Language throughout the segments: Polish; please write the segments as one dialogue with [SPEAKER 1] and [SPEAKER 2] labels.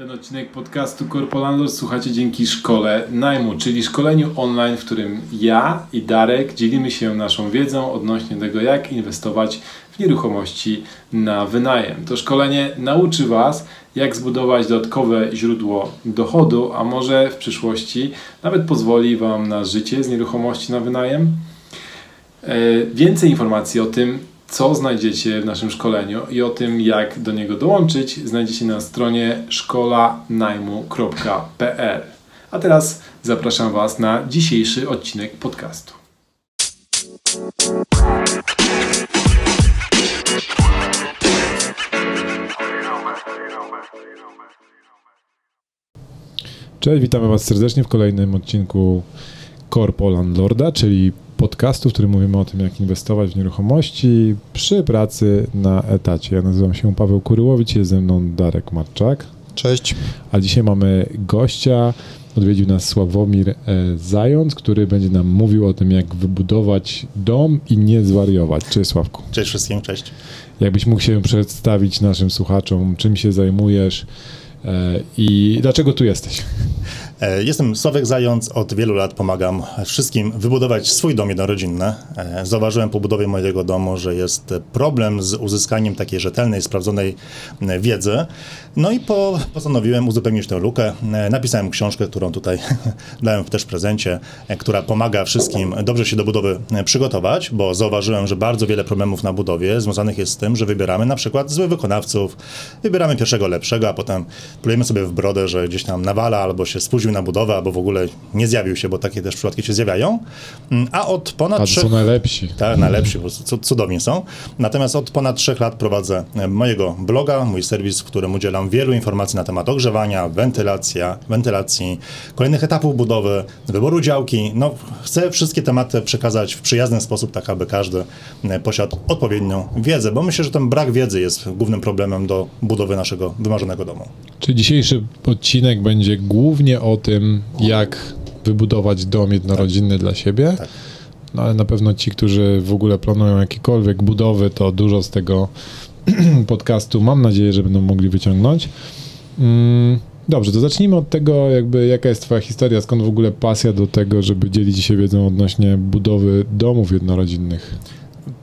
[SPEAKER 1] Ten odcinek podcastu Corpolandor słuchacie dzięki szkole najmu, czyli szkoleniu online, w którym ja i Darek dzielimy się naszą wiedzą odnośnie tego, jak inwestować w nieruchomości na wynajem. To szkolenie nauczy Was, jak zbudować dodatkowe źródło dochodu, a może w przyszłości nawet pozwoli Wam na życie z nieruchomości na wynajem. E, Więcej informacji o tym, co znajdziecie w naszym szkoleniu i o tym, jak do niego dołączyć, znajdziecie na stronie szkolanajmu.pl. A teraz zapraszam Was na dzisiejszy odcinek podcastu. Cześć, witamy Was serdecznie w kolejnym odcinku Corpo Landlorda, czyli podcastu, w którym mówimy o tym, jak inwestować w nieruchomości przy pracy na etacie. Ja nazywam się Paweł Kuryłowicz, jest ze mną Darek Marczak,
[SPEAKER 2] Cześć.
[SPEAKER 1] a dzisiaj mamy gościa. Odwiedził nas Sławomir e, Zając, który będzie nam mówił o tym, jak wybudować dom i nie zwariować. Cześć Sławku.
[SPEAKER 2] Cześć wszystkim, cześć.
[SPEAKER 1] Jakbyś mógł się przedstawić naszym słuchaczom, czym się zajmujesz e, i dlaczego tu jesteś?
[SPEAKER 2] E, Jestem Sławek Zając, od wielu lat pomagam wszystkim wybudować swój dom jednorodzinny. E, Zauważyłem po budowie mojego domu, że jest problem z uzyskaniem takiej rzetelnej, sprawdzonej e, wiedzy. No i po, postanowiłem uzupełnić tę lukę. Napisałem książkę, którą tutaj dałem też w prezencie, która pomaga wszystkim dobrze się do budowy przygotować, bo zauważyłem, że bardzo wiele problemów na budowie związanych jest z tym, że wybieramy na przykład złych wykonawców, wybieramy pierwszego lepszego, a potem plujemy sobie w brodę, że gdzieś tam nawala albo się spóźnił na budowę, albo w ogóle nie zjawił się, bo takie też przypadki się zjawiają. Mm, A od ponad
[SPEAKER 1] A
[SPEAKER 2] trzech...
[SPEAKER 1] są najlepsi.
[SPEAKER 2] Tak, najlepsi, po prostu cu- cudowni są. Natomiast od ponad trzech lat prowadzę e, mojego bloga, mój serwis, w którym udzielam wielu informacji na temat ogrzewania, wentylacja, wentylacji, kolejnych etapów budowy, wyboru działki. No, chcę wszystkie tematy przekazać w przyjazny sposób, tak aby każdy e, posiadł odpowiednią wiedzę, bo myślę, że ten brak wiedzy jest głównym problemem do budowy naszego wymarzonego domu.
[SPEAKER 1] Czy dzisiejszy odcinek będzie głównie o tym, jak wybudować dom jednorodzinny dla siebie?
[SPEAKER 2] Tak.
[SPEAKER 1] No ale na pewno ci, którzy w ogóle planują jakiekolwiek budowy, to dużo z tego podcastu mam nadzieję, że będą mogli wyciągnąć. Mm, Dobrze, to zacznijmy od tego, jakby jaka jest twoja historia, skąd w ogóle pasja do tego, żeby dzielić się wiedzą odnośnie budowy domów jednorodzinnych.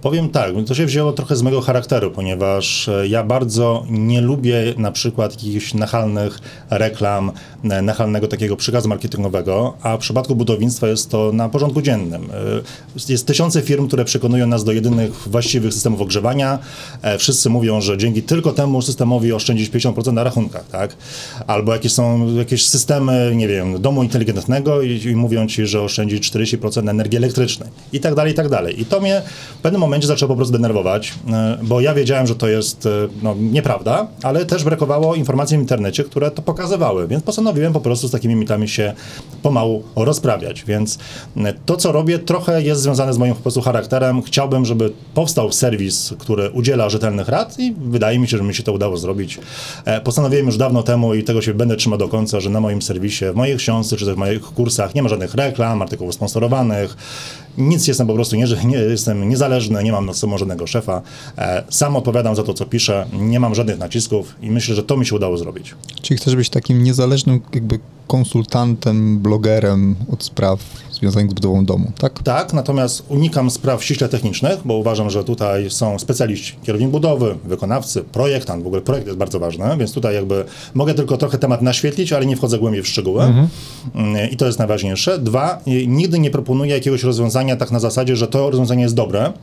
[SPEAKER 2] Powiem tak, to się wzięło trochę z mojego charakteru, ponieważ e, ja bardzo nie lubię na przykład jakichś nachalnych reklam, e, nachalnego takiego przekazu marketingowego, a w przypadku budownictwa jest to na porządku dziennym. E, Jest tysiące firm, które przekonują nas do jedynych właściwych systemów ogrzewania. Wszyscy mówią, że dzięki tylko temu systemowi oszczędzić 50% na rachunkach, tak? Albo jakieś są jakieś systemy, nie wiem, domu inteligentnego i, i mówią ci, że oszczędzić 40% energii elektrycznej i tak dalej, i tak dalej. I to mnie w pewnym momencie zaczęło po prostu denerwować, e, bo ja wiedziałem, że to jest e, no, nieprawda, ale też brakowało informacji w internecie, które to pokazywały, więc postanowiłem po prostu z takimi mitami się pomału rozprawiać, więc e, to, co robię, trochę jest związane z moim po prostu charakterem. Chciałbym, żeby powstał serwis, który udziela rzetelnych rad i wydaje mi się, że mi się to udało zrobić. Postanowiłem już dawno temu i tego się będę trzymał do końca, że na moim serwisie, w mojej książce czy w moich kursach nie ma żadnych reklam, artykułów sponsorowanych, nic jestem po prostu, nie, nie, jestem niezależny, nie mam nad sobą żadnego szefa. E, Sam odpowiadam za to, co piszę, nie mam żadnych nacisków i myślę, że to mi się udało zrobić.
[SPEAKER 3] Czyli chcesz być takim niezależnym jakby konsultantem, blogerem od spraw związanych z budową domu, tak?
[SPEAKER 2] Tak, natomiast unikam spraw ściśle technicznych, bo uważam, że tutaj są specjaliści, kierownik budowy, wykonawcy, projektant, w ogóle projekt jest bardzo ważny, więc tutaj jakby mogę tylko trochę temat naświetlić, ale nie wchodzę głębiej w szczegóły Mm, i to jest najważniejsze. Dwa, nigdy nie proponuję jakiegoś rozwiązania tak na zasadzie, że to rozwiązanie jest dobre,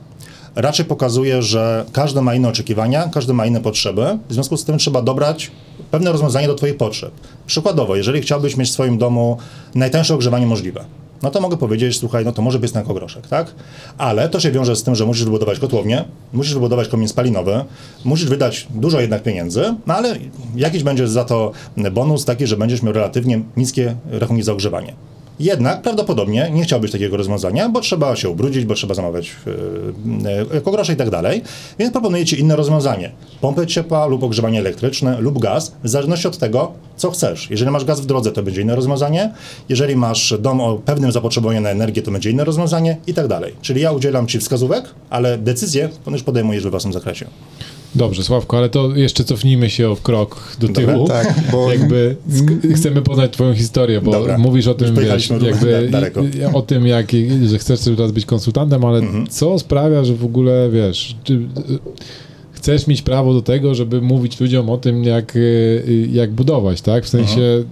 [SPEAKER 2] raczej pokazuje, że każdy ma inne oczekiwania, każdy ma inne potrzeby. W związku z tym trzeba dobrać pewne rozwiązanie do Twoich potrzeb. Przykładowo, jeżeli chciałbyś mieć w swoim domu najtańsze ogrzewanie możliwe, no to mogę powiedzieć, słuchaj, no to może być na groszek, tak? Ale to się wiąże z tym, że musisz wybudować kotłownię, musisz wybudować komin spalinowy, musisz wydać dużo jednak pieniędzy, no ale jakiś będzie za to bonus taki, że będziesz miał relatywnie niskie rachunki za ogrzewanie. Jednak prawdopodobnie nie chciałbyś takiego rozwiązania, bo trzeba się ubrudzić, bo trzeba zamawiać yy, kogrosze i tak dalej. Więc proponuję Ci inne rozwiązanie. Pompę ciepła lub ogrzewanie elektryczne lub gaz, w zależności od tego, co chcesz. Jeżeli masz gaz w drodze, to będzie inne rozwiązanie. Jeżeli masz dom o pewnym zapotrzebowaniu na energię, to będzie inne rozwiązanie i tak dalej. Czyli ja udzielam Ci wskazówek, ale decyzję już podejmujesz we własnym zakresie.
[SPEAKER 4] Dobrze, Sławko, ale to jeszcze cofnijmy się o krok do
[SPEAKER 2] Dobra,
[SPEAKER 4] tyłu.
[SPEAKER 3] tak, bo-
[SPEAKER 4] jakby chcemy poznać twoją historię, bo
[SPEAKER 2] Dobra.
[SPEAKER 4] mówisz o tym, wiesz, jakby
[SPEAKER 2] daleko.
[SPEAKER 4] o tym, jak, że chcesz teraz być konsultantem, ale
[SPEAKER 2] Mhm.
[SPEAKER 4] co sprawia, że w ogóle, wiesz, czy, chcesz mieć prawo do tego, żeby mówić ludziom o tym, jak, y, jak budować, tak? W sensie,
[SPEAKER 2] Mhm.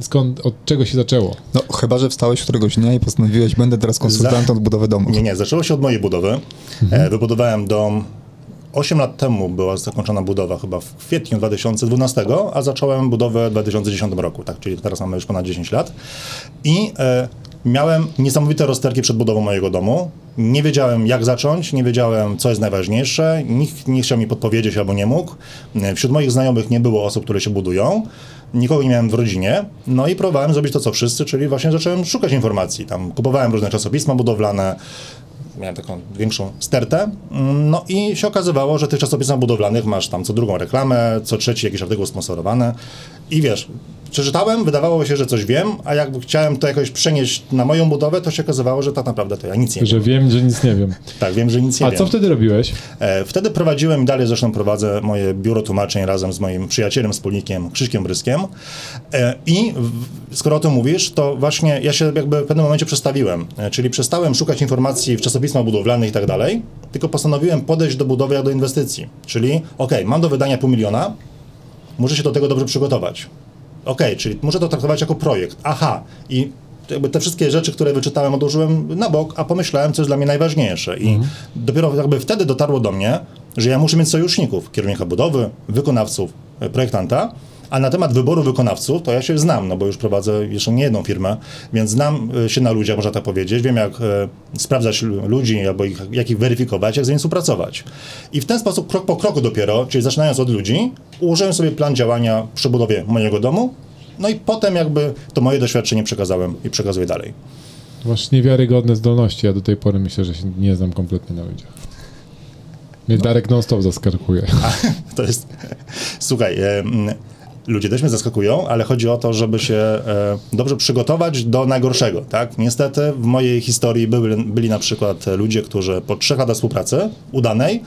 [SPEAKER 4] skąd, od czego się zaczęło?
[SPEAKER 3] No, chyba, że wstałeś któregoś dnia i postanowiłeś, będę teraz konsultantem od budowy domu.
[SPEAKER 2] Nie, nie, zaczęło się od mojej budowy. E, wybudowałem dom 8 lat temu była zakończona budowa, chyba w kwietniu 2012, a zacząłem budowę w 2010 roku, tak, czyli teraz mamy już ponad 10 lat. I e, miałem niesamowite rozterki przed budową mojego domu. Nie wiedziałem, jak zacząć, nie wiedziałem, co jest najważniejsze. Nikt nie chciał mi podpowiedzieć albo nie mógł. E, Wśród moich znajomych nie było osób, które się budują. Nikogo nie miałem w rodzinie. No i próbowałem zrobić to, co wszyscy, czyli właśnie zacząłem szukać informacji. Tam kupowałem różne czasopisma budowlane, miałem taką większą stertę. Mm, No i się okazywało, że tych czasopismach budowlanych masz tam co drugą reklamę, co trzeci jakiś artykuł sponsorowany. I wiesz, przeczytałem, wydawało się, że coś wiem, a jak chciałem to jakoś przenieść na moją budowę, to się okazywało, że tak naprawdę to ja nic nie
[SPEAKER 4] Że
[SPEAKER 2] wiem.
[SPEAKER 4] wiem, że nic nie wiem.
[SPEAKER 2] Tak, wiem, że nic nie
[SPEAKER 4] A
[SPEAKER 2] wiem.
[SPEAKER 4] co wtedy robiłeś?
[SPEAKER 2] E, Wtedy prowadziłem i dalej zresztą prowadzę moje biuro tłumaczeń razem z moim przyjacielem, wspólnikiem Krzyśkiem Bryskiem. E, I w- skoro o tym mówisz, to właśnie ja się jakby w pewnym momencie przestawiłem. E, Czyli przestałem szukać informacji w czasopismach budowlanych i tak dalej, tylko postanowiłem podejść do budowy jak do inwestycji. Czyli, okej, mam do wydania pół miliona, muszę się do tego dobrze przygotować. Okej, czyli muszę to traktować jako projekt. Aha, i jakby te wszystkie rzeczy, które wyczytałem, odłożyłem na bok, a pomyślałem, co jest dla mnie najważniejsze. I dopiero jakby wtedy dotarło do mnie, że ja muszę mieć sojuszników, kierownika budowy, wykonawców, e, projektanta, a na temat wyboru wykonawców to ja się znam, no bo już prowadzę jeszcze nie jedną firmę, więc znam e, się na ludziach, można tak powiedzieć. Wiem, jak e, sprawdzać lu- ludzi, albo ich, jak ich weryfikować, jak z nimi współpracować. I w ten sposób, krok po kroku dopiero, czyli zaczynając od ludzi, ułożyłem sobie plan działania przy budowie mojego domu, no i potem jakby to moje doświadczenie przekazałem i przekazuję dalej.
[SPEAKER 4] Masz niewiarygodne zdolności. Ja do tej pory myślę, że się nie znam kompletnie na ludziach. Mnie Darek non-stop zaskakuje.
[SPEAKER 2] To jest. Słuchaj, ludzie też mnie zaskakują, ale chodzi o to, żeby się e, dobrze przygotować do najgorszego, tak? Niestety w mojej historii byli, byli na przykład ludzie, którzy po trzech latach współpracy udanej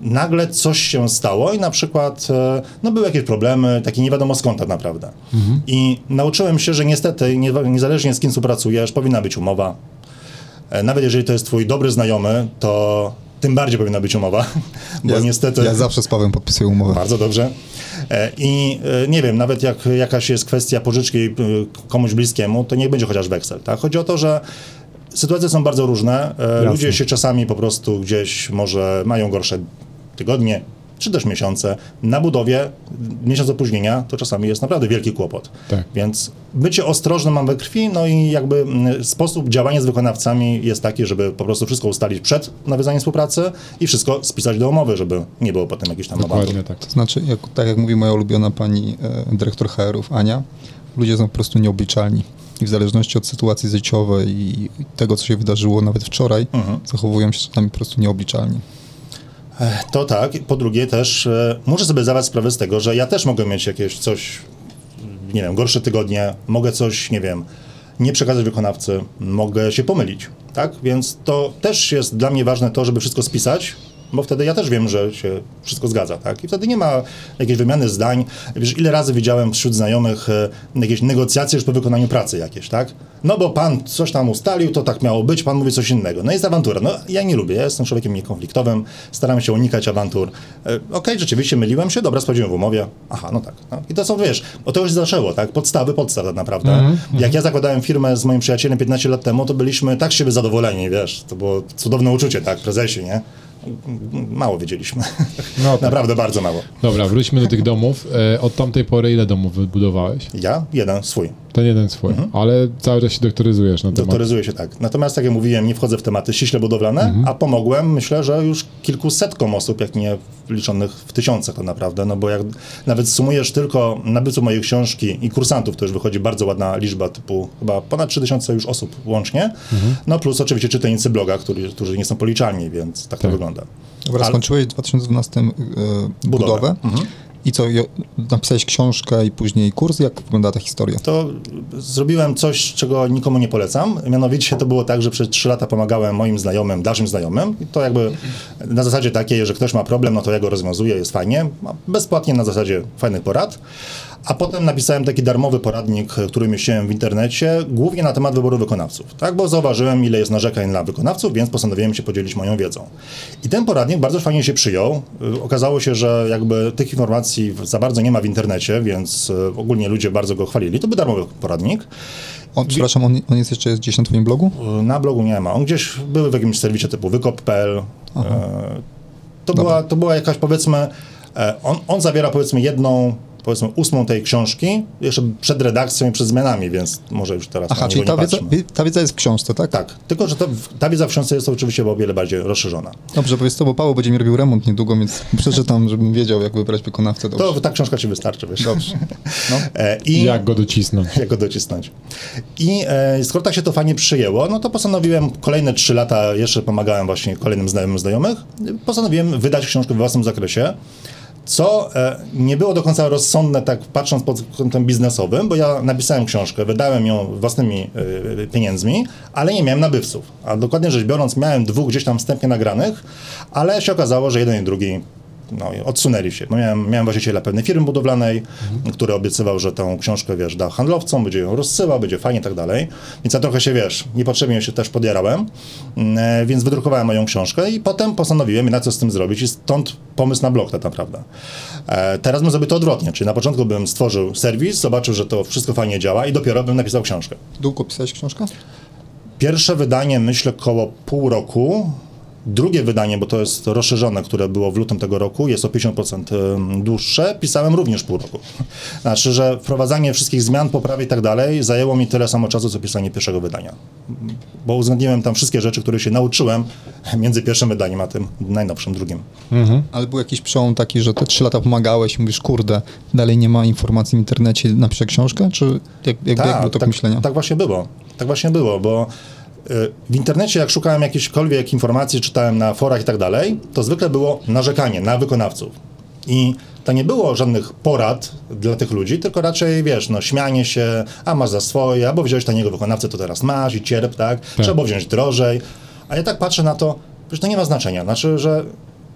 [SPEAKER 2] nagle coś się stało i na przykład e, no, były jakieś problemy, takie nie wiadomo skąd tak naprawdę. I nauczyłem się, że niestety, nie, niezależnie z kim współpracujesz, powinna być umowa. E, Nawet jeżeli to jest twój dobry znajomy, to tym bardziej powinna być umowa, bo
[SPEAKER 3] ja,
[SPEAKER 2] niestety...
[SPEAKER 3] Ja zawsze z Pawłem podpisuję umowę.
[SPEAKER 2] Bardzo dobrze. E, I e, nie wiem, nawet jak jakaś jest kwestia pożyczki e, komuś bliskiemu, to niech będzie chociaż weksel. Tak? Chodzi o to, że sytuacje są bardzo różne. E, Ludzie się czasami po prostu gdzieś może mają gorsze tygodnie, czy też miesiące. Na budowie miesiąc opóźnienia to czasami jest naprawdę wielki kłopot.
[SPEAKER 4] Tak.
[SPEAKER 2] Więc bycie ostrożnym mam we krwi, no i jakby mm, sposób działania z wykonawcami jest taki, żeby po prostu wszystko ustalić przed nawiązaniem współpracy i wszystko spisać do umowy, żeby nie było potem jakichś tam awantur.
[SPEAKER 4] Dokładnie tak.
[SPEAKER 3] To znaczy, jak, tak jak mówi moja ulubiona pani e, dyrektor HR-ów, Ania, ludzie są po prostu nieobliczalni. I w zależności od sytuacji życiowej i tego, co się wydarzyło nawet wczoraj, zachowują się czasami po prostu nieobliczalni.
[SPEAKER 2] To tak. Po drugie też e, muszę sobie zdawać sprawę z tego, że ja też mogę mieć jakieś coś, nie wiem, gorsze tygodnie, mogę coś, nie wiem, nie przekazać wykonawcy, mogę się pomylić, tak? Więc to też jest dla mnie ważne to, żeby wszystko spisać, bo wtedy ja też wiem, że się wszystko zgadza, tak? I wtedy nie ma jakiejś wymiany zdań. Wiesz, ile razy widziałem wśród znajomych e, jakieś negocjacje już po wykonaniu pracy jakieś, tak? No bo pan coś tam ustalił, to tak miało być, pan mówi coś innego. No jest awantura. No ja nie lubię, ja jestem człowiekiem niekonfliktowym, staram się unikać awantur. E, Okej, rzeczywiście myliłem się, dobra, sprawdziłem w umowie. Aha, no tak. No. I to są, wiesz, od tego się zaczęło, tak? Podstawy, podstaw tak naprawdę. Jak ja zakładałem firmę z moim przyjacielem 15 lat temu, to byliśmy tak z siebie zadowoleni, wiesz, to było cudowne uczucie, tak, prezesie, nie? Mało wiedzieliśmy.
[SPEAKER 4] No tak.
[SPEAKER 2] Naprawdę bardzo mało.
[SPEAKER 4] Dobra, wróćmy do tych domów. E, od tamtej pory ile domów wybudowałeś?
[SPEAKER 2] Ja? Jeden, swój.
[SPEAKER 4] Ten jeden swój, ale cały czas się doktoryzujesz na temat.
[SPEAKER 2] Doktoryzuję się tak. Natomiast, tak jak mówiłem, nie wchodzę w tematy ściśle budowlane, a pomogłem, myślę, że już kilkusetkom osób, jak nie liczonych w tysiącach to naprawdę, no bo jak nawet sumujesz tylko nabywców mojej książki i kursantów, to już wychodzi bardzo ładna liczba, typu chyba ponad 3000 już osób łącznie, no plus oczywiście czytelnicy bloga, którzy, którzy nie są policzalni, więc tak, to wygląda.
[SPEAKER 3] Dobra,
[SPEAKER 2] Ale-
[SPEAKER 3] skończyłeś w 2012 e, budowę.
[SPEAKER 2] Mhm.
[SPEAKER 3] I co, napisałeś książkę i później kurs? Jak wygląda ta historia?
[SPEAKER 2] To zrobiłem coś, czego nikomu nie polecam. Mianowicie to było tak, że przez trzy lata pomagałem moim znajomym, dalszym znajomym. I to jakby na zasadzie takiej, że ktoś ma problem, no to ja go rozwiązuję, jest fajnie. Bezpłatnie na zasadzie fajnych porad. A potem napisałem taki darmowy poradnik, który mieściłem w internecie, głównie na temat wyboru wykonawców. Tak, bo zauważyłem, ile jest narzekań na wykonawców, więc postanowiłem się podzielić moją wiedzą. I ten poradnik bardzo fajnie się przyjął. Y, Okazało się, że jakby tych informacji za bardzo nie ma w internecie, więc y, ogólnie ludzie bardzo go chwalili. To był darmowy poradnik.
[SPEAKER 3] On, przepraszam, on, on jest jeszcze gdzieś na twoim blogu?
[SPEAKER 2] Y, Na blogu nie ma. On gdzieś był w jakimś serwisie typu wykop.pl. To była, to była jakaś powiedzmy, e, on, on zawiera powiedzmy jedną, powiedzmy ósmą tej książki, jeszcze przed redakcją i przed zmianami, więc może już teraz
[SPEAKER 3] Aha,
[SPEAKER 2] na
[SPEAKER 3] czyli
[SPEAKER 2] niego
[SPEAKER 3] ta wiedza, ta wiedza jest w książce, tak?
[SPEAKER 2] Tak, tylko że to, ta wiedza w książce jest oczywiście o wiele bardziej rozszerzona.
[SPEAKER 3] Dobrze, powiedz to, bo Paweł będzie mi robił remont niedługo, więc przeczytam, żebym wiedział, jak wybrać wykonawcę. Dobrze.
[SPEAKER 2] To ta książka ci wystarczy, wiesz.
[SPEAKER 3] Dobrze. No.
[SPEAKER 2] E, I
[SPEAKER 4] Jak go docisnąć?
[SPEAKER 2] jak go docisnąć. I e, skoro tak się to fajnie przyjęło, no to postanowiłem kolejne trzy lata, jeszcze pomagałem właśnie kolejnym znajomym znajomych, postanowiłem wydać książkę w własnym zakresie, co e, nie było do końca rozsądne, tak patrząc pod kątem biznesowym, bo ja napisałem książkę, wydałem ją własnymi e, pieniędzmi, ale nie miałem nabywców. A dokładnie rzecz biorąc, miałem dwóch gdzieś tam wstępnie nagranych, ale się okazało, że jeden i drugi no, i odsunęli się. No, miałem, miałem właściciela pewnej firmy budowlanej, który obiecywał, że tą książkę, wiesz, da handlowcom, będzie ją rozsyłał, będzie fajnie i tak dalej. Więc ja trochę się, wiesz, niepotrzebnie się też podjarałem, Mm, e, więc wydrukowałem moją książkę i potem postanowiłem, na co z tym zrobić i stąd pomysł na blog tak naprawdę. E, teraz bym zrobił to odwrotnie, czyli na początku bym stworzył serwis, zobaczył, że to wszystko fajnie działa i dopiero bym napisał książkę.
[SPEAKER 3] Długo pisałeś książkę?
[SPEAKER 2] Pierwsze wydanie, myślę, koło pół roku. Drugie wydanie, bo to jest rozszerzone, które było w lutym tego roku, jest o 50% ym, dłuższe. Pisałem również pół roku. Znaczy, że wprowadzanie wszystkich zmian, poprawy i tak dalej zajęło mi tyle samo czasu, co pisanie pierwszego wydania. Bo uwzględniłem tam wszystkie rzeczy, które się nauczyłem między pierwszym wydaniem a tym najnowszym, drugim.
[SPEAKER 3] Ale był jakiś przełom taki, że te trzy lata pomagałeś i mówisz, kurde, dalej nie ma informacji w internecie, napiszę książkę? Czy jak, jak, jak był tok
[SPEAKER 2] tak,
[SPEAKER 3] myślenia?
[SPEAKER 2] tak właśnie było. Tak właśnie było, bo w internecie, jak szukałem jakichkolwiek informacji, czytałem na forach i tak dalej, to zwykle było narzekanie na wykonawców. I to nie było żadnych porad dla tych ludzi, tylko raczej, wiesz, no śmianie się, a masz za swoje, albo wziąłeś taniego wykonawcę, to teraz masz i cierp, tak? Trzeba było wziąć drożej. A ja tak patrzę na to, że to nie ma znaczenia. Znaczy, że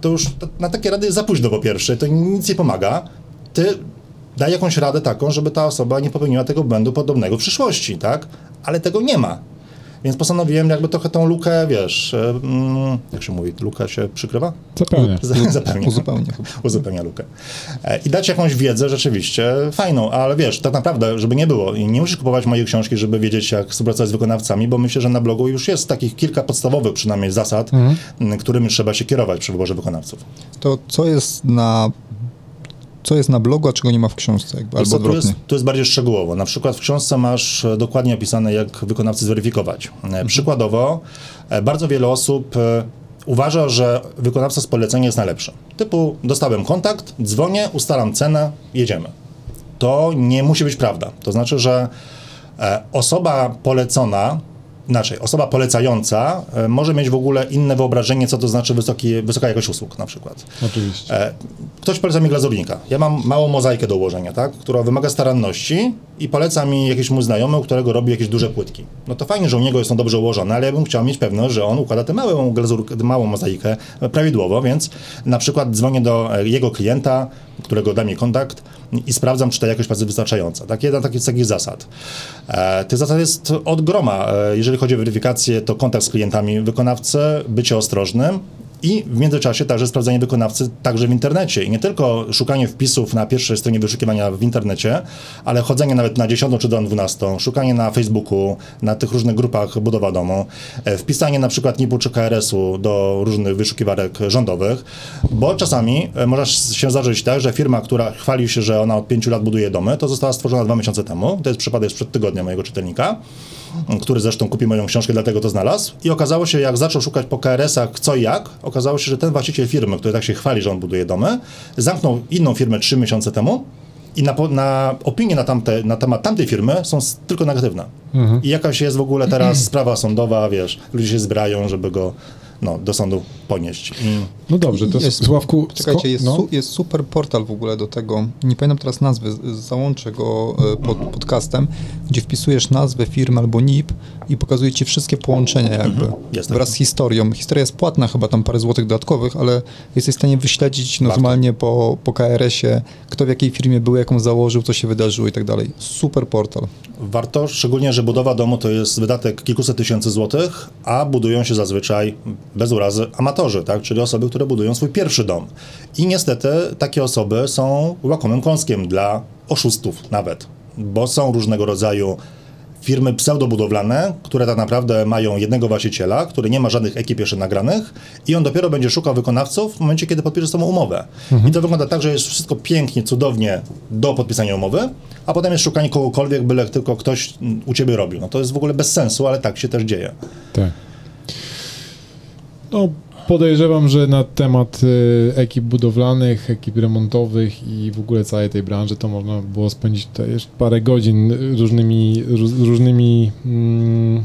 [SPEAKER 2] to już na takie rady jest za późno po pierwsze, to nic nie pomaga. Ty daj jakąś radę taką, żeby ta osoba nie popełniła tego błędu podobnego w przyszłości, tak? Ale tego nie ma. Więc postanowiłem jakby trochę tą lukę, wiesz, mm, jak się mówi, luka się przykrywa? Z- Zapełnia.
[SPEAKER 3] Uzupełnię chyba.
[SPEAKER 2] Uzupełnia lukę. E, I dać jakąś wiedzę rzeczywiście fajną, ale wiesz, tak naprawdę, żeby nie było, i nie musisz kupować mojej książki, żeby wiedzieć, jak współpracować z wykonawcami, bo myślę, że na blogu już jest takich kilka podstawowych przynajmniej zasad, m, którymi trzeba się kierować przy wyborze wykonawców.
[SPEAKER 3] To co jest na co jest na blogu, a czego nie ma w książce? Jakby, albo
[SPEAKER 2] tu, jest, tu jest bardziej szczegółowo. Na przykład w książce masz e, dokładnie opisane, jak wykonawcy zweryfikować. E, Przykładowo, e, bardzo wiele osób uważa, że wykonawca z polecenia jest najlepszy. Typu, dostałem kontakt, dzwonię, ustalam cenę, jedziemy. To nie musi być prawda. To znaczy, że osoba polecona, inaczej, osoba polecająca e, może mieć w ogóle inne wyobrażenie, co to znaczy wysoki, wysoka jakość usług na przykład.
[SPEAKER 4] Oczywiście.
[SPEAKER 2] E, Ktoś poleca mi glazurnika. Ja mam małą mozaikę do ułożenia, tak? która wymaga staranności i poleca mi jakiś mój znajomy, u którego robi jakieś duże płytki. No to fajnie, że u niego jest on dobrze ułożone, ale ja bym chciał mieć pewność, że on układa tę małą glazurkę, tę małą mozaikę prawidłowo, więc na przykład dzwonię do e, jego klienta, którego da mi kontakt i sprawdzam, czy ta jakość pracy wystarczająca. Tak, jedna z takich zasad. E, tych zasad jest od groma. E, jeżeli chodzi o weryfikację, to kontakt z klientami wykonawcy, bycie ostrożnym, i w międzyczasie także sprawdzanie wykonawcy także w internecie. I nie tylko szukanie wpisów na pierwszej stronie wyszukiwania w internecie, ale chodzenie nawet na 10 czy do 12, szukanie na Facebooku, na tych różnych grupach budowa domu, e, wpisanie na przykład NIP-u czy KRS-u do różnych wyszukiwarek rządowych, bo czasami e, może się zdarzyć tak, że firma, która chwali się, że ona od 5 lat buduje domy, to została stworzona dwa miesiące temu. To jest przypadek sprzed tygodnia mojego czytelnika który zresztą kupił moją książkę, dlatego to znalazł. I okazało się, jak zaczął szukać po KRS-ach co i jak, okazało się, że ten właściciel firmy, który tak się chwali, że on buduje domy, zamknął inną firmę trzy miesiące temu i na, na opinie na, tamte, na temat tamtej firmy są tylko negatywne. I jakaś jest w ogóle teraz sprawa sądowa, wiesz, ludzie się zbrają, żeby go no, do sądu ponieść.
[SPEAKER 4] No dobrze, to
[SPEAKER 3] Jest-
[SPEAKER 4] Sławku...
[SPEAKER 3] Czekajcie, jest,
[SPEAKER 4] no.
[SPEAKER 3] su, jest super portal w ogóle do tego. Nie pamiętam teraz nazwy, załączę go e, pod podcastem, gdzie wpisujesz nazwę firmy albo NIP i pokazuje ci wszystkie połączenia jakby.
[SPEAKER 2] Jest
[SPEAKER 3] wraz z historią. Historia jest płatna, chyba tam parę złotych dodatkowych, ale jesteś w stanie wyśledzić normalnie po, po KRS-ie, kto w jakiej firmie był, jaką założył, co się wydarzyło i tak dalej. Super portal.
[SPEAKER 2] Warto, szczególnie, że budowa domu to jest wydatek kilkuset tysięcy złotych, a budują się zazwyczaj, bez urazy, amatorzy, tak? czyli osoby, które budują swój pierwszy dom. I niestety takie osoby są łakomym kąskiem dla oszustów nawet, bo są różnego rodzaju firmy pseudobudowlane, które tak naprawdę mają jednego właściciela, który nie ma żadnych ekip jeszcze nagranych i on dopiero będzie szukał wykonawców w momencie, kiedy podpisze z tobą umowę. I to wygląda tak, że jest wszystko pięknie, cudownie do podpisania umowy, a potem jest szukanie kogokolwiek, byle tylko ktoś u ciebie robił. No to jest w ogóle bez sensu, ale tak się też dzieje.
[SPEAKER 4] Tak. No, podejrzewam, że na temat y, ekip budowlanych, ekip remontowych i w ogóle całej tej branży to można było spędzić tutaj jeszcze parę godzin różnymi, róż, różnymi mm,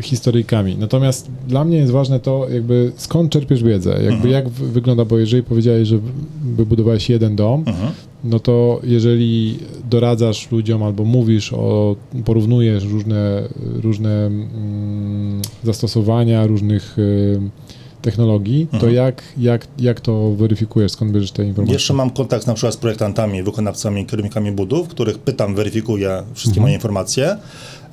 [SPEAKER 4] historyjkami. Natomiast dla mnie jest ważne to, jakby skąd czerpiesz wiedzę, jakby jak w- wygląda, bo jeżeli powiedziałeś, że wybudowałeś jeden dom, no to jeżeli doradzasz ludziom albo mówisz o, porównujesz różne, różne mm, zastosowania różnych y, technologii, to jak, jak, jak to weryfikujesz, skąd bierzesz te informacje?
[SPEAKER 2] Jeszcze mam kontakt na przykład z projektantami, wykonawcami, kierownikami budów, których pytam, weryfikuję wszystkie moje informacje.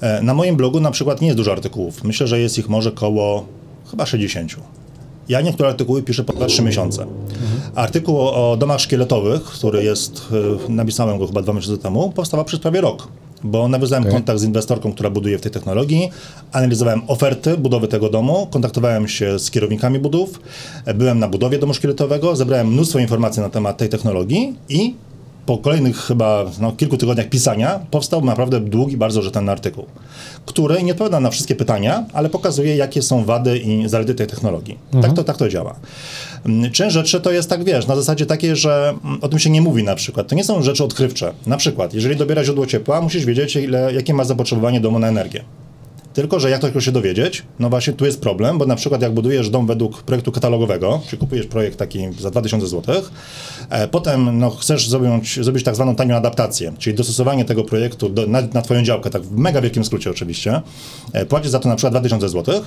[SPEAKER 2] E, Na moim blogu na przykład nie jest dużo artykułów. Myślę, że jest ich może koło chyba 60. Ja niektóre artykuły piszę po 2-3 miesiące. Artykuł o domach szkieletowych, który jest, e, napisałem go chyba dwa miesiące temu, powstał przez prawie rok. Bo nawiązałem
[SPEAKER 4] Okej.
[SPEAKER 2] kontakt z inwestorką, która buduje w tej technologii, analizowałem oferty budowy tego domu, kontaktowałem się z kierownikami budów, e, byłem na budowie domu szkieletowego, zebrałem mnóstwo informacji na temat tej technologii i po kolejnych chyba no, kilku tygodniach pisania powstał naprawdę długi, bardzo rzetelny artykuł, który nie odpowiada na wszystkie pytania, ale pokazuje, jakie są wady i zalety tej technologii. Tak, to, tak to działa. Mm, Część rzeczy to jest tak, wiesz, na zasadzie takiej, że mm, o tym się nie mówi na przykład. To nie są rzeczy odkrywcze. Na przykład, jeżeli dobiera źródło ciepła, musisz wiedzieć, ile, jakie ma zapotrzebowanie domu na energię. Tylko, że jak tylko się dowiedzieć, no właśnie tu jest problem, bo na przykład jak budujesz dom według projektu katalogowego, czyli kupujesz projekt taki za 2000 zł, e, potem no, chcesz zrobić, zrobić tak zwaną tanią adaptację, czyli dostosowanie tego projektu do, na, na twoją działkę, tak w mega wielkim skrócie oczywiście, e, płacisz za to na przykład 2000 zł,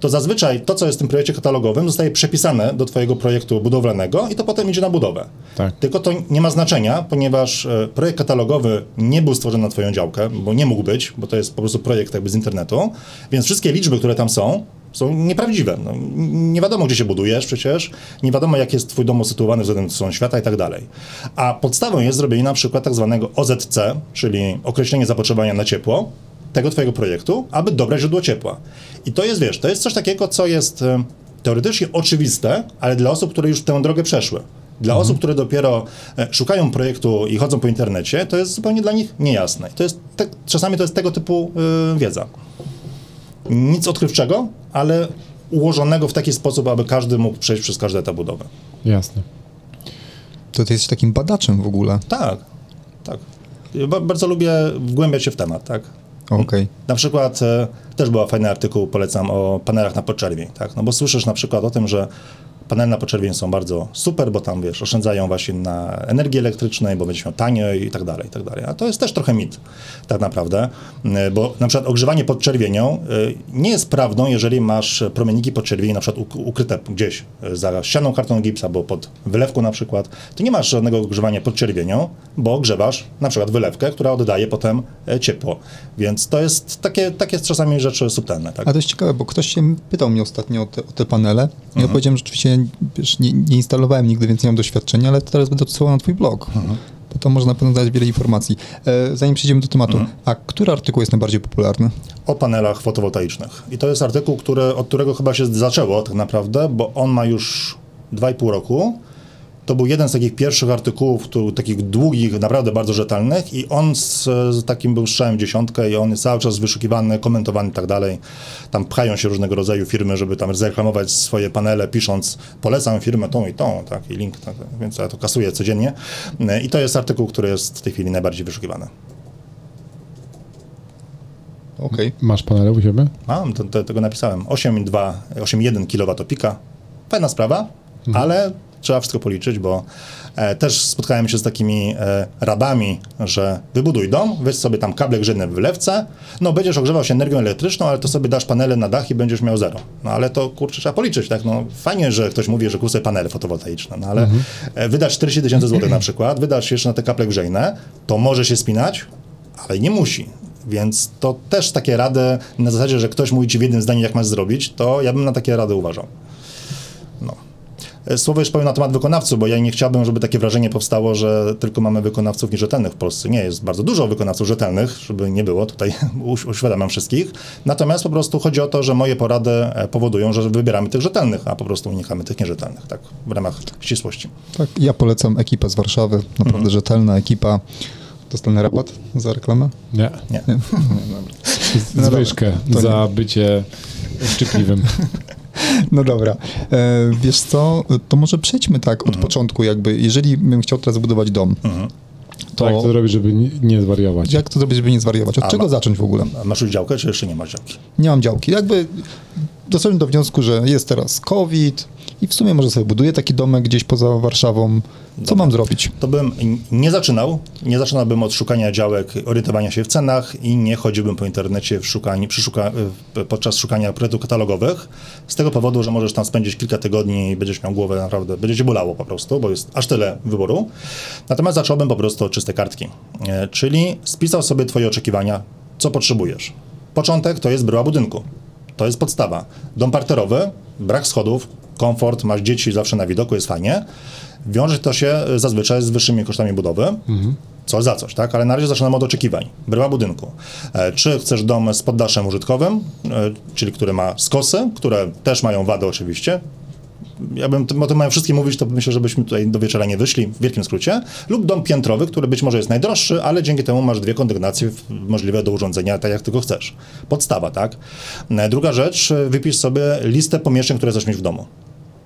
[SPEAKER 2] to zazwyczaj to, co jest w tym projekcie katalogowym, zostaje przepisane do twojego projektu budowlanego i to potem idzie na budowę.
[SPEAKER 4] Tak.
[SPEAKER 2] Tylko to nie ma znaczenia, ponieważ e, projekt katalogowy nie był stworzony na Twoją działkę, bo nie mógł być, bo to jest po prostu projekt jakby z internetu, więc wszystkie liczby, które tam są, są nieprawdziwe. No, nie wiadomo, gdzie się budujesz przecież, nie wiadomo, jak jest Twój dom usytuowany względem świata i tak dalej. A podstawą jest zrobienie na przykład tak zwanego OZC, czyli określenie zapotrzebowania na ciepło, tego twojego projektu, aby dobrać źródło ciepła. I to jest, wiesz, to jest coś takiego, co jest e, teoretycznie oczywiste, ale dla osób, które już tę drogę przeszły. Dla osób, które dopiero e, szukają projektu i chodzą po internecie, to jest zupełnie dla nich niejasne. I to jest te, czasami to jest tego typu y, wiedza. Nic odkrywczego, ale ułożonego w taki sposób, aby każdy mógł przejść przez każdy etap budowy.
[SPEAKER 4] Jasne.
[SPEAKER 3] To ty jesteś takim badaczem w ogóle.
[SPEAKER 2] Tak, tak. Bardzo lubię wgłębiać się w temat, tak.
[SPEAKER 3] Okej.
[SPEAKER 2] Na przykład e, też był fajny artykuł, polecam, o panelach na podczerwień, tak? No bo słyszysz na przykład o tym, że panele na podczerwień są bardzo super, bo tam, wiesz, oszczędzają właśnie na energii elektrycznej, bo będziesz miał taniej i tak dalej, i tak dalej. A to jest też trochę mit, tak naprawdę, E, bo na przykład ogrzewanie podczerwienią e, nie jest prawdą, jeżeli masz promienniki podczerwieni na przykład uk- ukryte gdzieś e, za ścianą kartonu gipsa, albo pod wylewką na przykład, to nie masz żadnego ogrzewania podczerwienią, bo ogrzewasz na przykład wylewkę, która oddaje potem e, ciepło. Więc to jest takie, takie czasami rzeczy subtelne, tak?
[SPEAKER 3] A to jest ciekawe, bo ktoś się pytał mnie ostatnio o te, o te panele. Ja
[SPEAKER 2] Mhm.
[SPEAKER 3] powiedziałem, że oczywiście wiesz, nie, nie instalowałem nigdy, więc nie mam doświadczenia, ale teraz będę odsyłał na twój blog.
[SPEAKER 2] Mhm.
[SPEAKER 3] Bo to może na pewno dać wiele informacji. E, zanim przejdziemy do tematu,
[SPEAKER 2] Mhm.
[SPEAKER 3] a który artykuł jest najbardziej popularny?
[SPEAKER 2] o panelach fotowoltaicznych. I to jest artykuł, który, od którego chyba się zaczęło tak naprawdę, bo on ma już 2,5 roku. To był jeden z takich pierwszych artykułów, który, takich długich, naprawdę bardzo rzetelnych i on z, z takim był strzałem dziesiątkę i on jest cały czas wyszukiwany, komentowany i tak dalej. Tam pchają się różnego rodzaju firmy, żeby tam zareklamować swoje panele, pisząc polecam firmę tą i tą, tak, i link, tak, więc ja to kasuję codziennie. I to jest artykuł, który jest w tej chwili najbardziej wyszukiwany.
[SPEAKER 3] okej.
[SPEAKER 1] Masz panele u siebie?
[SPEAKER 2] Mam, to, to, tego napisałem. 8,2, 8,1 kW pika. Fajna sprawa, ale trzeba wszystko policzyć, bo e, też spotkałem się z takimi e, radami, że wybuduj dom, weź sobie tam kable grzejne w wylewce, no będziesz ogrzewał się energią elektryczną, ale to sobie dasz panele na dach i będziesz miał zero. No ale to kurczę trzeba policzyć, tak? No fajnie, że ktoś mówi, że sobie panele fotowoltaiczne, no ale e, wydasz 40 tysięcy złotych na przykład, wydasz jeszcze na te kable grzejne, to może się spinać, ale nie musi. Więc to też takie rady na zasadzie, że ktoś mówi ci w jednym zdaniu, jak masz zrobić, to ja bym na takie rady uważał. No. E, Słowo już powiem na temat wykonawców, bo ja nie chciałbym, żeby takie wrażenie powstało, że tylko mamy wykonawców nierzetelnych w Polsce. Nie, jest bardzo dużo wykonawców rzetelnych, żeby nie było, tutaj uś- uświadamiam wszystkich. Natomiast po prostu chodzi o to, że moje porady e, powodują, że wybieramy tych rzetelnych, a po prostu unikamy tych nierzetelnych, tak, w ramach ścisłości.
[SPEAKER 3] Tak, ja polecam ekipę z Warszawy, naprawdę rzetelna ekipa. Dostanę rabat za reklamę?
[SPEAKER 1] Nie.
[SPEAKER 2] Nie.
[SPEAKER 3] No dobra,
[SPEAKER 1] Zwyżkę
[SPEAKER 3] nie.
[SPEAKER 1] za bycie szczypliwym.
[SPEAKER 3] No dobra. E, wiesz co, to może przejdźmy tak od początku jakby, jeżeli bym chciał teraz budować dom, to
[SPEAKER 1] To jak to robić, żeby nie- nie zwariować?
[SPEAKER 3] jak to zrobić, żeby nie zwariować? Od
[SPEAKER 2] A,
[SPEAKER 3] czego
[SPEAKER 2] ma-
[SPEAKER 3] zacząć w ogóle?
[SPEAKER 2] A Masz już działkę, czy jeszcze nie masz działki?
[SPEAKER 3] Nie mam działki. Jakby doszedłem do wniosku, że jest teraz COVID i w sumie może sobie buduję taki domek gdzieś poza Warszawą. Co mam zrobić?
[SPEAKER 2] to bym nie zaczynał. Nie zaczynałbym od szukania działek, orientowania się w cenach i nie chodziłbym po internecie w szukaniu, szuka, podczas szukania projektów katalogowych. Z tego powodu, że możesz tam spędzić kilka tygodni i będziesz miał głowę naprawdę, będzie cię bolało po prostu, bo jest aż tyle wyboru. Natomiast zacząłbym po prostu od czystej kartki. E, czyli spisał sobie twoje oczekiwania, co potrzebujesz. Początek to jest bryła budynku. To jest podstawa. Dom parterowy, brak schodów, komfort, masz dzieci zawsze na widoku, jest fajnie. Wiąże to się zazwyczaj z wyższymi kosztami budowy. Coś za coś, tak? Ale na razie zaczynamy od oczekiwań. Bryła budynku. E, czy chcesz dom z poddaszem użytkowym, e, czyli który ma skosy, które też mają wady oczywiście, ja bym o tym mają wszystkie mówić, to myślę, żebyśmy tutaj do wieczora nie wyszli, w wielkim skrócie. Lub dom piętrowy, który być może jest najdroższy, ale dzięki temu masz dwie kondygnacje możliwe do urządzenia tak, jak tylko chcesz. Podstawa, tak? E, Druga rzecz, wypisz sobie listę pomieszczeń, które chcesz mieć w domu.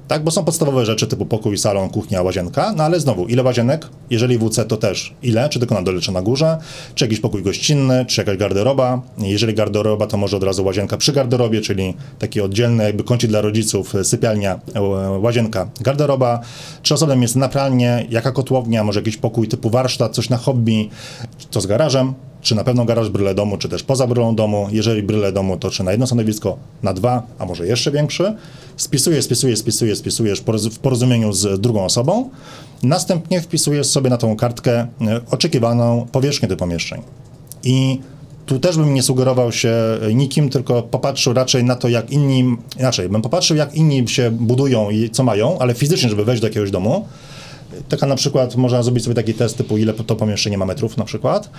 [SPEAKER 2] Tak, bo są podstawowe rzeczy typu pokój, salon, kuchnia, łazienka, no ale znowu, ile łazienek? Jeżeli WC, to też ile? Czy tylko na dole, czy na górze? Czy jakiś pokój gościnny, czy jakaś garderoba? Jeżeli garderoba, to może od razu łazienka przy garderobie, czyli taki oddzielny jakby kącik dla rodziców, e, sypialnia, e, łazienka, garderoba. Czy osobne miejsce na pralnię, jaka kotłownia, może jakiś pokój typu warsztat, coś na hobby, co z garażem? Czy na pewno garaż bryle domu, czy też poza brylą domu? Jeżeli bryle domu, to czy na jedno stanowisko, na dwa, a może jeszcze większy? Spisujesz, spisujesz, spisujesz, spisujesz w porozumieniu z drugą osobą. Następnie wpisujesz sobie na tą kartkę e, oczekiwaną powierzchnię tych pomieszczeń. I tu też bym nie sugerował się e, nikim, tylko popatrzył raczej na to, jak inni, inaczej, bym popatrzył, jak inni się budują i co mają, ale fizycznie, żeby wejść do jakiegoś domu. Taka na przykład, można zrobić sobie taki test typu, ile to pomieszczenie ma metrów na przykład.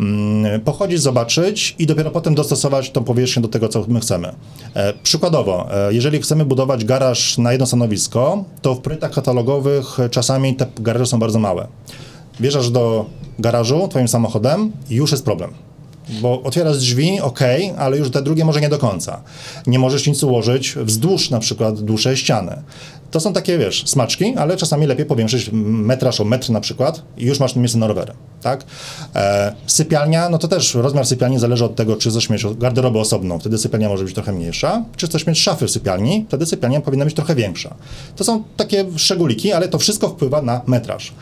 [SPEAKER 2] Mm, Pochodzić, zobaczyć i dopiero potem dostosować tą powierzchnię do tego, co my chcemy. E, przykładowo, e, jeżeli chcemy budować garaż na jedno stanowisko, to w projektach katalogowych czasami te garaże są bardzo małe. Wjeżdżasz do garażu twoim samochodem i już jest problem. Bo otwierasz drzwi, ok, ale już te drugie może nie do końca. Nie możesz nic ułożyć wzdłuż na przykład dłuższej ściany. To są takie, wiesz, smaczki, ale czasami lepiej powiększyć metraż o metr na przykład i już masz miejsce na rowery, tak? E, sypialnia, no to też rozmiar sypialni zależy od tego, czy chcesz mieć garderobę osobną, wtedy sypialnia może być trochę mniejsza, czy chcesz mieć szafy w sypialni, wtedy sypialnia powinna być trochę większa. To są takie szczególiki, ale to wszystko wpływa na metraż.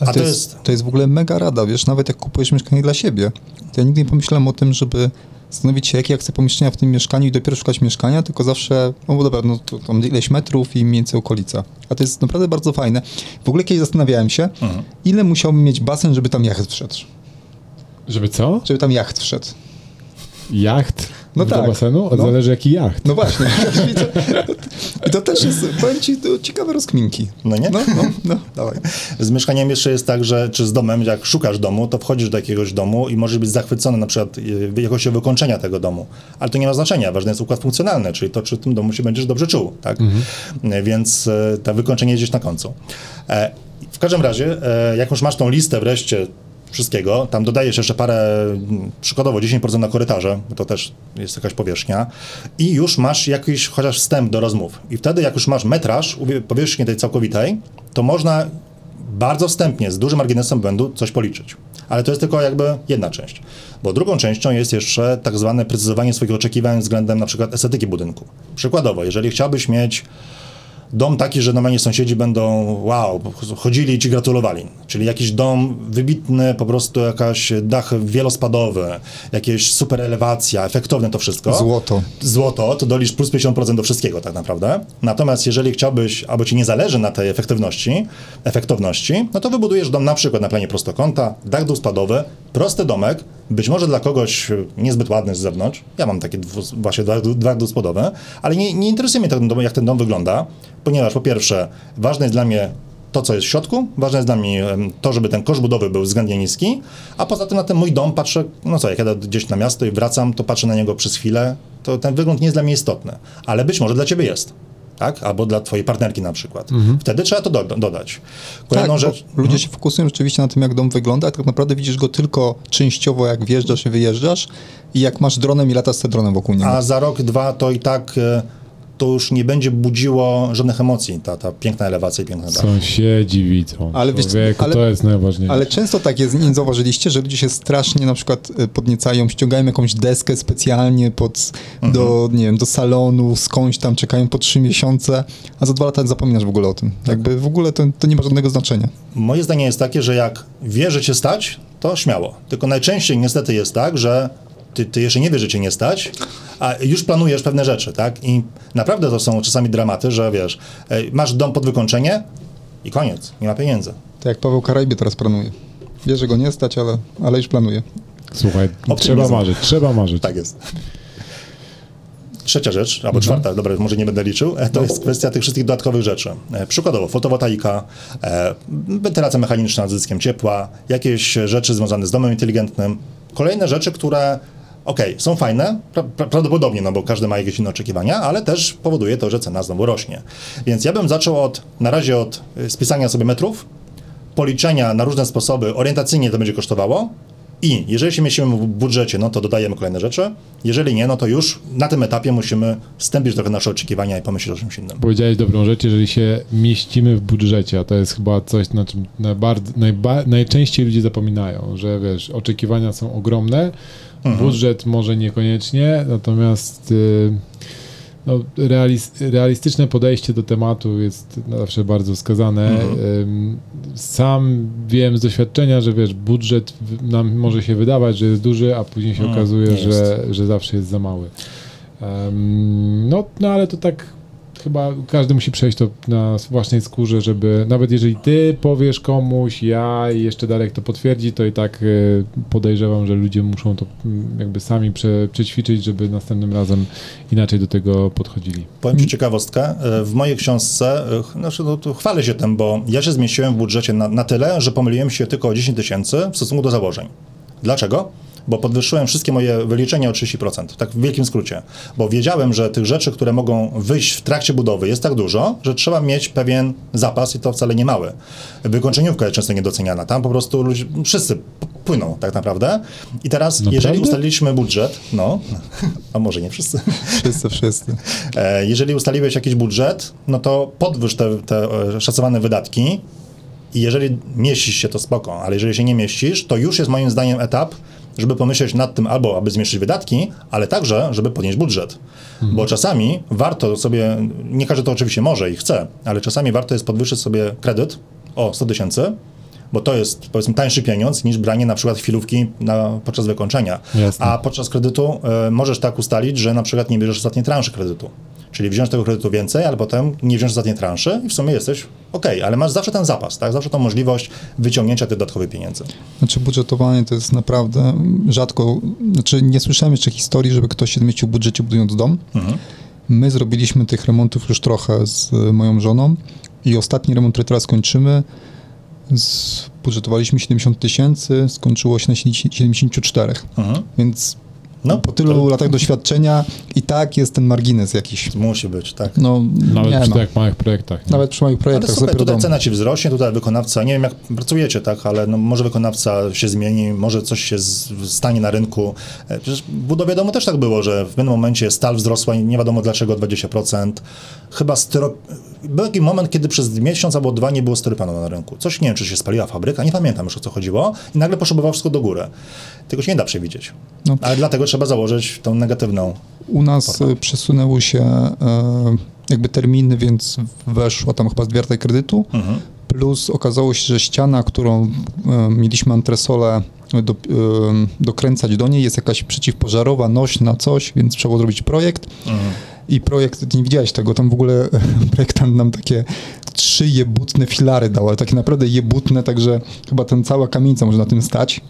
[SPEAKER 3] A to, jest, to jest w ogóle mega rada, wiesz, nawet jak kupujesz mieszkanie dla siebie. To ja nigdy nie pomyślałem o tym, żeby zastanowić się, jakie ja chcę pomieszczenia w tym mieszkaniu i dopiero szukać mieszkania, tylko zawsze, no bo dobra, no to tam ileś metrów i mniej więcej okolica. A to jest naprawdę bardzo fajne. W ogóle kiedyś zastanawiałem się, ile musiałbym mieć basen, żeby tam jacht wszedł.
[SPEAKER 1] Żeby co?
[SPEAKER 3] Żeby tam jacht wszedł.
[SPEAKER 1] Jacht?
[SPEAKER 3] No
[SPEAKER 1] do
[SPEAKER 3] tak.
[SPEAKER 1] basenu? Od
[SPEAKER 3] No.
[SPEAKER 1] zależy jaki jacht.
[SPEAKER 3] No właśnie. I to też jest, powiem ci, to ciekawe rozkminki.
[SPEAKER 2] No nie?
[SPEAKER 3] No, no, no, dawaj.
[SPEAKER 2] Z mieszkaniem jeszcze jest tak, że czy z domem, jak szukasz domu, to wchodzisz do jakiegoś domu i możesz być zachwycony na przykład y, jakością wykończenia tego domu. Ale to nie ma znaczenia. Ważny jest układ funkcjonalny, czyli to, czy w tym domu się będziesz dobrze czuł. Tak? Y, Więc y, to wykończenie jest gdzieś na końcu. E, W każdym razie, e, jak już masz tą listę wreszcie wszystkiego, tam dodajesz jeszcze parę, przykładowo 10% na korytarze, to też jest jakaś powierzchnia i już masz jakiś chociaż wstęp do rozmów. I wtedy jak już masz metraż powierzchni tej całkowitej, to można bardzo wstępnie, z dużym marginesem błędu coś policzyć. Ale to jest tylko jakby jedna część. Bo drugą częścią jest jeszcze tak zwane precyzowanie swoich oczekiwań względem na przykład estetyki budynku. Przykładowo, jeżeli chciałbyś mieć dom taki, że normalnie sąsiedzi będą wow, chodzili i ci gratulowali. Czyli jakiś dom wybitny, po prostu jakaś dach wielospadowy, jakieś super elewacja, efektowne to wszystko.
[SPEAKER 3] Złoto.
[SPEAKER 2] Złoto, to dolisz plus 50% do wszystkiego tak naprawdę. Natomiast jeżeli chciałbyś, albo ci nie zależy na tej efektywności, efektowności, no to wybudujesz dom na przykład na planie prostokąta, dach dwuspadowy, prosty domek, być może dla kogoś niezbyt ładny z zewnątrz. Ja mam takie dwu, właśnie dach, dach dwuspadowe, ale nie, nie interesuje mnie ten dom, jak ten dom wygląda, ponieważ po pierwsze ważne jest dla mnie to, co jest w środku. Ważne jest dla mnie to, żeby ten koszt budowy był względnie niski, a poza tym na ten mój dom patrzę, no co, jak jadę gdzieś na miasto i wracam, to patrzę na niego przez chwilę, to ten wygląd nie jest dla mnie istotny, ale być może dla ciebie jest. Tak? Albo dla twojej partnerki na przykład. Wtedy trzeba to do, dodać. Kolejną
[SPEAKER 3] tak,
[SPEAKER 2] rzecz.
[SPEAKER 3] ludzie się fokusują rzeczywiście na tym, jak dom wygląda, a tak naprawdę widzisz go tylko częściowo, jak wjeżdżasz i wyjeżdżasz i jak masz dronem i latasz z dronem wokół niego.
[SPEAKER 2] A za rok, dwa to i tak e, to już nie będzie budziło żadnych emocji, ta, ta piękna elewacja i piękna dach.
[SPEAKER 1] Sąsiedzi widzą.
[SPEAKER 3] Ale wiesz
[SPEAKER 1] Człowieku,
[SPEAKER 3] ale-
[SPEAKER 1] to jest najważniejsze.
[SPEAKER 3] Ale często tak jest, nie zauważyliście, że ludzie się strasznie na przykład y, podniecają, ściągają jakąś deskę specjalnie pod, do, nie wiem, do salonu, skądś tam, czekają po trzy miesiące, a za dwa lata zapominasz w ogóle o tym. Jakby w ogóle to, to nie ma żadnego znaczenia.
[SPEAKER 2] Moje zdanie jest takie, że jak wiesz, że cię stać, to śmiało. Tylko najczęściej niestety jest tak, że ty, ty jeszcze nie wiesz, że cię nie stać, a już planujesz pewne rzeczy, tak? I naprawdę to są czasami dramaty, że wiesz, masz dom pod wykończenie i koniec, nie ma pieniędzy.
[SPEAKER 3] Tak jak Paweł Karajbie teraz planuje. Wie, że go nie stać, ale, ale już planuje.
[SPEAKER 1] Słuchaj,
[SPEAKER 2] Optymizm.
[SPEAKER 1] trzeba marzyć, trzeba marzyć.
[SPEAKER 2] Tak jest. Trzecia rzecz, albo czwarta, dobra, może nie będę liczył, e, to jest kwestia tych wszystkich dodatkowych rzeczy. E, Przykładowo fotowoltaika, e, wentylacja mechaniczna z zyskiem ciepła, jakieś rzeczy związane z domem inteligentnym. Kolejne rzeczy, które okej, są fajne, pra, pra, prawdopodobnie, no bo każdy ma jakieś inne oczekiwania, ale też powoduje to, że cena znowu rośnie. Więc ja bym zaczął od, na razie od e, spisania sobie metrów, policzenia na różne sposoby, orientacyjnie to będzie kosztowało. I jeżeli się mieścimy w budżecie, no to dodajemy kolejne rzeczy. Jeżeli nie, no to już na tym etapie musimy stępić trochę nasze oczekiwania i pomyśleć o czymś innym.
[SPEAKER 1] Powiedziałeś dobrą rzecz, jeżeli się mieścimy w budżecie, a to jest chyba coś, na czym najba, najczęściej ludzie zapominają, że wiesz, oczekiwania są ogromne, budżet może niekoniecznie, natomiast y, no, realis, realistyczne podejście do tematu jest zawsze bardzo wskazane. Ym, Sam wiem z doświadczenia, że wiesz, budżet nam może się wydawać, że jest duży, a później się
[SPEAKER 2] Mm,
[SPEAKER 1] okazuje, że, że zawsze jest za mały. Em, no, no ale to tak chyba każdy musi przejść to na własnej skórze, żeby nawet jeżeli ty powiesz komuś, ja i jeszcze Darek to potwierdzi, to i tak y, podejrzewam, że ludzie muszą to mm, jakby sami prze, przećwiczyć, żeby następnym razem inaczej do tego podchodzili.
[SPEAKER 2] Powiem Ci ciekawostkę. e, W mojej książce, e, znaczy, no, to chwalę się tym, bo ja się zmieściłem w budżecie na, na tyle, że pomyliłem się tylko o 10 tysięcy w stosunku do założeń. Dlaczego? Bo podwyższyłem wszystkie moje wyliczenia o 30%, tak w wielkim skrócie. Bo wiedziałem, że tych rzeczy, które mogą wyjść w trakcie budowy jest tak dużo, że trzeba mieć pewien zapas i to wcale nie mały. Wykończeniówka jest często niedoceniana. Tam po prostu ludzie, wszyscy płyną tak naprawdę. I teraz, jeżeli ustaliliśmy budżet, no, a może nie wszyscy,
[SPEAKER 3] Wszyscy, wszyscy.
[SPEAKER 2] E, Jeżeli ustaliłeś jakiś budżet, no to podwyż te, te e, szacowane wydatki i jeżeli mieścisz się, to spoko, ale jeżeli się nie mieścisz, to już jest moim zdaniem etap, żeby pomyśleć nad tym albo, aby zmniejszyć wydatki, ale także, żeby podnieść budżet. Bo czasami warto sobie, nie każdy to oczywiście może i chce, ale czasami warto jest podwyższyć sobie kredyt o 100 tysięcy, bo to jest powiedzmy tańszy pieniądz niż branie na przykład chwilówki na, podczas wykończenia.
[SPEAKER 1] Jasne.
[SPEAKER 2] A podczas kredytu e, możesz tak ustalić, że na przykład nie bierzesz ostatniej transzy kredytu. Czyli wziąć tego kredytu więcej, ale potem nie wziąć ostatniej transzy i w sumie jesteś ok, ale masz zawsze ten zapas, tak? Zawsze tą możliwość wyciągnięcia tych dodatkowych pieniędzy.
[SPEAKER 3] Znaczy budżetowanie to jest naprawdę rzadko, znaczy nie słyszałem jeszcze historii, żeby ktoś się zmieścił w budżecie budując dom. My zrobiliśmy tych remontów już trochę z y, moją żoną i ostatni remont, który teraz kończymy, budżetowaliśmy 70 tysięcy, skończyło się na 74.
[SPEAKER 2] Mhm.
[SPEAKER 3] Więc
[SPEAKER 2] No,
[SPEAKER 3] po tylu
[SPEAKER 2] to
[SPEAKER 3] latach doświadczenia i tak jest ten margines jakiś.
[SPEAKER 2] musi być, tak.
[SPEAKER 3] No,
[SPEAKER 1] Nawet
[SPEAKER 3] nie
[SPEAKER 1] przy
[SPEAKER 3] ma.
[SPEAKER 1] tak małych projektach. nie?
[SPEAKER 3] Nawet przy moich
[SPEAKER 2] Ale
[SPEAKER 3] projektach
[SPEAKER 2] super,
[SPEAKER 3] dopiero
[SPEAKER 2] tutaj
[SPEAKER 3] dom.
[SPEAKER 2] cena ci wzrośnie, tutaj wykonawca, nie wiem jak pracujecie, tak, ale no, może wykonawca się zmieni, może coś się z, stanie na rynku. E, Przecież w budowie domu też tak było, że w pewnym momencie stal wzrosła i nie wiadomo dlaczego o 20%. Chyba styro, był taki moment, kiedy przez miesiąc albo dwa nie było styropanu na rynku. Coś, nie wiem, czy się spaliła fabryka, nie pamiętam już o co chodziło i nagle poszybowało wszystko do góry. Tego się nie da przewidzieć.
[SPEAKER 3] No.
[SPEAKER 2] Ale dlatego trzeba założyć tą negatywną.
[SPEAKER 3] U nas e, przesunęły się e, jakby terminy, więc weszła tam chyba dwiarta kredytu, plus okazało się, że ściana, którą e, mieliśmy antresolę do, dokręcać do niej, jest jakaś przeciwpożarowa, nośna, coś, więc trzeba było zrobić projekt. I projekt, nie widziałeś tego, tam w ogóle projektant nam takie trzy jebutne filary dał, ale takie naprawdę jebutne, także chyba ten cała kamienica może na tym stać.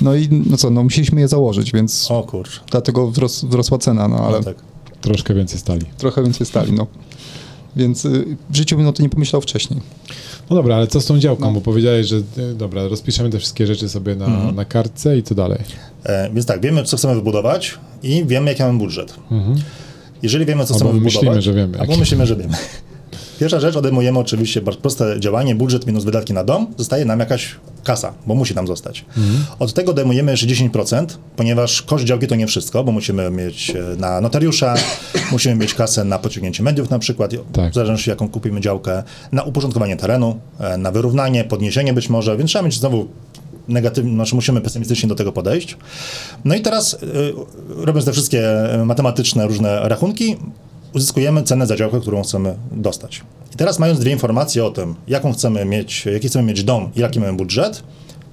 [SPEAKER 3] No i no co, no musieliśmy je założyć, więc
[SPEAKER 2] O kurczę.
[SPEAKER 3] dlatego wzros, wzrosła cena, no ale
[SPEAKER 2] No tak.
[SPEAKER 1] Troszkę więcej stali.
[SPEAKER 3] trochę więcej stali, no. Więc y, w życiu bym o to nie pomyślał wcześniej.
[SPEAKER 1] No dobra, ale co z tą działką?
[SPEAKER 3] No.
[SPEAKER 1] Bo powiedziałeś, że y, dobra, rozpiszemy te wszystkie rzeczy sobie na,
[SPEAKER 2] Mhm.
[SPEAKER 1] na kartce i co dalej?
[SPEAKER 2] E, więc tak, wiemy, co chcemy wybudować i wiemy, jaki mamy budżet. Jeżeli wiemy, co
[SPEAKER 1] Albo
[SPEAKER 2] chcemy wybudować...
[SPEAKER 1] myślimy, że wiemy,
[SPEAKER 2] Albo myślimy, że wiemy. Pierwsza rzecz, odejmujemy oczywiście bardzo proste działanie, budżet minus wydatki na dom, zostaje nam jakaś kasa, bo musi tam zostać. Od tego odejmujemy jeszcze 10%, ponieważ koszt działki to nie wszystko, bo musimy mieć e, na notariusza, musimy mieć kasę na pociągnięcie mediów na przykład,
[SPEAKER 1] Tak.
[SPEAKER 2] w zależności jaką kupimy działkę, na uporządkowanie terenu, e, na wyrównanie, podniesienie być może, więc trzeba mieć znowu negatywnie, znaczy musimy pesymistycznie do tego podejść. No i teraz, y, robiąc te wszystkie matematyczne różne rachunki, uzyskujemy cenę za działkę, którą chcemy dostać. I teraz mając dwie informacje o tym, jaką chcemy mieć, jaki chcemy mieć dom i jaki mamy budżet,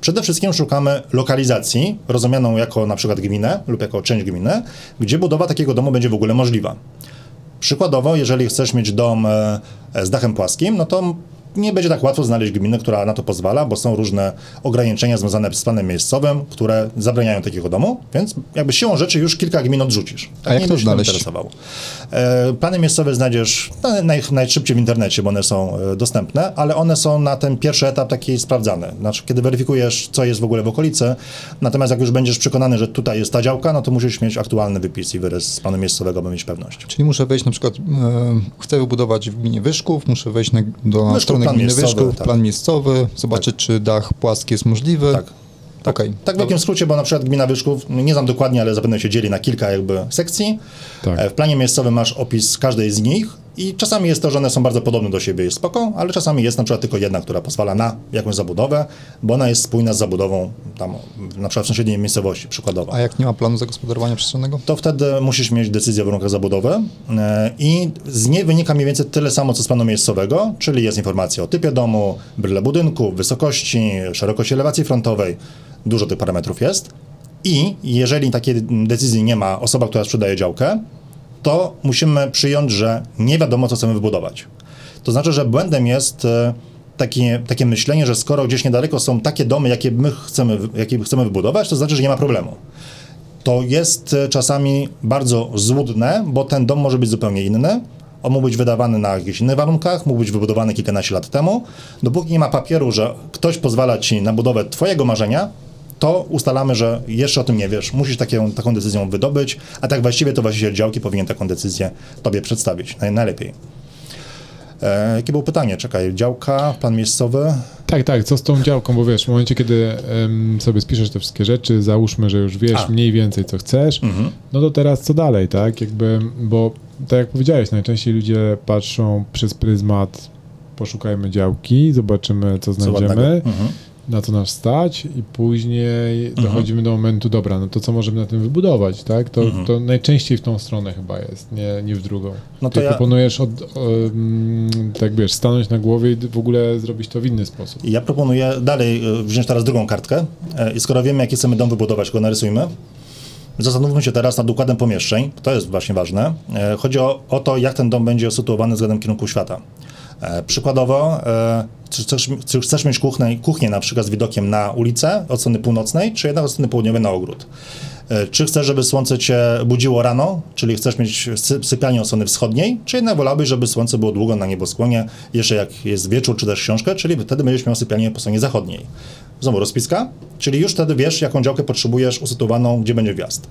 [SPEAKER 2] przede wszystkim szukamy lokalizacji, rozumianą jako na przykład gminę lub jako część gminy, gdzie budowa takiego domu będzie w ogóle możliwa. Przykładowo, jeżeli chcesz mieć dom e, z dachem płaskim, no to nie będzie tak łatwo znaleźć gminę, która na to pozwala, bo są różne ograniczenia związane z planem miejscowym, które zabraniają takiego domu, więc jakby siłą rzeczy już kilka gmin odrzucisz.
[SPEAKER 3] A jak
[SPEAKER 2] nie
[SPEAKER 3] to znaleźć?
[SPEAKER 2] interesowało. E, plany miejscowe znajdziesz no, naj, najszybciej w internecie, bo one są e, dostępne, ale one są na ten pierwszy etap taki sprawdzany. Znaczy, kiedy weryfikujesz, co jest w ogóle w okolicy, natomiast jak już będziesz przekonany, że tutaj jest ta działka, no to musisz mieć aktualny wypis i wyrys z planu miejscowego, by mieć pewność.
[SPEAKER 3] Czyli muszę wejść na przykład, e, chcę wybudować w gminie Wyszków, muszę wejść na, do
[SPEAKER 2] Wyszków,
[SPEAKER 3] stronę
[SPEAKER 2] plan miejscowy, tak.
[SPEAKER 3] plan miejscowy, zobaczyć, czy dach płaski jest możliwy.
[SPEAKER 2] Tak.
[SPEAKER 3] Okej.
[SPEAKER 2] Tak w wielkim skrócie, bo na przykład gmina Wyszków, nie znam dokładnie, ale zapewne się dzieli na kilka jakby sekcji.
[SPEAKER 1] Tak.
[SPEAKER 2] E, W planie miejscowym masz opis każdej z nich i czasami jest to, że one są bardzo podobne do siebie, jest spoko, ale czasami jest na przykład tylko jedna, która pozwala na jakąś zabudowę, bo ona jest spójna z zabudową tam na przykład w sąsiedniej miejscowości, przykładowo.
[SPEAKER 3] A jak nie ma planu zagospodarowania przestrzennego?
[SPEAKER 2] to wtedy musisz mieć decyzję o warunkach zabudowy e, i z niej wynika mniej więcej tyle samo, co z planu miejscowego, czyli jest informacja o typie domu, bryle budynku, wysokości, szerokości elewacji frontowej, dużo tych parametrów jest i jeżeli takiej decyzji nie ma osoba, która sprzedaje działkę, to musimy przyjąć, że nie wiadomo, co chcemy wybudować. To znaczy, że błędem jest e, takie, takie myślenie, że skoro gdzieś niedaleko są takie domy, jakie my chcemy, jakie chcemy wybudować, to znaczy, że nie ma problemu to jest e, czasami bardzo złudne, bo ten dom może być zupełnie inny. On mógł być wydawany na jakichś innych warunkach, mógł być wybudowany kilkanaście lat temu. Dopóki nie ma papieru, że ktoś pozwala ci na budowę twojego marzenia, to ustalamy, że jeszcze o tym nie wiesz. Musisz taką, taką decyzją wydobyć, a tak właściwie to właściciel działki powinien taką decyzję tobie przedstawić. Naj, najlepiej. E, jakie było pytanie? Czekaj, działka, plan miejscowy.
[SPEAKER 1] Tak, tak, co z tą działką, bo wiesz, w momencie, kiedy em, sobie spiszesz te wszystkie rzeczy, załóżmy, że już wiesz
[SPEAKER 2] A. Mhm.
[SPEAKER 1] mniej więcej, co chcesz, no to teraz co dalej, tak? Jakby, bo tak jak powiedziałeś, najczęściej ludzie patrzą przez pryzmat poszukajmy działki, zobaczymy, co znajdziemy,
[SPEAKER 2] Mhm.
[SPEAKER 1] Na co nas stać i później dochodzimy do momentu, dobra, no to co możemy na tym wybudować, tak? To, to najczęściej w tą stronę chyba jest, nie, nie w drugą.
[SPEAKER 2] Mhm. No
[SPEAKER 1] Ty
[SPEAKER 2] to ja-
[SPEAKER 1] proponujesz, od, um, tak wiesz, stanąć na głowie i w ogóle zrobić to w inny sposób.
[SPEAKER 2] Ja proponuję dalej e, wziąć teraz drugą kartkę e, i skoro wiemy, jaki chcemy dom wybudować, go narysujmy, zastanówmy się teraz nad układem pomieszczeń, to jest właśnie ważne. E, Chodzi o, o to, jak ten dom będzie usytuowany względem kierunku świata. E, Przykładowo, e, czy chcesz, czy chcesz mieć kuchnię, kuchnię na przykład z widokiem na ulicę od strony północnej, czy jednak od strony południowej na ogród? E, Czy chcesz, żeby słońce cię budziło rano, czyli chcesz mieć sy- sypialnię od strony wschodniej, czy jednak wolałbyś, żeby słońce było długo na nieboskłonie, jeszcze jak jest wieczór, czy też książkę, czyli wtedy będziesz miał sypialnię po stronie zachodniej. Znowu rozpiska, czyli już wtedy wiesz, jaką działkę potrzebujesz usytuowaną, gdzie będzie wjazd.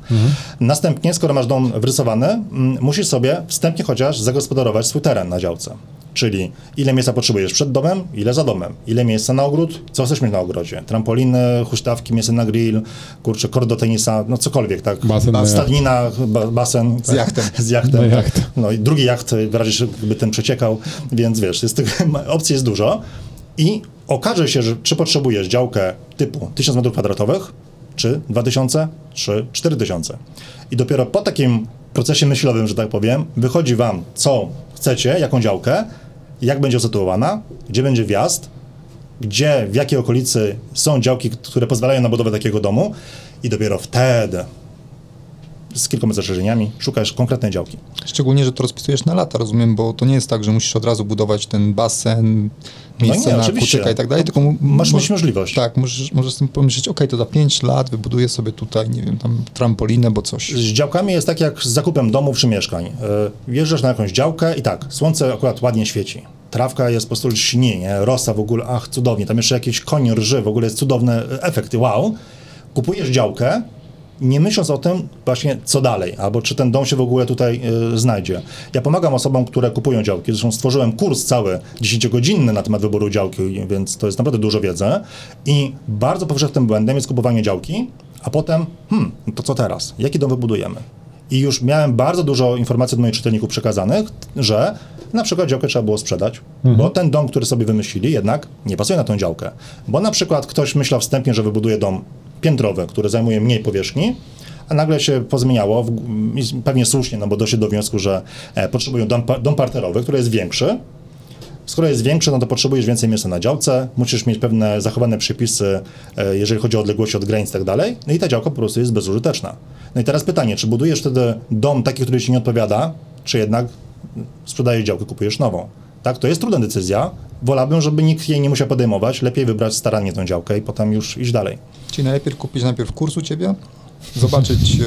[SPEAKER 2] Następnie, skoro masz dom wrysowany, mm, musisz sobie wstępnie chociaż zagospodarować swój teren na działce. Czyli ile miejsca potrzebujesz przed domem, ile za domem, ile miejsca na ogród, co chcesz mieć na ogrodzie. Trampoliny, huśtawki, miejsce na grill, kurczę, kord do tenisa, no cokolwiek, tak?
[SPEAKER 1] Basen na
[SPEAKER 2] Stadnina, ba, basen.
[SPEAKER 3] Z jachtem.
[SPEAKER 2] Z jachtem. Tak.
[SPEAKER 1] jacht.
[SPEAKER 2] No i drugi jacht, w razie, żeby ten przeciekał, więc wiesz, jest tych opcji jest dużo i okaże się, że czy potrzebujesz działkę typu 1000 m2, czy 2000, czy 4000. I dopiero po takim procesie myślowym, że tak powiem, wychodzi wam, co chcecie, jaką działkę, jak będzie usytuowana, gdzie będzie wjazd, gdzie, w jakiej okolicy są działki, które pozwalają na budowę takiego domu i dopiero wtedy z kilkoma zastrzeżeniami szukasz konkretnej działki.
[SPEAKER 3] Szczególnie, że to rozpisujesz na lata, rozumiem, bo to nie jest tak, że musisz od razu budować ten basen, miejsce
[SPEAKER 2] No nie,
[SPEAKER 3] na kucyka i tak dalej, tylko
[SPEAKER 2] Masz mieć możliwość.
[SPEAKER 3] Tak, możesz, możesz sobie pomyśleć, ok, to za 5 lat wybuduję sobie tutaj, nie wiem, tam trampolinę, bo coś.
[SPEAKER 2] Z działkami jest tak jak z zakupem domów czy mieszkań. Yy, Wjeżdżasz na jakąś działkę i tak, słońce akurat ładnie świeci. Trawka jest po prostu śni, nie? rosa w ogóle, ach, cudownie. Tam jeszcze jakiś koń rży, w ogóle jest cudowny efekt, wow. Kupujesz działkę, nie myśląc o tym właśnie co dalej, albo czy ten dom się w ogóle tutaj y, znajdzie. Ja pomagam osobom, które kupują działki, zresztą stworzyłem kurs cały 10-godzinny na temat wyboru działki, więc to jest naprawdę dużo wiedzy i bardzo powszechnym błędem jest kupowanie działki, a potem, hmm, no to co teraz? Jaki dom wybudujemy? I już miałem bardzo dużo informacji od moich czytelników przekazanych, że na przykład działkę trzeba było sprzedać, bo ten dom, który sobie wymyślili, jednak nie pasuje na tą działkę. Bo na przykład ktoś myślał wstępnie, że wybuduje dom piętrowy, który zajmuje mniej powierzchni, a nagle się pozmieniało, w, pewnie słusznie, no bo doszli do wniosku, że e, potrzebują dom, dom parterowy, który jest większy, Skoro jest większy, no to potrzebujesz więcej miejsca na działce, musisz mieć pewne zachowane przepisy, e, jeżeli chodzi o odległości od granic i tak dalej, no i ta działka po prostu jest bezużyteczna. No i teraz pytanie, czy budujesz wtedy dom taki, który ci nie odpowiada, czy jednak sprzedajesz działkę, kupujesz nową? Tak, to jest trudna decyzja. Wolałbym, żeby nikt jej nie musiał podejmować. Lepiej wybrać starannie tą działkę i potem już iść dalej.
[SPEAKER 3] Czyli najlepiej kupić najpierw kurs u ciebie, zobaczyć e,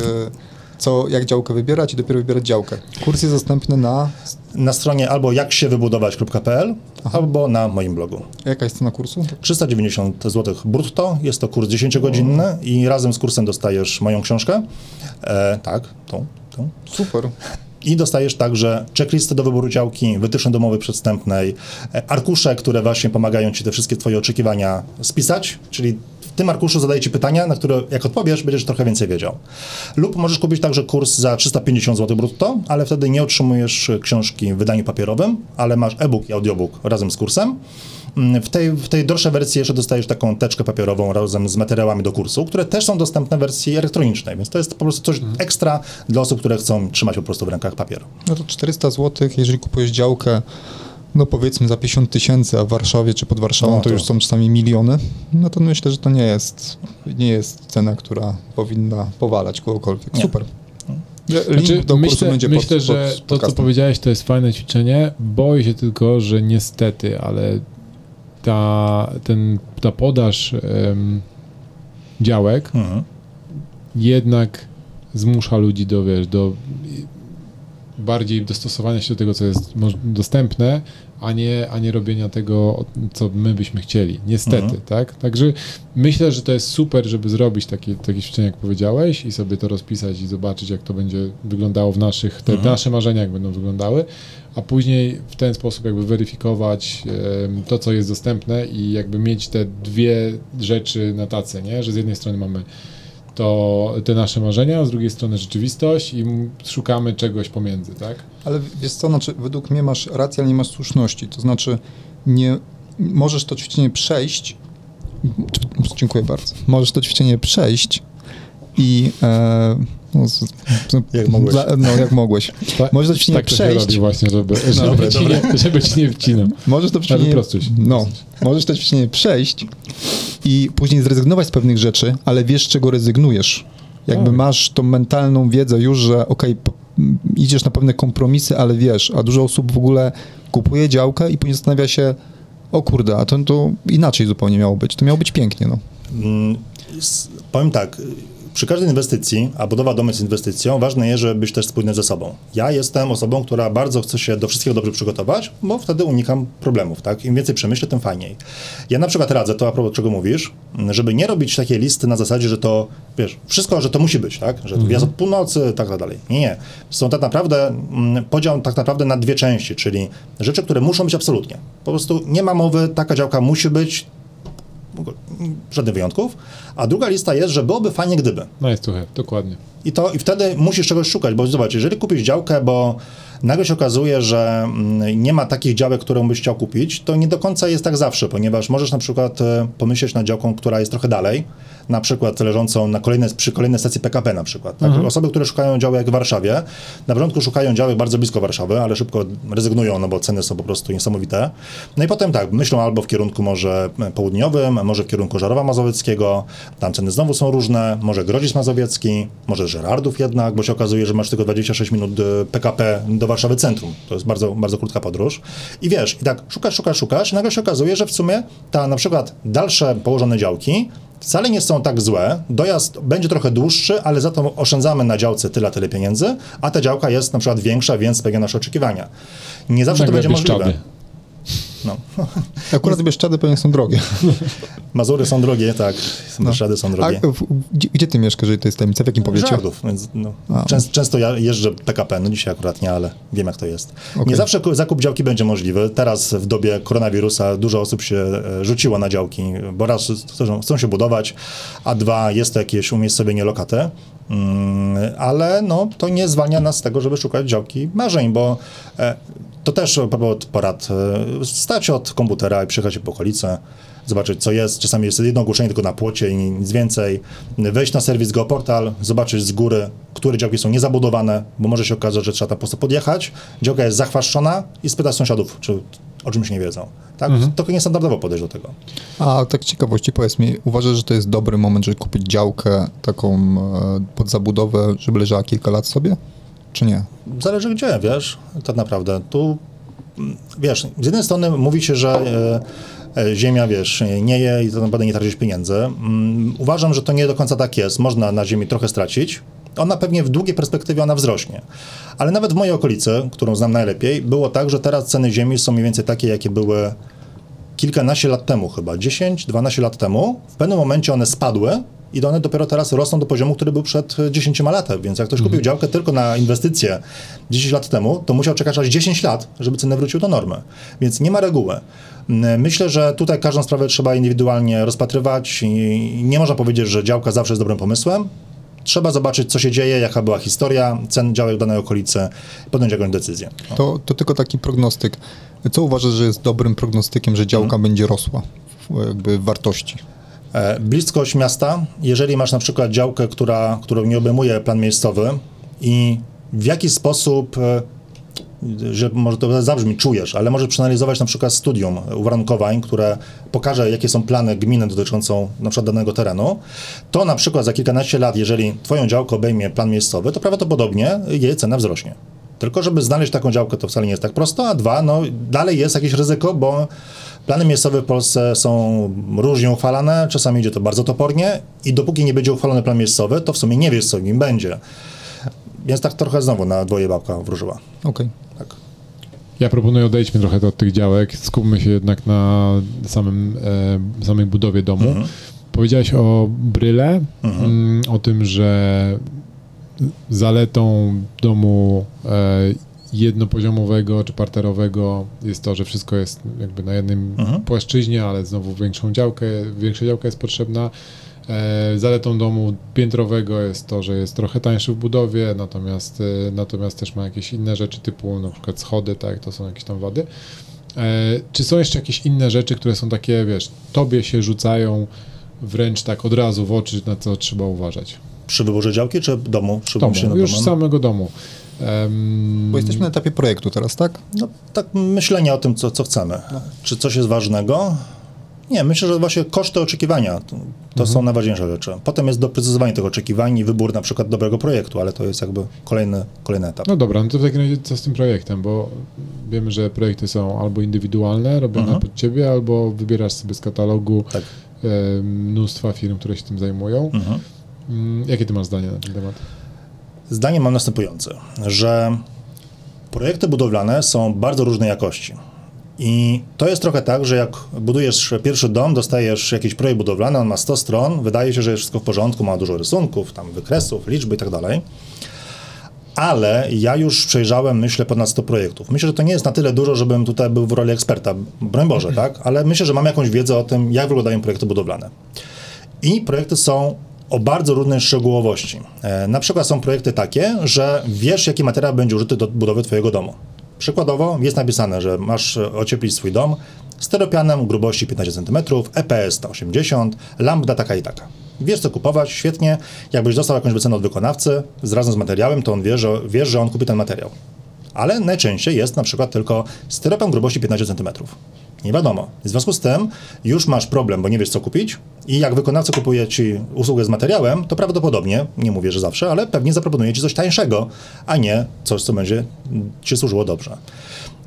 [SPEAKER 3] co, jak działkę wybierać i dopiero wybierać działkę. Kurs jest dostępny na...
[SPEAKER 2] Na stronie albo jaksiewybudować.pl albo na moim blogu.
[SPEAKER 3] Jaka jest cena kursu?
[SPEAKER 2] 390 zł brutto, jest to kurs 10-godzinny i razem z kursem dostajesz moją książkę. E, tak, tą, tą.
[SPEAKER 3] Super.
[SPEAKER 2] I dostajesz także checklistę do wyboru działki, wytyczne domowe przedstępnej, e, arkusze, które właśnie pomagają ci te wszystkie twoje oczekiwania spisać, czyli tym arkuszu zadaję ci pytania, na które jak odpowiesz, będziesz trochę więcej wiedział. Lub możesz kupić także kurs za 350 zł brutto, ale wtedy nie otrzymujesz książki w wydaniu papierowym, ale masz e-book i audiobook razem z kursem. Mm, W tej, w tej droższej wersji jeszcze dostajesz taką teczkę papierową razem z materiałami do kursu, które też są dostępne w wersji elektronicznej, więc to jest po prostu coś ekstra dla osób, które chcą trzymać po prostu w rękach papier.
[SPEAKER 3] No to 400 zł, jeżeli kupujesz działkę, no powiedzmy za 50 tysięcy, a w Warszawie czy pod Warszawą
[SPEAKER 2] No
[SPEAKER 3] to
[SPEAKER 2] to-
[SPEAKER 3] już są czasami miliony, no to myślę, że to nie jest, nie jest cena, która powinna powalać kogokolwiek.
[SPEAKER 2] Nie.
[SPEAKER 3] Super. Link
[SPEAKER 1] Znaczy,
[SPEAKER 3] do kursu
[SPEAKER 1] myślę,
[SPEAKER 3] będzie
[SPEAKER 1] myślę
[SPEAKER 3] pod,
[SPEAKER 1] że
[SPEAKER 3] pod
[SPEAKER 1] to, co powiedziałeś, to jest fajne ćwiczenie. Boję się tylko, że niestety, ale ta, ten, ta podaż em, działek
[SPEAKER 2] Mhm.
[SPEAKER 1] jednak zmusza ludzi do, wiesz, do bardziej dostosowania się do tego, co jest dostępne, a nie, a nie robienia tego, co my byśmy chcieli. Niestety,
[SPEAKER 2] Mhm.
[SPEAKER 1] tak? Także myślę, że to jest super, żeby zrobić takie, takie ćwiczenie, jak powiedziałeś, i sobie to rozpisać i zobaczyć, jak to będzie wyglądało w naszych, te
[SPEAKER 2] Mhm.
[SPEAKER 1] nasze marzenia, jak będą wyglądały, a później w ten sposób jakby weryfikować em, to, co jest dostępne i jakby mieć te dwie rzeczy na tacy, nie? Że z jednej strony mamy to te nasze marzenia, z drugiej strony rzeczywistość i szukamy czegoś pomiędzy, tak?
[SPEAKER 3] Ale wiesz co, znaczy, według mnie masz rację, ale nie masz słuszności. To znaczy, nie możesz to ćwiczenie przejść. Dziękuję bardzo. Możesz to ćwiczenie przejść i. E, no, z,
[SPEAKER 2] Jak mogłeś.
[SPEAKER 3] Dla, no, jak mogłeś. Możesz to ćwiczenie
[SPEAKER 1] tak
[SPEAKER 3] przejść.
[SPEAKER 1] robi właśnie, żeby, żeby,
[SPEAKER 2] Dobra,
[SPEAKER 1] ci nie, żeby ci nie wcinał.
[SPEAKER 3] Możesz to
[SPEAKER 1] Ale
[SPEAKER 3] ćwiczenie. No, możesz to ćwiczenie przejść i później zrezygnować z pewnych rzeczy, ale wiesz, z czego rezygnujesz. Jakby
[SPEAKER 1] Tak.
[SPEAKER 3] masz tą mentalną wiedzę już, że okej, m, idziesz na pewne kompromisy, ale wiesz, a dużo osób w ogóle kupuje działkę i później zastanawia się, o kurde, a to, to inaczej zupełnie miało być. To miało być pięknie, no.
[SPEAKER 2] Mm, Powiem tak, przy każdej inwestycji, a budowa domu jest inwestycją, ważne jest, żeby być też spójny ze sobą. Ja jestem osobą, która bardzo chce się do wszystkiego dobrze przygotować, bo wtedy unikam problemów, tak? Im więcej przemyślę, tym fajniej. Ja na przykład radzę, to a propos czego mówisz, żeby nie robić takiej listy na zasadzie, że to, wiesz, wszystko, że to musi być, tak? Że mhm. jest od północy, tak dalej. Nie, nie. Są tak naprawdę, mm, podział tak naprawdę na dwie części, czyli rzeczy, które muszą być absolutnie. Po prostu nie ma mowy, taka działka musi być, żadnych wyjątków. A druga lista jest, że byłoby fajnie gdyby.
[SPEAKER 1] No jest trochę, dokładnie.
[SPEAKER 2] I, to, I wtedy musisz czegoś szukać, bo zobacz, jeżeli kupisz działkę, bo nagle się okazuje, że mm, nie ma takich działek, którą byś chciał kupić, to nie do końca jest tak zawsze, ponieważ możesz na przykład e, pomyśleć nad działką, która jest trochę dalej, na przykład leżącą na kolejne, przy kolejnej stacji PKP na przykład. Tak? Mhm. Osoby, które szukają działek w Warszawie, na początku szukają działek bardzo blisko Warszawy, ale szybko rezygnują, no bo ceny są po prostu niesamowite. No i potem tak, myślą albo w kierunku może południowym, może w kierunku Żarowa Mazowieckiego, tam ceny znowu są różne, może Grodzic Mazowiecki, może Żerardów jednak, bo się okazuje, że masz tylko 26 minut PKP do Warszawy Centrum. To jest bardzo, bardzo krótka podróż. I wiesz, i tak szukasz, szukasz, szukasz i nagle się okazuje, że w sumie ta na przykład dalsze położone działki wcale nie są tak złe. Dojazd będzie trochę dłuższy, ale za to oszczędzamy na działce tyle, tyle pieniędzy, a ta działka jest na przykład większa, więc spełnia nasze oczekiwania. Nie zawsze to będzie możliwe.
[SPEAKER 3] No. Akurat Bieszczady pewnie są drogie.
[SPEAKER 2] Mazury są drogie, tak. Bieszczady są drogie. A,
[SPEAKER 3] gdzie, gdzie, ty mieszkasz, jeżeli to jest tajemnica? W jakim powiecie?
[SPEAKER 2] Żardów, więc no, często, często ja jeżdżę PKP, no dzisiaj akurat nie, ale wiem jak to jest. Okay. Nie zawsze zakup działki będzie możliwy. Teraz w dobie koronawirusa dużo osób się e, rzuciło na działki, bo raz chcą, chcą się budować, a dwa jest to jakieś umiejscowienie lokaty. Mm, ale no, to nie zwalnia nas z tego, żeby szukać działki marzeń, bo e, to też porad e, stać od komputera i przyjechać po okolice, zobaczyć co jest. Czasami jest jedno ogłoszenie tylko na płocie i nic więcej. Wejść na serwis GeoPortal, zobaczyć z góry, które działki są niezabudowane, bo może się okazać, że trzeba tam po prostu podjechać. Działka jest zachwaszczona i spytać sąsiadów, czy o czymś nie wiedzą. Tak? Mhm. Trochę niestandardowo podejść do tego.
[SPEAKER 3] A tak ciekawości, powiedz mi, uważasz, że to jest dobry moment, żeby kupić działkę taką e, pod zabudowę, żeby leżała kilka lat sobie? Czy nie?
[SPEAKER 2] Zależy gdzie, wiesz, tak naprawdę. Tu, wiesz, z jednej strony mówi się, że e, e, ziemia, wiesz, nie je i to naprawdę nie tracisz pieniędzy. Mm, uważam, że to nie do końca tak jest. Można na ziemi trochę stracić, ona pewnie w długiej perspektywie ona wzrośnie. Ale nawet w mojej okolicy, którą znam najlepiej, było tak, że teraz ceny ziemi są mniej więcej takie, jakie były kilkanaście lat temu chyba, 10-12 lat temu. W pewnym momencie one spadły i one dopiero teraz rosną do poziomu, który był przed 10 laty. Więc jak ktoś kupił mhm. działkę tylko na inwestycje 10 lat temu, to musiał czekać aż 10 lat, żeby ceny wróciły do normy. Więc nie ma reguły. Myślę, że tutaj każdą sprawę trzeba indywidualnie rozpatrywać i nie można powiedzieć, że działka zawsze jest dobrym pomysłem. Trzeba zobaczyć, co się dzieje, jaka była historia cen działek w danej okolicy, podjąć jakąś decyzję.
[SPEAKER 3] No. To, to tylko taki prognostyk. Co uważasz, że jest dobrym prognostykiem, że działka hmm. będzie rosła w, jakby w wartości?
[SPEAKER 2] E, bliskość miasta, jeżeli masz na przykład działkę, która, którą nie obejmuje plan miejscowy i w jaki sposób e, że może to zabrzmi, czujesz, ale możesz przeanalizować na przykład studium uwarunkowań, które pokaże, jakie są plany gminy dotyczącą na przykład danego terenu, to na przykład za kilkanaście lat, jeżeli twoją działkę obejmie plan miejscowy, to prawdopodobnie jej cena wzrośnie. Tylko żeby znaleźć taką działkę, to wcale nie jest tak prosto, a dwa, no dalej jest jakieś ryzyko, bo plany miejscowe w Polsce są różnie uchwalane, czasami idzie to bardzo topornie i dopóki nie będzie uchwalony plan miejscowy, to w sumie nie wiesz, co w nim będzie. Więc tak trochę znowu na dwoje babka wróżyła.
[SPEAKER 3] Okej. Okay. Tak.
[SPEAKER 1] Ja proponuję odejdźmy trochę od tych działek, skupmy się jednak na samym, e, samej budowie domu. Mhm. Powiedziałeś o bryle, mhm. Mm, o tym, że zaletą domu e, jednopoziomowego czy parterowego jest to, że wszystko jest jakby na jednym mhm. płaszczyźnie, ale znowu większą działkę, większa działka jest potrzebna. E, zaletą domu piętrowego jest to, że jest trochę tańszy w budowie, natomiast, e, natomiast też ma jakieś inne rzeczy typu na przykład schody, tak, to są jakieś tam wady. Czy są jeszcze jakieś inne rzeczy, które są takie, wiesz, tobie się rzucają wręcz tak od razu w oczy, na co trzeba uważać?
[SPEAKER 2] Przy wyborze działki czy domu?
[SPEAKER 1] Przy domu, już domu? samego domu.
[SPEAKER 3] Um, Bo jesteśmy na etapie projektu teraz, tak?
[SPEAKER 2] No tak, myślenie o tym, co, co chcemy. No. Czy coś jest ważnego? Nie, myślę, że właśnie koszty oczekiwania to, to mhm. są najważniejsze rzeczy. Potem jest doprecyzowanie tych oczekiwań i wybór na przykład dobrego projektu, ale to jest jakby kolejny, kolejny etap.
[SPEAKER 1] No dobra, no to w takim razie co z tym projektem, bo wiemy, że projekty są albo indywidualne, robione mhm. pod ciebie, albo wybierasz sobie z katalogu tak. e, mnóstwa firm, które się tym zajmują. Mhm. Mm, Jakie ty masz zdanie na ten temat?
[SPEAKER 2] Zdanie mam następujące, że projekty budowlane są bardzo różnej jakości. I to jest trochę tak, że jak budujesz pierwszy dom, dostajesz jakiś projekt budowlany, on ma 100 stron, wydaje się, że jest wszystko w porządku, ma dużo rysunków, tam wykresów, liczby i tak dalej. Ale ja już przejrzałem, myślę, ponad 100 projektów. Myślę, że to nie jest na tyle dużo, żebym tutaj był w roli eksperta, broń Boże, tak? Ale myślę, że mam jakąś wiedzę o tym, jak wyglądają projekty budowlane. I projekty są o bardzo różnej szczegółowości. E, na przykład są projekty takie, że wiesz, jaki materiał będzie użyty do budowy Twojego domu. Przykładowo jest napisane, że masz ocieplić swój dom steropianem grubości 15 cm, EPS 180, lambda taka i taka. Wiesz, co kupować, świetnie. Jakbyś dostał jakąś wycenę od wykonawcy z razem z materiałem, to on wie, że, wiesz, że on kupi ten materiał. Ale najczęściej jest na przykład tylko styropian grubości 15 cm. Nie wiadomo. W związku z tym już masz problem, bo nie wiesz co kupić i jak wykonawca kupuje ci usługę z materiałem, to prawdopodobnie, nie mówię, że zawsze, ale pewnie zaproponuje ci coś tańszego, a nie coś, co będzie ci służyło dobrze.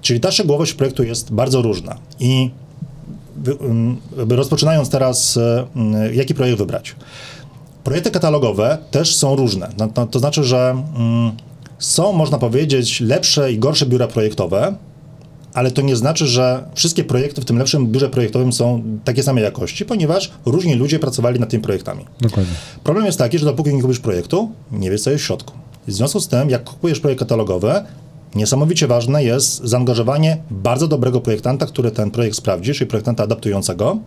[SPEAKER 2] Czyli ta szczegółowość projektu jest bardzo różna i rozpoczynając teraz, y, jaki projekt wybrać? Projekty katalogowe też są różne. No, to, znaczy, że są, można powiedzieć, lepsze i gorsze biura projektowe, ale to nie znaczy, że wszystkie projekty w tym lepszym biurze projektowym są takiej samej jakości, ponieważ różni ludzie pracowali nad tymi projektami.
[SPEAKER 1] Dokładnie.
[SPEAKER 2] Problem jest taki, że dopóki nie kupisz projektu, nie wiesz, co jest w środku. W związku z tym, jak kupujesz projekt katalogowy, niesamowicie ważne jest zaangażowanie bardzo dobrego projektanta, który ten projekt sprawdzi, czyli projektanta adaptującego,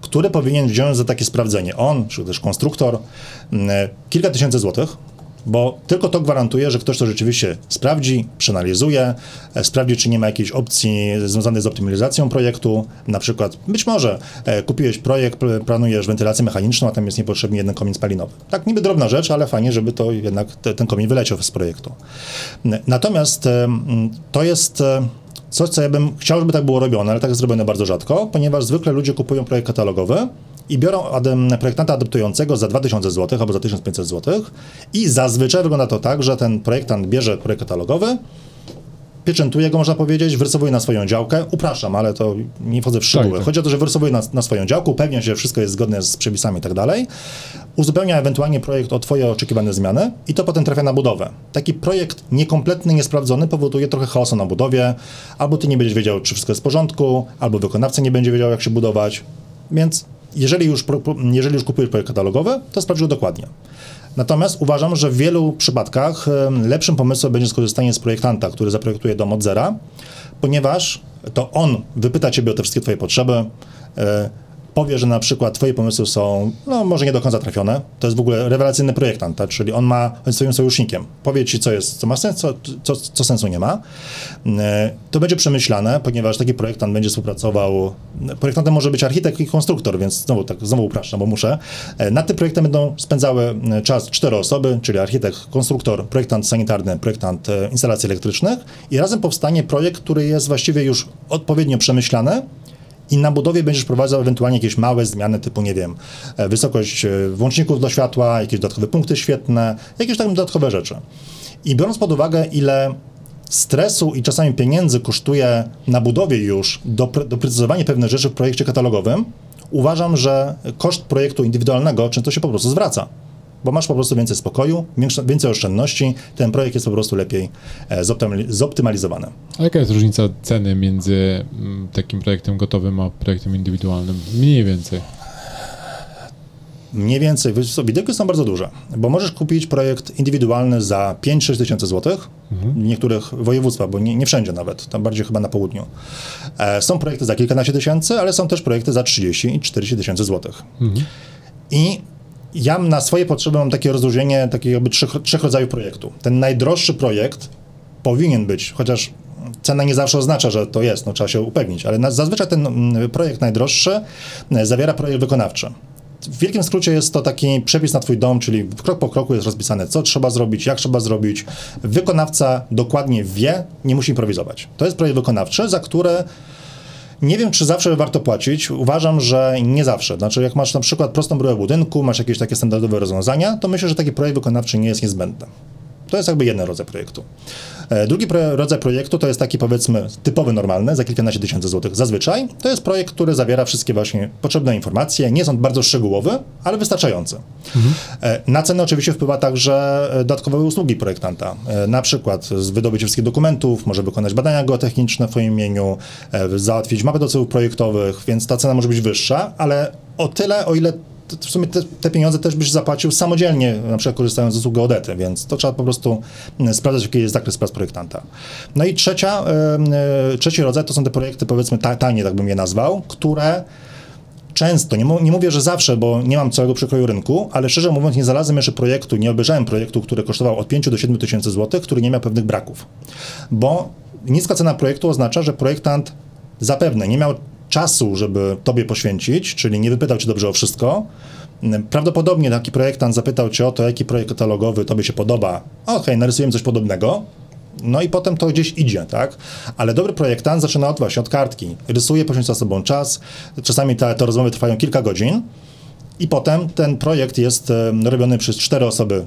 [SPEAKER 2] który powinien wziąć za takie sprawdzenie. On, czy też konstruktor, mm, kilka tysięcy złotych, bo tylko to gwarantuje, że ktoś to rzeczywiście sprawdzi, przeanalizuje, e, sprawdzi, czy nie ma jakiejś opcji związanej z optymalizacją projektu. Na przykład, być może e, kupiłeś projekt, pl- planujesz wentylację mechaniczną, a tam jest niepotrzebny jeden komin spalinowy. Tak, niby drobna rzecz, ale fajnie, żeby to jednak te, ten komin wyleciał z projektu. Natomiast e, to jest coś, co ja bym chciał, żeby tak było robione, ale tak jest zrobione bardzo rzadko, ponieważ zwykle ludzie kupują projekt katalogowy i biorą projektanta adaptującego za 2000 zł albo za 1500 zł i zazwyczaj wygląda to tak, że ten projektant bierze projekt katalogowy, pieczętuje go, można powiedzieć, wyrysowuje na swoją działkę. Upraszam, ale to nie wchodzę w szczegóły.
[SPEAKER 1] Tak, tak.
[SPEAKER 2] Chodzi o to, że wyrysowuje na, na swoją działkę, upewnia się, że wszystko jest zgodne z przepisami i tak dalej. Uzupełnia ewentualnie projekt o Twoje oczekiwane zmiany i to potem trafia na budowę. Taki projekt niekompletny, niesprawdzony powoduje trochę chaosu na budowie, albo Ty nie będziesz wiedział, czy wszystko jest w porządku, albo wykonawca nie będzie wiedział, jak się budować. Więc jeżeli już, jeżeli już kupujesz projekt katalogowy, to sprawdź go dokładnie. Natomiast uważam, że w wielu przypadkach lepszym pomysłem będzie skorzystanie z projektanta, który zaprojektuje dom od zera, ponieważ to on wypyta Ciebie o te wszystkie Twoje potrzeby, e, powie, że na przykład Twoje pomysły są, no może nie do końca trafione. To jest w ogóle rewelacyjny projektant, tak? czyli on ma, jest swoim sojusznikiem. Powie Ci, co jest, co ma sens, co, co, co sensu nie ma. E, To będzie przemyślane, ponieważ taki projektant będzie współpracował, projektantem może być architekt i konstruktor, więc znowu tak, znowu upraszczam, bo muszę. E, Nad tym projektem będą spędzały e, czas cztery osoby, czyli architekt, konstruktor, projektant sanitarny, projektant instalacji elektrycznych i razem powstanie projekt, który jest właściwie już odpowiednio przemyślany, i na budowie będziesz prowadzał ewentualnie jakieś małe zmiany typu, nie wiem, e, wysokość e, włączników do światła, jakieś dodatkowe punkty świetne, jakieś tam dodatkowe rzeczy. I biorąc pod uwagę, ile stresu i czasami pieniędzy kosztuje na budowie już dopre- doprecyzowanie pewnych rzeczy w projekcie katalogowym, uważam, że koszt projektu indywidualnego często się po prostu zwraca. Bo masz po prostu więcej spokoju, więcej oszczędności, ten projekt jest po prostu lepiej e, zoptymali- zoptymalizowany.
[SPEAKER 1] A jaka jest różnica ceny między mm, takim projektem gotowym a projektem indywidualnym? Mniej więcej.
[SPEAKER 2] Mniej więcej, widełki są bardzo duże, bo możesz kupić projekt indywidualny za 5-6 tysięcy złotych w niektórych województwach, bo nie, nie wszędzie nawet, tam bardziej chyba na południu. E, są projekty za kilkanaście tysięcy, ale są też projekty za 30 i 40 tysięcy złotych. I ja na swoje potrzeby mam takie rozróżnienie takich jakby trzech, trzech rodzajów projektu. Ten najdroższy projekt powinien być, chociaż cena nie zawsze oznacza, że to jest, no trzeba się upewnić, ale na, zazwyczaj ten mm, projekt najdroższy e, zawiera projekt wykonawczy. W wielkim skrócie jest to taki przepis na twój dom, czyli krok po kroku jest rozpisane, co trzeba zrobić, jak trzeba zrobić. Wykonawca dokładnie wie, nie musi improwizować. To jest projekt wykonawczy, za które nie wiem, czy zawsze warto płacić. Uważam, że nie zawsze. Znaczy, jak masz na przykład prostą bryłę budynku, masz jakieś takie standardowe rozwiązania, to myślę, że taki projekt wykonawczy nie jest niezbędny. To jest jakby jeden rodzaj projektu. E, drugi pro, rodzaj projektu to jest taki powiedzmy typowy, normalny, za kilkanaście tysięcy złotych zazwyczaj. To jest projekt, który zawiera wszystkie właśnie potrzebne informacje. Nie są bardzo szczegółowe, ale wystarczające. Mhm. Na cenę oczywiście wpływa także e, dodatkowe usługi projektanta. Na przykład wydobycie wszystkich dokumentów, może wykonać badania geotechniczne w swoim imieniu, załatwić mapę do celów projektowych, więc ta cena może być wyższa, ale o tyle, o ile w sumie te, te, pieniądze też byś zapłacił samodzielnie, na przykład korzystając z usług geodety, więc to trzeba po prostu mm, sprawdzać, jaki jest zakres prac projektanta. No i trzecia, yy, trzeci rodzaj to są te projekty, powiedzmy, tanie, tak bym je nazwał, które często, nie, nie, mówię, że zawsze, bo nie mam całego przekroju rynku, ale szczerze mówiąc nie znalazłem jeszcze projektu, nie obejrzałem projektu, który kosztował od 5 do 7 tysięcy złotych, który nie miał pewnych braków. Bo niska cena projektu oznacza, że projektant zapewne nie miał czasu, żeby tobie poświęcić, czyli nie wypytał cię dobrze o wszystko. Prawdopodobnie taki projektant zapytał cię o to, jaki projekt katalogowy tobie się podoba. Okej, okay, narysujemy coś podobnego. No i potem to gdzieś idzie, tak? Ale dobry projektant zaczyna od właśnie od kartki. Rysuje, poświęca sobą czas. Czasami te, te rozmowy trwają kilka godzin. I potem ten projekt jest robiony przez cztery osoby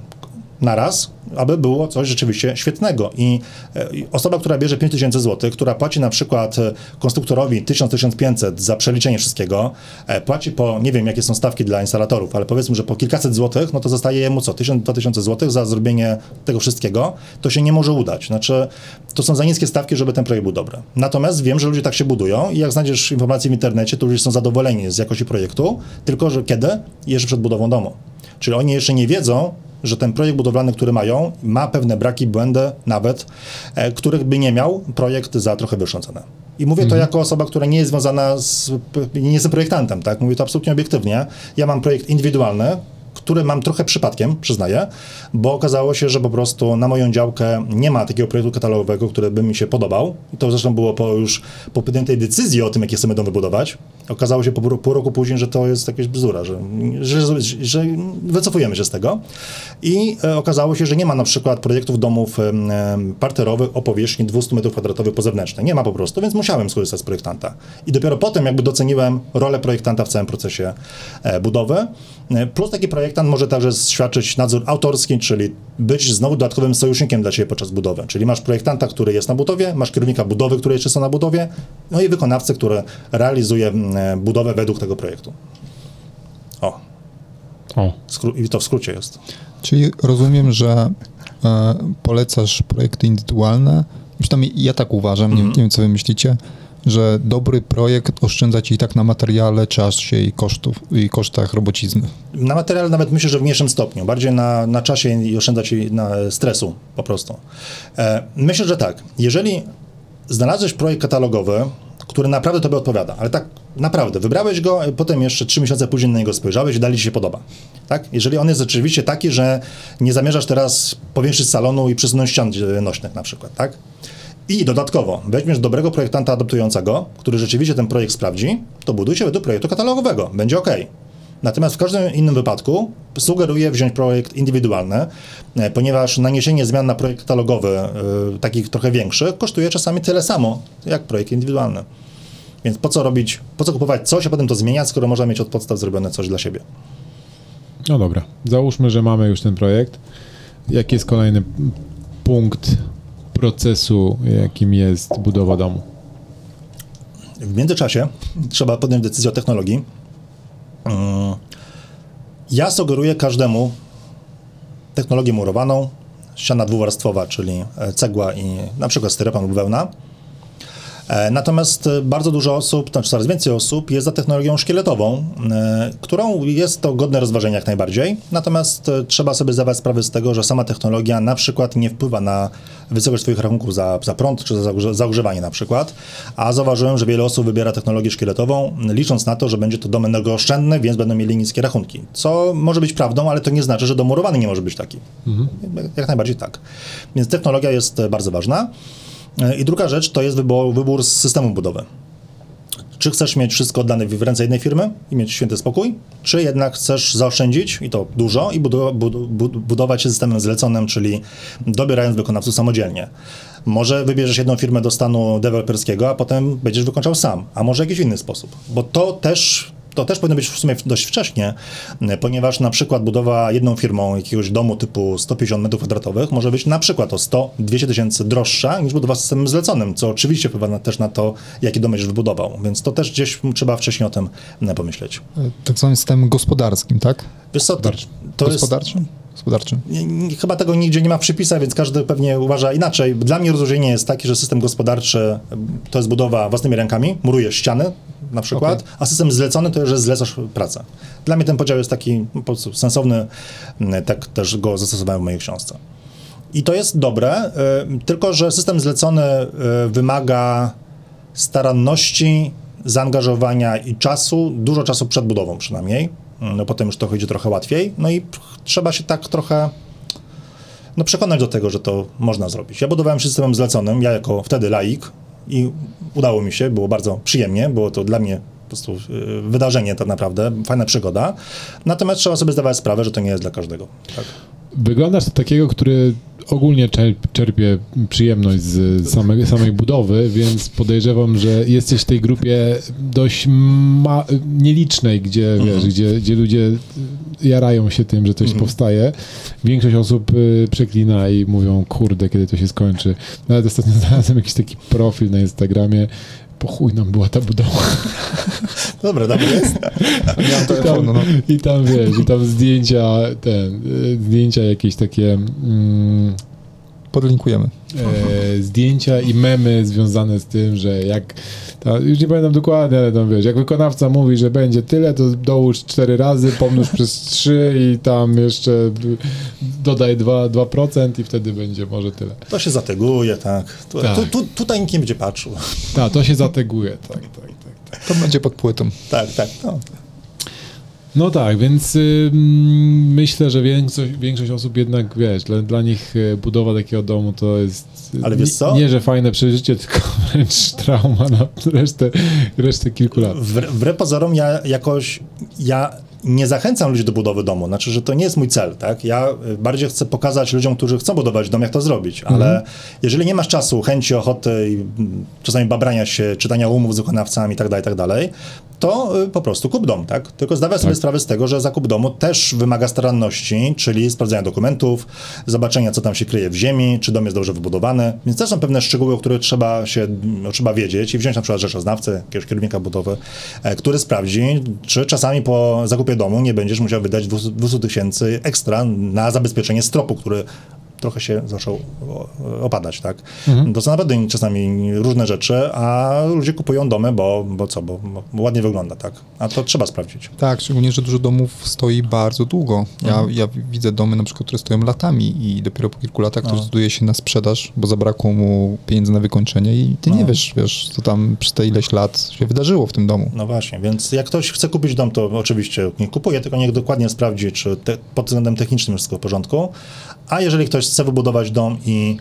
[SPEAKER 2] naraz, aby było coś rzeczywiście świetnego. I e, osoba, która bierze 5000 zł, która płaci na przykład e, konstruktorowi 1000-1500 za przeliczenie wszystkiego, e, płaci po, nie wiem jakie są stawki dla instalatorów, ale powiedzmy, że po kilkaset złotych, no to zostaje jemu co, 1000-2000 zł za zrobienie tego wszystkiego, to się nie może udać. Znaczy, to są za niskie stawki, żeby ten projekt był dobry. Natomiast wiem, że ludzie tak się budują i jak znajdziesz informacje w internecie, to ludzie są zadowoleni z jakości projektu, tylko że kiedy? Jeszcze przed budową domu. Czyli oni jeszcze nie wiedzą, że ten projekt budowlany, który mają, ma pewne braki, błędy nawet, e, których by nie miał projekt za trochę wyższą cenę. I mówię mhm. to jako osoba, która nie jest związana z, nie jestem projektantem, tak? Mówię to absolutnie obiektywnie. Ja mam projekt indywidualny, który mam trochę przypadkiem, przyznaję, bo okazało się, że po prostu na moją działkę nie ma takiego projektu katalogowego, który by mi się podobał. I to zresztą było po już po podjętej decyzji o tym, jakie chcemy dom wybudować. Okazało się po pół roku później, że to jest jakaś bzdura, że, że, że wycofujemy się z tego. I e, okazało się, że nie ma na przykład projektów domów parterowych o powierzchni 200 m2 po zewnętrznej. Nie ma po prostu, więc musiałem skorzystać z projektanta. I dopiero potem jakby doceniłem rolę projektanta w całym procesie e, budowy. E, plus taki projektant może także świadczyć nadzór autorski, czyli być znowu dodatkowym sojusznikiem dla Ciebie podczas budowy. Czyli masz projektanta, który jest na budowie, masz kierownika budowy, który jeszcze są na budowie, no i wykonawcę, który realizuje e, budowę według tego projektu. O. o. I to w skrócie jest.
[SPEAKER 3] Czyli rozumiem, że e, polecasz projekty indywidualne. Przynajmniej ja tak uważam, mm -hmm. nie, nie wiem co wy myślicie że dobry projekt oszczędza ci i tak na materiale, czasie i kosztów i kosztach robocizny.
[SPEAKER 2] Na materiale nawet myślę, że w mniejszym stopniu, bardziej na, na czasie i oszczędza ci na stresu po prostu. E, myślę, że tak. Jeżeli znalazłeś projekt katalogowy, który naprawdę tobie odpowiada, ale tak naprawdę, wybrałeś go, potem jeszcze trzy miesiące później na niego spojrzałeś i dalej ci się podoba. Tak? Jeżeli on jest rzeczywiście taki, że nie zamierzasz teraz powiększyć salonu i przesunąć ścian nośnych na przykład, tak? I dodatkowo weźmiesz dobrego projektanta adaptującego, który rzeczywiście ten projekt sprawdzi, to buduj się według projektu katalogowego, będzie ok. Natomiast w każdym innym wypadku sugeruję wziąć projekt indywidualny, e, ponieważ naniesienie zmian na projekt katalogowy, yy, takich trochę większych, kosztuje czasami tyle samo, jak projekt indywidualny. Więc po co robić, po co kupować coś, a potem to zmieniać, skoro można mieć od podstaw zrobione coś dla siebie.
[SPEAKER 1] No dobra, załóżmy, że mamy już ten projekt. Jaki jest kolejny punkt procesu, jakim jest budowa domu?
[SPEAKER 2] W międzyczasie trzeba podjąć decyzję o technologii. Ja sugeruję każdemu technologię murowaną, ściana dwuwarstwowa, czyli cegła i na przykład styropian lub wełna. E, natomiast e, bardzo dużo osób, znaczy coraz więcej osób jest za technologią szkieletową, e, którą jest to godne rozważenia jak najbardziej. Natomiast trzeba sobie zdawać sprawę z tego, że sama technologia na przykład nie wpływa na wysokość swoich rachunków za, za prąd czy za, za ogrzewanie na przykład. A zauważyłem, że wiele osób wybiera technologię szkieletową, licząc na to, że będzie to dom energooszczędny, więc będą mieli niskie rachunki. Co może być prawdą, ale to nie znaczy, że dom murowany nie może być taki. Mhm. Jak najbardziej tak. Więc technologia jest bardzo ważna. I druga rzecz to jest wybór, wybór systemu budowy. Czy chcesz mieć wszystko oddane w ręce jednej firmy i mieć święty spokój, czy jednak chcesz zaoszczędzić i to dużo i budować się systemem zleconym, czyli dobierając wykonawców samodzielnie. Może wybierzesz jedną firmę do stanu deweloperskiego, a potem będziesz wykończał sam, a może jakiś inny sposób, bo to też to też powinno być w sumie dość wcześnie, e, ponieważ na przykład budowa jedną firmą jakiegoś domu typu 150 m2 może być na przykład o 100-200 tysięcy droższa niż budowa systemem zleconym, co oczywiście wpływa na, też na to, jaki dom będziesz wybudował, więc to też gdzieś trzeba wcześniej o tym e, pomyśleć.
[SPEAKER 3] Tak zwanym systemem gospodarskim, tak?
[SPEAKER 2] Wiesz co, to, to jest...
[SPEAKER 3] Gospodarczym? Gospodarczym.
[SPEAKER 2] Nie, nie, chyba tego nigdzie nie ma w przepisach, więc każdy pewnie uważa inaczej. Dla mnie rozróżnienie jest takie, że system gospodarczy to jest budowa własnymi rękami, murujesz ściany na przykład,
[SPEAKER 3] Okej.
[SPEAKER 2] a system zlecony to, że zlecasz pracę. Dla mnie ten podział jest taki po prostu sensowny, mm, tak też go zastosowałem w mojej książce. I to jest dobre, y, tylko że system zlecony y, wymaga staranności, zaangażowania i czasu, dużo czasu przed budową przynajmniej. No potem już to chodzi trochę łatwiej. No i trzeba się tak trochę no przekonać do tego, że to można zrobić. Ja budowałem systemem zleconym, ja jako wtedy laik i udało mi się, było bardzo przyjemnie, było to dla mnie po prostu y, wydarzenie tak naprawdę, fajna przygoda. Natomiast trzeba sobie zdawać sprawę, że to nie jest dla każdego. Tak.
[SPEAKER 1] Wyglądasz na takiego, który ogólnie czer- czerpie przyjemność z samej, samej budowy, więc podejrzewam, że jesteś w tej grupie dość nielicznej, gdzie, wiesz, gdzie, gdzie ludzie jarają się tym, że coś powstaje. Większość osób y, przeklina i mówią, kurde, kiedy to się skończy. Nawet ostatnio znalazłem jakiś taki profil na Instagramie, po chuj nam była ta budowa.
[SPEAKER 2] Dobra, dobry jest.
[SPEAKER 3] Telefonu,
[SPEAKER 1] tam,
[SPEAKER 3] no.
[SPEAKER 1] I tam wiesz, i tam zdjęcia, ten, y, zdjęcia jakieś takie mm,
[SPEAKER 3] Podlinkujemy.
[SPEAKER 1] e, zdjęcia i memy związane z tym, że jak, ta, już nie pamiętam dokładnie, ale tam wiesz, jak wykonawca mówi, że będzie tyle, to dołóż cztery razy, pomnóż przez trzy i tam jeszcze dodaj 2%, 2% i wtedy będzie może tyle.
[SPEAKER 2] To się zateguje, tak. Tu,
[SPEAKER 1] Tak.
[SPEAKER 2] Tu, tu, tutaj nikt nie będzie patrzył.
[SPEAKER 1] Tak, to się zateguje, tak, tak, tak. tak.
[SPEAKER 3] To będzie pod płytą.
[SPEAKER 2] Tak, tak. No.
[SPEAKER 1] No tak, więc y, myślę, że większość, większość osób jednak, wiesz, dla, dla nich y, budowa takiego domu to jest y,
[SPEAKER 2] Ale wiesz
[SPEAKER 1] nie-
[SPEAKER 2] co?
[SPEAKER 1] nie, że fajne przeżycie, tylko wręcz trauma na resztę, resztę kilku lat.
[SPEAKER 2] Wbrew wbrew pozorom ja jakoś, ja nie zachęcam ludzi do budowy domu, znaczy, że to nie jest mój cel, tak? Ja y, bardziej chcę pokazać ludziom, którzy chcą budować dom, jak to zrobić, ale jeżeli nie masz czasu, chęci, ochoty i mm, czasami babrania się, czytania umów z wykonawcami i tak dalej, i tak dalej, to y, po prostu kup dom, tak? Tylko zdawaj sobie sprawę z tego, że zakup domu też wymaga staranności, czyli sprawdzenia dokumentów, zobaczenia, co tam się kryje w ziemi, czy dom jest dobrze wybudowany, więc też są pewne szczegóły, o których trzeba się, no, trzeba wiedzieć i wziąć na przykład rzeczoznawcę, jakiegoś kierownika budowy, e, który sprawdzi, czy czasami po zakupie domu nie będziesz musiał wydać 200 200 tysięcy ekstra na zabezpieczenie stropu, który trochę się zaczął opadać, tak? To są naprawdę czasami różne rzeczy, a ludzie kupują domy, bo, bo co, bo, bo ładnie wygląda, tak? A to trzeba sprawdzić.
[SPEAKER 3] Tak, szczególnie, że dużo domów stoi bardzo długo. Ja,
[SPEAKER 2] Mhm.
[SPEAKER 3] ja widzę domy na przykład, które stoją latami i dopiero po kilku latach ktoś
[SPEAKER 2] No.
[SPEAKER 3] zdecyduje się na sprzedaż, bo zabrakło mu pieniędzy na wykończenie i ty nie
[SPEAKER 2] No.
[SPEAKER 3] wiesz, wiesz, co tam przez te ileś lat się wydarzyło w tym domu.
[SPEAKER 2] No właśnie, więc jak ktoś chce kupić dom, to oczywiście nie kupuje, tylko niech dokładnie sprawdzi, czy te, pod względem technicznym wszystko w porządku. A jeżeli ktoś chce wybudować dom i,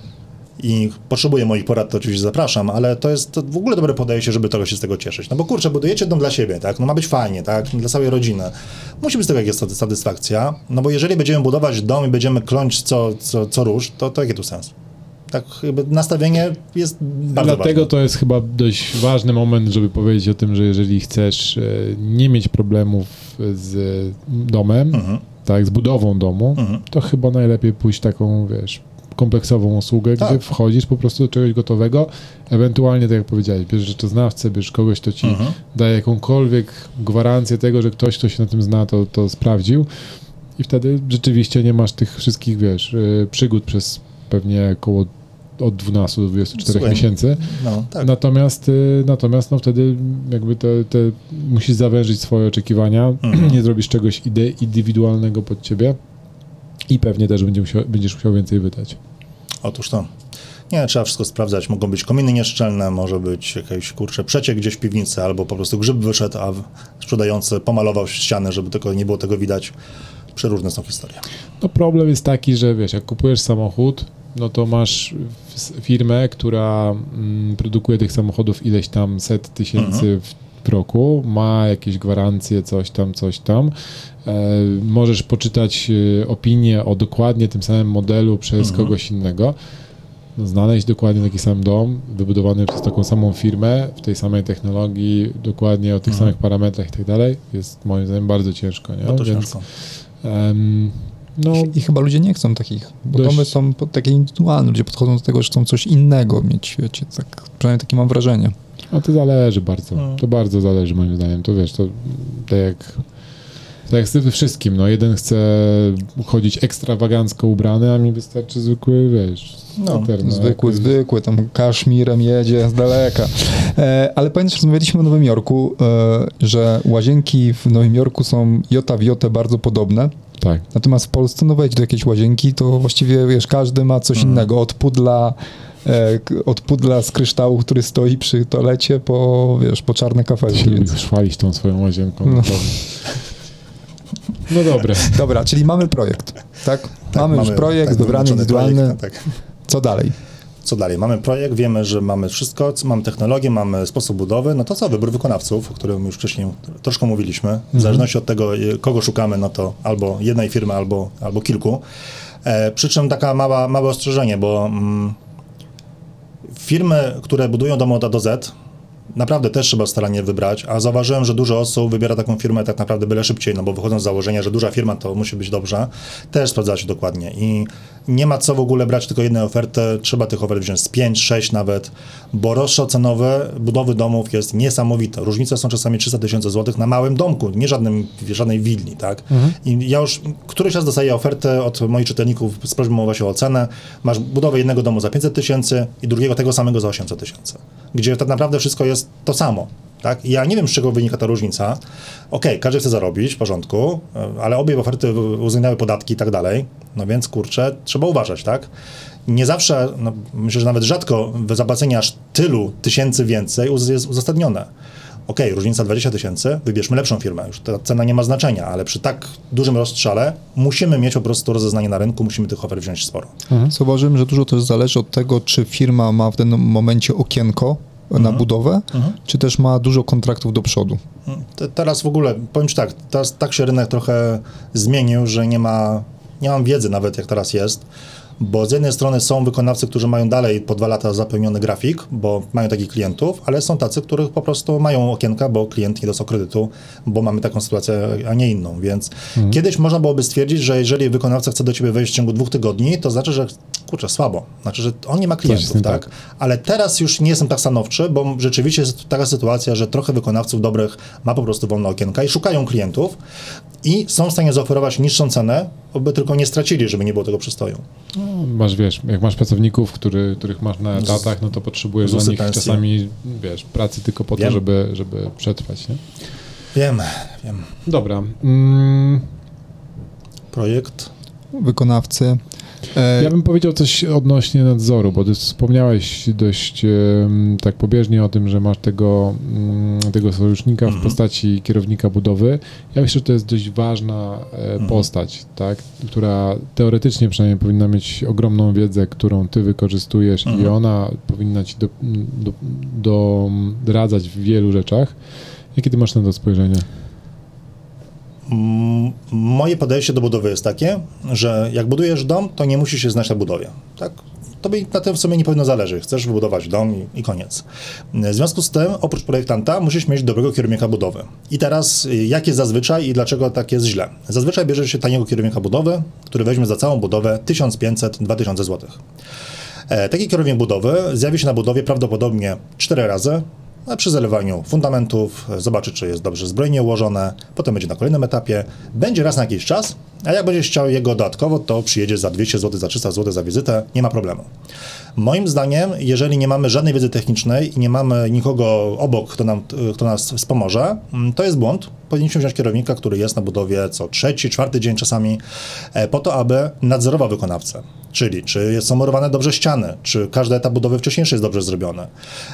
[SPEAKER 2] i potrzebuje moich porad, to oczywiście zapraszam, ale to jest w ogóle dobre podejście, żeby trochę się z tego cieszyć. No bo kurczę, budujecie dom dla siebie, tak? No ma być fajnie, tak? Dla całej rodziny. Musi być z tego jakaś sat- satysfakcja, no bo jeżeli będziemy budować dom i będziemy kląć co, co, co róż, to, to jaki tu sens? Tak, nastawienie jest bardzo
[SPEAKER 1] Dlatego
[SPEAKER 2] ważne.
[SPEAKER 1] to jest chyba dość ważny moment, żeby powiedzieć o tym, że jeżeli chcesz e, nie mieć problemów z domem,
[SPEAKER 2] Mhm.
[SPEAKER 1] Tak, z budową domu,
[SPEAKER 2] Mhm.
[SPEAKER 1] to chyba najlepiej pójść taką, wiesz, kompleksową usługę,
[SPEAKER 2] Tak.
[SPEAKER 1] gdzie wchodzisz po prostu do czegoś gotowego, ewentualnie, tak jak powiedziałeś, bierzesz rzeczoznawcę, bierzesz kogoś, kto ci
[SPEAKER 2] Mhm.
[SPEAKER 1] daje jakąkolwiek gwarancję tego, że ktoś, kto się na tym zna, to, to sprawdził i wtedy rzeczywiście nie masz tych wszystkich, wiesz, y, przygód przez pewnie około od 12 do 24
[SPEAKER 2] Słuchaj,
[SPEAKER 1] miesięcy.
[SPEAKER 2] No, tak.
[SPEAKER 1] Natomiast, y, natomiast no wtedy jakby te, te musisz zawężyć swoje oczekiwania,
[SPEAKER 2] Mhm.
[SPEAKER 1] nie zrobisz czegoś ide, indywidualnego pod ciebie i pewnie też będzie musiał, będziesz musiał więcej wydać.
[SPEAKER 2] Otóż to. Nie, trzeba wszystko sprawdzać. Mogą być kominy nieszczelne, może być jakiś, kurczę, przeciek gdzieś w piwnicy, albo po prostu grzyb wyszedł, a sprzedający pomalował ściany, żeby tylko nie było tego widać. Przeróżne są historie.
[SPEAKER 1] No problem jest taki, że wiesz, jak kupujesz samochód, no to masz firmę, która mm, produkuje tych samochodów ileś tam set tysięcy w, w roku, ma jakieś gwarancje, coś tam, coś tam. E, możesz poczytać e, opinię o dokładnie tym samym modelu przez kogoś innego. znaleźć dokładnie taki sam dom, wybudowany przez taką samą firmę, w tej samej technologii, dokładnie o tych samych parametrach i tak dalej, jest moim zdaniem bardzo ciężko, nie?
[SPEAKER 2] No to
[SPEAKER 1] Więc,
[SPEAKER 2] ciężko.
[SPEAKER 1] em, no,
[SPEAKER 3] I chyba ludzie nie chcą takich, bo
[SPEAKER 1] Dość-
[SPEAKER 3] domy są takie indywidualne. Ludzie podchodzą do tego, że chcą coś innego mieć w świecie. Tak, przynajmniej takie mam wrażenie.
[SPEAKER 1] no to zależy bardzo,
[SPEAKER 2] No.
[SPEAKER 1] to bardzo zależy moim zdaniem, to wiesz, to tak jak tak jak z tym wszystkim, no jeden chce chodzić ekstrawagancko ubrany, a mi wystarczy zwykły, wiesz,
[SPEAKER 2] No,
[SPEAKER 1] no,
[SPEAKER 3] zwykły,
[SPEAKER 1] jakoś-
[SPEAKER 3] zwykły, tam kaszmirem jedzie z daleka. E, ale pamiętasz, rozmawialiśmy o Nowym Jorku, e, że łazienki w Nowym Jorku są jota w jotę bardzo podobne.
[SPEAKER 1] Tak,
[SPEAKER 3] Natomiast w Polsce, no wejdź do jakiejś łazienki, to właściwie, wiesz, każdy ma coś
[SPEAKER 2] Mhm.
[SPEAKER 3] innego. Od pudla, e, od pudla z kryształu, który stoi przy toalecie, po, wiesz, po czarne
[SPEAKER 1] ty
[SPEAKER 3] kafelki.
[SPEAKER 1] lubisz
[SPEAKER 3] Więc...
[SPEAKER 1] chwalić tą swoją łazienką.
[SPEAKER 3] No.
[SPEAKER 1] No, no dobre.
[SPEAKER 3] Dobra, czyli mamy projekt, tak?
[SPEAKER 2] Tak,
[SPEAKER 3] mamy, już projekt,
[SPEAKER 2] tak, wyznaczony
[SPEAKER 3] indywidualny.
[SPEAKER 2] projekt, tak.
[SPEAKER 3] Co dalej?
[SPEAKER 2] Co dalej? Mamy projekt, wiemy, że mamy wszystko, mamy technologię, mamy sposób budowy, no to co, wybór wykonawców, o którym już wcześniej troszkę mówiliśmy. W zależności od tego, kogo szukamy, no to albo jednej firmy, albo, albo kilku. E, przy czym taka mała, małe ostrzeżenie, bo mm, firmy, które budują domy od A do Z, naprawdę też trzeba starannie wybrać, a zauważyłem, że dużo osób wybiera taką firmę tak naprawdę byle szybciej, no bo wychodzą z założenia, że duża firma to musi być dobrze, też sprawdza się dokładnie i nie ma co w ogóle brać tylko jednej oferty, trzeba tych ofert wziąć z 5, 6 nawet, bo rozstrzał cenowy budowy domów jest niesamowity. Różnice są czasami 300 tysięcy złotych na małym domku, nie żadnym, żadnej willi, tak? I ja już któryś raz dostaję ofertę od moich czytelników z prośbą właśnie o cenę, masz budowę jednego domu za 500 tysięcy i drugiego tego samego za 800 tysięcy, gdzie tak naprawdę wszystko jest to samo. Tak? I ja nie wiem, z czego wynika ta różnica. Okej, każdy chce zarobić, w porządku, e, ale obie oferty uwzględniały podatki i tak dalej, no więc kurczę, trzeba uważać, tak? Nie zawsze, no, myślę, że nawet rzadko zapłacenie aż tylu tysięcy więcej jest uzasadnione. Okej, różnica 20 tysięcy, wybierzmy lepszą firmę, już ta cena nie ma znaczenia, ale przy tak dużym rozstrzale musimy mieć po prostu rozeznanie na rynku, musimy tych ofert wziąć sporo.
[SPEAKER 3] Zauważyłem, że dużo też zależy od tego, czy firma ma w danym momencie okienko na
[SPEAKER 2] Mhm.
[SPEAKER 3] budowę, czy też ma dużo kontraktów do przodu.
[SPEAKER 2] Te, teraz w ogóle, powiem Ci tak, teraz tak się rynek trochę zmienił, że nie ma, nie mam wiedzy nawet jak teraz jest, bo z jednej strony są wykonawcy, którzy mają dalej po dwa lata zapełniony grafik, bo mają takich klientów, ale są tacy, których po prostu mają okienka, bo klient nie dostał kredytu, bo mamy taką sytuację, a nie inną, więc kiedyś można byłoby stwierdzić, że jeżeli wykonawca chce do Ciebie wejść w ciągu dwóch tygodni, to znaczy, że kurczę, słabo, znaczy, że on nie ma klientów, tak?
[SPEAKER 1] tak.
[SPEAKER 2] Ale teraz już nie jestem tak stanowczy, bo rzeczywiście jest taka sytuacja, że trochę wykonawców dobrych ma po prostu wolne okienka i szukają klientów i są w stanie zaoferować niższą cenę, by tylko nie stracili, żeby nie było tego przystoju.
[SPEAKER 1] No, masz, wiesz, jak masz pracowników, który, których masz na etatach, no to potrzebujesz dla nich
[SPEAKER 2] pensje.
[SPEAKER 1] czasami, wiesz, pracy tylko po to,
[SPEAKER 2] Wiem.
[SPEAKER 1] żeby, żeby przetrwać, nie?
[SPEAKER 2] Wiem, wiem.
[SPEAKER 1] Dobra. Mm,
[SPEAKER 2] Projekt.
[SPEAKER 3] Wykonawcy. E,
[SPEAKER 1] ja bym powiedział coś odnośnie nadzoru, bo ty wspomniałeś dość tak pobieżnie o tym, że masz tego, mm, tego sojusznika w postaci kierownika budowy. Ja myślę, że to jest dość ważna e, postać, tak, która teoretycznie przynajmniej powinna mieć ogromną wiedzę, którą ty wykorzystujesz i ona powinna ci do, do, do, doradzać w wielu rzeczach. Jakie ty masz na to spojrzenie?
[SPEAKER 2] Moje podejście do budowy jest takie, że jak budujesz dom, to nie musisz się znać na budowie. Tak? Tobie na tym w sumie nie powinno zależeć. Chcesz wybudować dom i, i koniec. W związku z tym, oprócz projektanta, musisz mieć dobrego kierownika budowy. I teraz, jak jest zazwyczaj i dlaczego tak jest źle? Zazwyczaj bierze się taniego kierownika budowy, który weźmie za całą budowę 1500-2000 zł. E, Taki kierownik budowy zjawi się na budowie prawdopodobnie 4 razy, przy zalewaniu fundamentów, zobaczy, czy jest dobrze zbrojnie ułożone, potem będzie na kolejnym etapie, będzie raz na jakiś czas, a jak będziesz chciał jego dodatkowo, to przyjedzie za 200 zł, za 300 zł za wizytę, nie ma problemu. Moim zdaniem, jeżeli nie mamy żadnej wiedzy technicznej i nie mamy nikogo obok, kto, nam, kto nas wspomoże, mm, to jest błąd. Powinniśmy wziąć kierownika, który jest na budowie co trzeci, czwarty dzień czasami, e, po to, aby nadzorował wykonawcę. Czyli czy są murowane dobrze ściany, czy każdy etap budowy wcześniejszy jest dobrze zrobiony,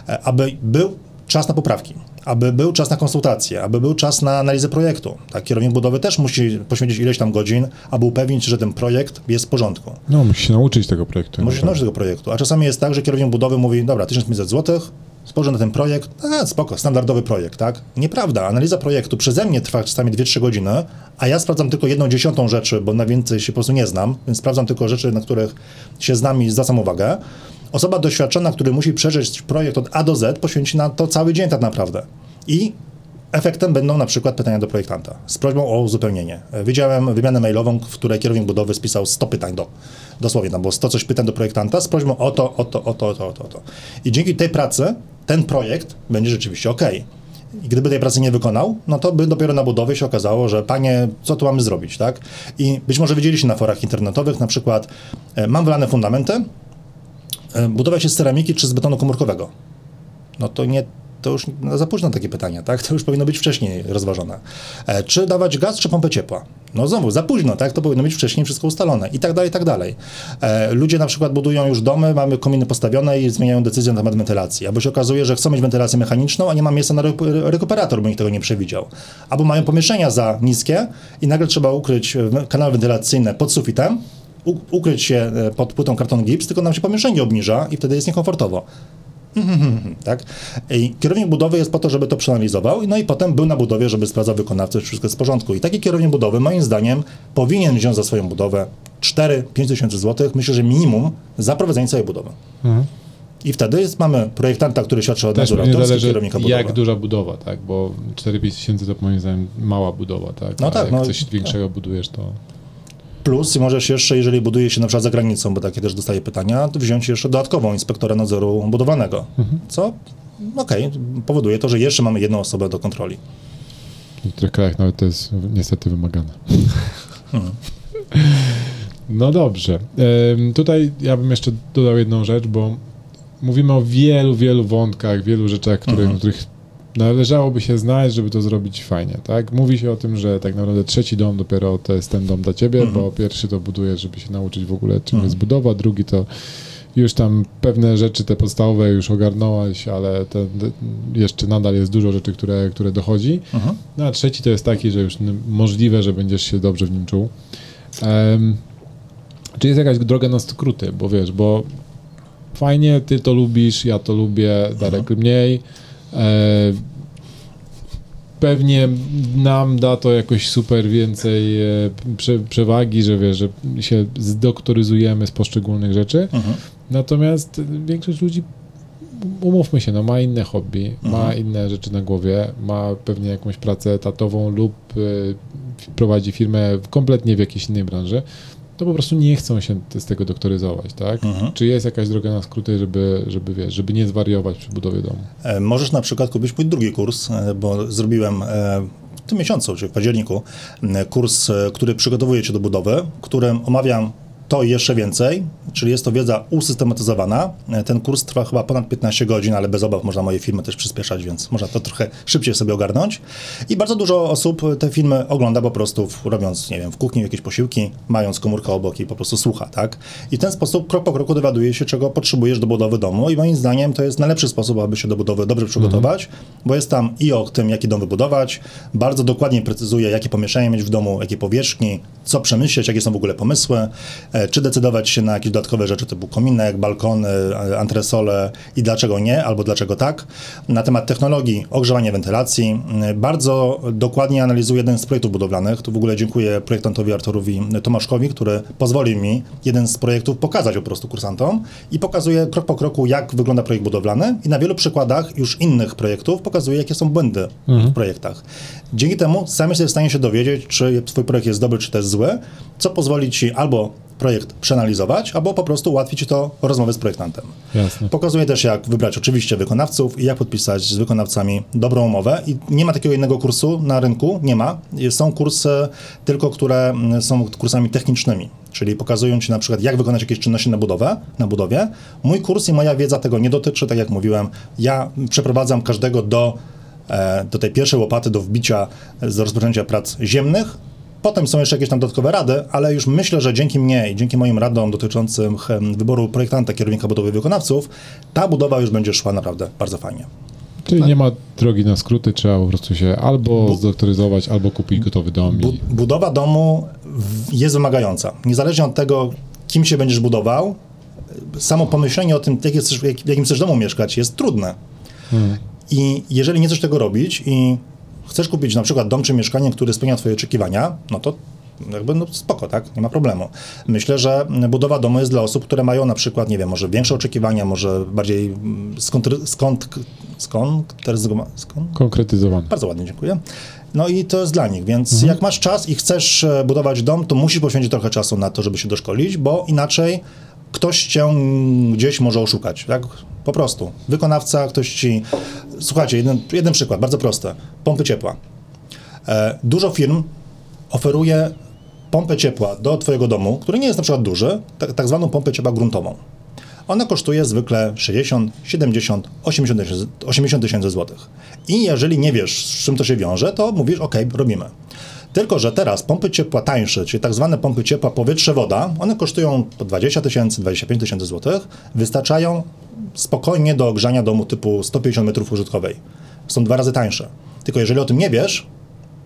[SPEAKER 2] e, aby był czas na poprawki, aby był czas na konsultacje, aby był czas na analizę projektu. Tak, kierownik budowy też musi poświęcić ileś tam godzin, aby upewnić, że ten projekt jest w porządku.
[SPEAKER 1] No, musisz się nauczyć tego projektu.
[SPEAKER 2] Musisz nauczyć tego projektu. A czasami jest tak, że kierownik budowy mówi, dobra, 1500 zł, spojrzę na ten projekt, a spoko, standardowy projekt, tak? Nieprawda, analiza projektu przeze mnie trwa czasami 2-3 godziny, a ja sprawdzam tylko jedną dziesiątą rzeczy, bo na więcej się po prostu nie znam, więc sprawdzam tylko rzeczy, na których się znam i zwracam uwagę. Osoba doświadczona, który musi przeżyć projekt od A do Z, poświęci na to cały dzień tak naprawdę. I Efektem będą na przykład pytania do projektanta z prośbą o uzupełnienie. Widziałem wymianę mailową, w której kierownik budowy spisał 100 pytań do, dosłownie tam było 100 coś pytań do projektanta z prośbą o to, o to, o to, o to, o to. O to. I dzięki tej pracy ten projekt będzie rzeczywiście ok. I gdyby tej pracy nie wykonał, no to by dopiero na budowie się okazało, że panie, co tu mamy zrobić, tak? I być może widzieliście na forach internetowych, na przykład e, mam wylane fundamenty, e, budowa się z ceramiki czy z betonu komórkowego. No to nie to już za późno takie pytania, tak? To już powinno być wcześniej rozważone. E, czy dawać gaz, czy pompę ciepła? No znowu, za późno, tak? To powinno być wcześniej wszystko ustalone i tak dalej, i tak dalej. E, ludzie na przykład budują już domy, mamy kominy postawione i zmieniają decyzję na temat wentylacji. Albo się okazuje, że chcą mieć wentylację mechaniczną, a nie ma miejsca na rekuperator, bo nikt tego nie przewidział. Albo mają pomieszczenia za niskie i nagle trzeba ukryć kanały wentylacyjne pod sufitem, ukryć się e, pod płytą karton gips, tylko nam się pomieszczenie obniża i wtedy jest niekomfortowo. tak? I kierownik budowy jest po to, żeby to przeanalizował, no i potem był na budowie, żeby sprawdzał wykonawcę, czy wszystko jest w porządku. I taki kierownik budowy, moim zdaniem, powinien wziąć za swoją budowę 4-5 tysięcy złotych, myślę, że minimum, za prowadzenie całej budowy. Mhm. I wtedy jest, mamy projektanta, który świadczy od nadzór autorski, kierownika budowy.
[SPEAKER 1] jak duża budowa, tak? Bo 4-5 tysięcy to moim zdaniem mała budowa, tak?
[SPEAKER 2] No tak.
[SPEAKER 1] jak
[SPEAKER 2] no,
[SPEAKER 1] coś większego tak. budujesz, to...
[SPEAKER 2] Plus możesz jeszcze, jeżeli buduje się na przykład za granicą, bo takie też dostaję pytania, wziąć jeszcze dodatkową inspektora nadzoru budowanego, mhm. co okej, okay, powoduje to, że jeszcze mamy jedną osobę do kontroli.
[SPEAKER 1] W niektórych krajach nawet to jest niestety wymagane. Mhm. No dobrze. Tutaj ja bym jeszcze dodał jedną rzecz, bo mówimy o wielu, wielu wątkach, wielu rzeczach, które, mhm. których należałoby się znać, żeby to zrobić fajnie, tak? Mówi się o tym, że tak naprawdę trzeci dom dopiero to jest ten dom dla ciebie, mm -hmm. bo pierwszy to budujesz, żeby się nauczyć w ogóle czym mm -hmm. jest budowa, drugi to już tam pewne rzeczy te podstawowe już ogarnąłeś, ale jeszcze nadal jest dużo rzeczy, które, które dochodzi. Mm -hmm. No a trzeci to jest taki, że już możliwe, że będziesz się dobrze w nim czuł. Um, czy jest jakaś droga na skróty, bo wiesz, bo fajnie, ty to lubisz, ja to lubię, Darek mhm. mniej, pewnie nam da to jakoś super więcej e, prze, przewagi, że wiesz, że się zdoktoryzujemy z poszczególnych rzeczy. Mhm. Natomiast większość ludzi, umówmy się, no, ma inne hobby, mhm. ma inne rzeczy na głowie, ma pewnie jakąś pracę etatową lub y, prowadzi firmę kompletnie w jakiejś innej branży to po prostu nie chcą się z tego doktoryzować, tak? Mhm. Czy jest jakaś droga na skróty, żeby, żeby, wiesz, żeby nie zwariować przy budowie domu?
[SPEAKER 2] E, możesz na przykład kupić mój drugi kurs, e, bo zrobiłem e, w tym miesiącu, czyli w październiku, kurs, który przygotowuje cię do budowy, którym omawiam to i jeszcze więcej, czyli jest to wiedza usystematyzowana. Ten kurs trwa chyba ponad 15 godzin, ale bez obaw można moje filmy też przyspieszać, więc można to trochę szybciej sobie ogarnąć. I bardzo dużo osób te filmy ogląda po prostu robiąc, nie wiem, w kuchni jakieś posiłki, mając komórkę obok i po prostu słucha, tak? I w ten sposób krok po kroku dowiaduje się, czego potrzebujesz do budowy domu i moim zdaniem to jest najlepszy sposób, aby się do budowy dobrze przygotować, mhm. bo jest tam i o tym, jaki dom wybudować, bardzo dokładnie precyzuje, jakie pomieszczenie mieć w domu, jakie powierzchni, co przemyśleć, jakie są w ogóle pomysły, e, czy decydować się na jakieś dodatkowe rzeczy typu kominek, balkony, antresole i dlaczego nie, albo dlaczego tak. Na temat technologii ogrzewania wentylacji bardzo dokładnie analizuje jeden z projektów budowlanych. Tu w ogóle dziękuję projektantowi Arturowi Tomaszkowi, który pozwolił mi jeden z projektów pokazać po prostu kursantom i pokazuje krok po kroku, jak wygląda projekt budowlany i na wielu przykładach już innych projektów pokazuje, jakie są błędy mhm. w projektach. Dzięki temu sam jesteś w stanie się dowiedzieć, czy twój projekt jest dobry, czy też zły, co pozwoli ci albo projekt przeanalizować, albo po prostu ułatwić to rozmowę z projektantem. Jasne. Pokazuje też, jak wybrać oczywiście wykonawców i jak podpisać z wykonawcami dobrą umowę. I nie ma takiego jednego kursu na rynku, nie ma. Są kursy tylko, które mm, są kursami technicznymi, czyli pokazują ci na przykład, jak wykonać jakieś czynności na, budowę, na budowie. Mój kurs i moja wiedza tego nie dotyczy, tak jak mówiłem. Ja przeprowadzam każdego do e, do tej pierwszej łopaty, do wbicia, do rozpoczęcia prac ziemnych, Potem są jeszcze jakieś tam dodatkowe rady, ale już myślę, że dzięki mnie i dzięki moim radom dotyczącym wyboru projektanta, kierownika budowy wykonawców, ta budowa już będzie szła naprawdę bardzo fajnie.
[SPEAKER 1] Czyli tak. nie ma drogi na skróty, trzeba po prostu się albo Bu zdoktoryzować, albo kupić gotowy dom. Bu
[SPEAKER 2] budowa domu jest wymagająca. Niezależnie od tego, kim się będziesz budował, samo pomyślenie o tym, jak chcesz, w jakim chcesz domu mieszkać, jest trudne. I jeżeli nie chcesz tego robić i chcesz kupić na przykład dom czy mieszkanie, które spełnia twoje oczekiwania, no to jakby no spoko, tak? Nie ma problemu. Myślę, że budowa domu jest dla osób, które mają na przykład, nie wiem, może większe oczekiwania, może bardziej mm, skąd, skąd, skąd, skąd?
[SPEAKER 1] Konkretyzowane.
[SPEAKER 2] Bardzo ładnie, dziękuję. No i to jest dla nich, więc jak masz czas i chcesz e, budować dom, to musisz poświęcić trochę czasu na to, żeby się doszkolić, bo inaczej ktoś cię gdzieś może oszukać, tak? Po prostu. Wykonawca, ktoś ci... Słuchajcie, jeden, jeden przykład, bardzo prosty. Pompy ciepła. E, dużo firm oferuje pompę ciepła do twojego domu, który nie jest na przykład duży, tak, tak zwaną pompę ciepła gruntową. Ona kosztuje zwykle 60, 70, 80 tysięcy 80 tysięcy złotych. I jeżeli nie wiesz, z czym to się wiąże, to mówisz, ok, robimy. Tylko, że teraz pompy ciepła tańsze, czyli tak zwane pompy ciepła powietrze-woda, one kosztują po 20 tysięcy, 25 tysięcy złotych, wystarczają spokojnie do ogrzania domu typu 150 metrów użytkowej. Są dwa razy tańsze. Tylko jeżeli o tym nie wiesz,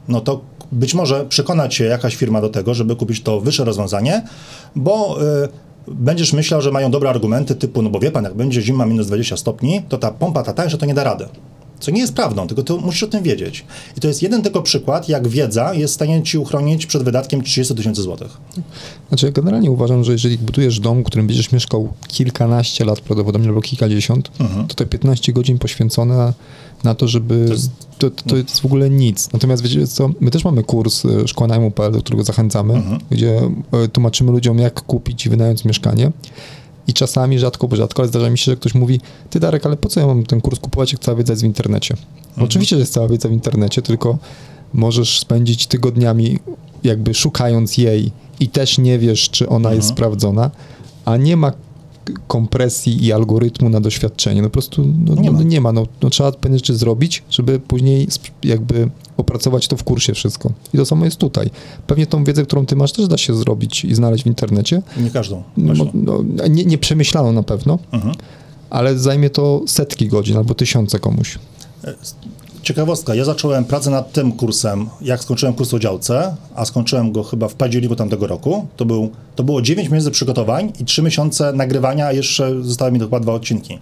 [SPEAKER 2] no to być może przekonać się jakaś firma do tego, żeby kupić to wyższe rozwiązanie, bo y, będziesz myślał, że mają dobre argumenty typu, no bo wie pan, jak będzie zima minus 20 stopni, to ta pompa ta tańsza to nie da rady. Co nie jest prawdą, tylko ty musisz o tym wiedzieć. I to jest jeden tylko przykład, jak wiedza jest w stanie ci uchronić przed wydatkiem 30 tysięcy złotych.
[SPEAKER 3] Znaczy, ja generalnie uważam, że jeżeli budujesz dom, w którym będziesz mieszkał kilkanaście lat prawdopodobnie albo kilkadziesiąt,
[SPEAKER 2] Mhm.
[SPEAKER 3] to te 15 godzin poświęcone na to, żeby... To jest, to, to jest w ogóle nic. Natomiast wiecie co, my też mamy kurs y, Szkoła Najmu.pl, do którego zachęcamy,
[SPEAKER 2] Mhm.
[SPEAKER 3] gdzie y, tłumaczymy ludziom, jak kupić i wynająć mieszkanie. I czasami, rzadko, bo rzadko, ale zdarza mi się, że ktoś mówi, ty Darek, ale po co ja mam ten kurs kupować, jak cała wiedza jest w internecie? Oczywiście, że jest cała wiedza w internecie, tylko możesz spędzić tygodniami jakby szukając jej i też nie wiesz, czy ona jest sprawdzona, a nie ma kompresji i algorytmu na doświadczenie. No po prostu no,
[SPEAKER 2] Nie
[SPEAKER 3] nie,
[SPEAKER 2] ma.
[SPEAKER 3] No, nie ma. No, no, trzeba pewne rzeczy zrobić, żeby później jakby opracować to w kursie wszystko. I to samo jest tutaj. Pewnie tą wiedzę, którą ty masz, też da się zrobić i znaleźć w internecie.
[SPEAKER 2] Nie każdą.
[SPEAKER 3] No, no, nie, nie przemyślaną na pewno,
[SPEAKER 2] Mhm.
[SPEAKER 3] ale zajmie to setki godzin albo tysiące komuś.
[SPEAKER 2] Ciekawostka, ja zacząłem pracę nad tym kursem, jak skończyłem kurs o działce, a skończyłem go chyba w październiku tamtego roku. To, był, to było 9 miesięcy przygotowań i 3 miesiące nagrywania, a jeszcze zostały mi chyba dwa odcinki.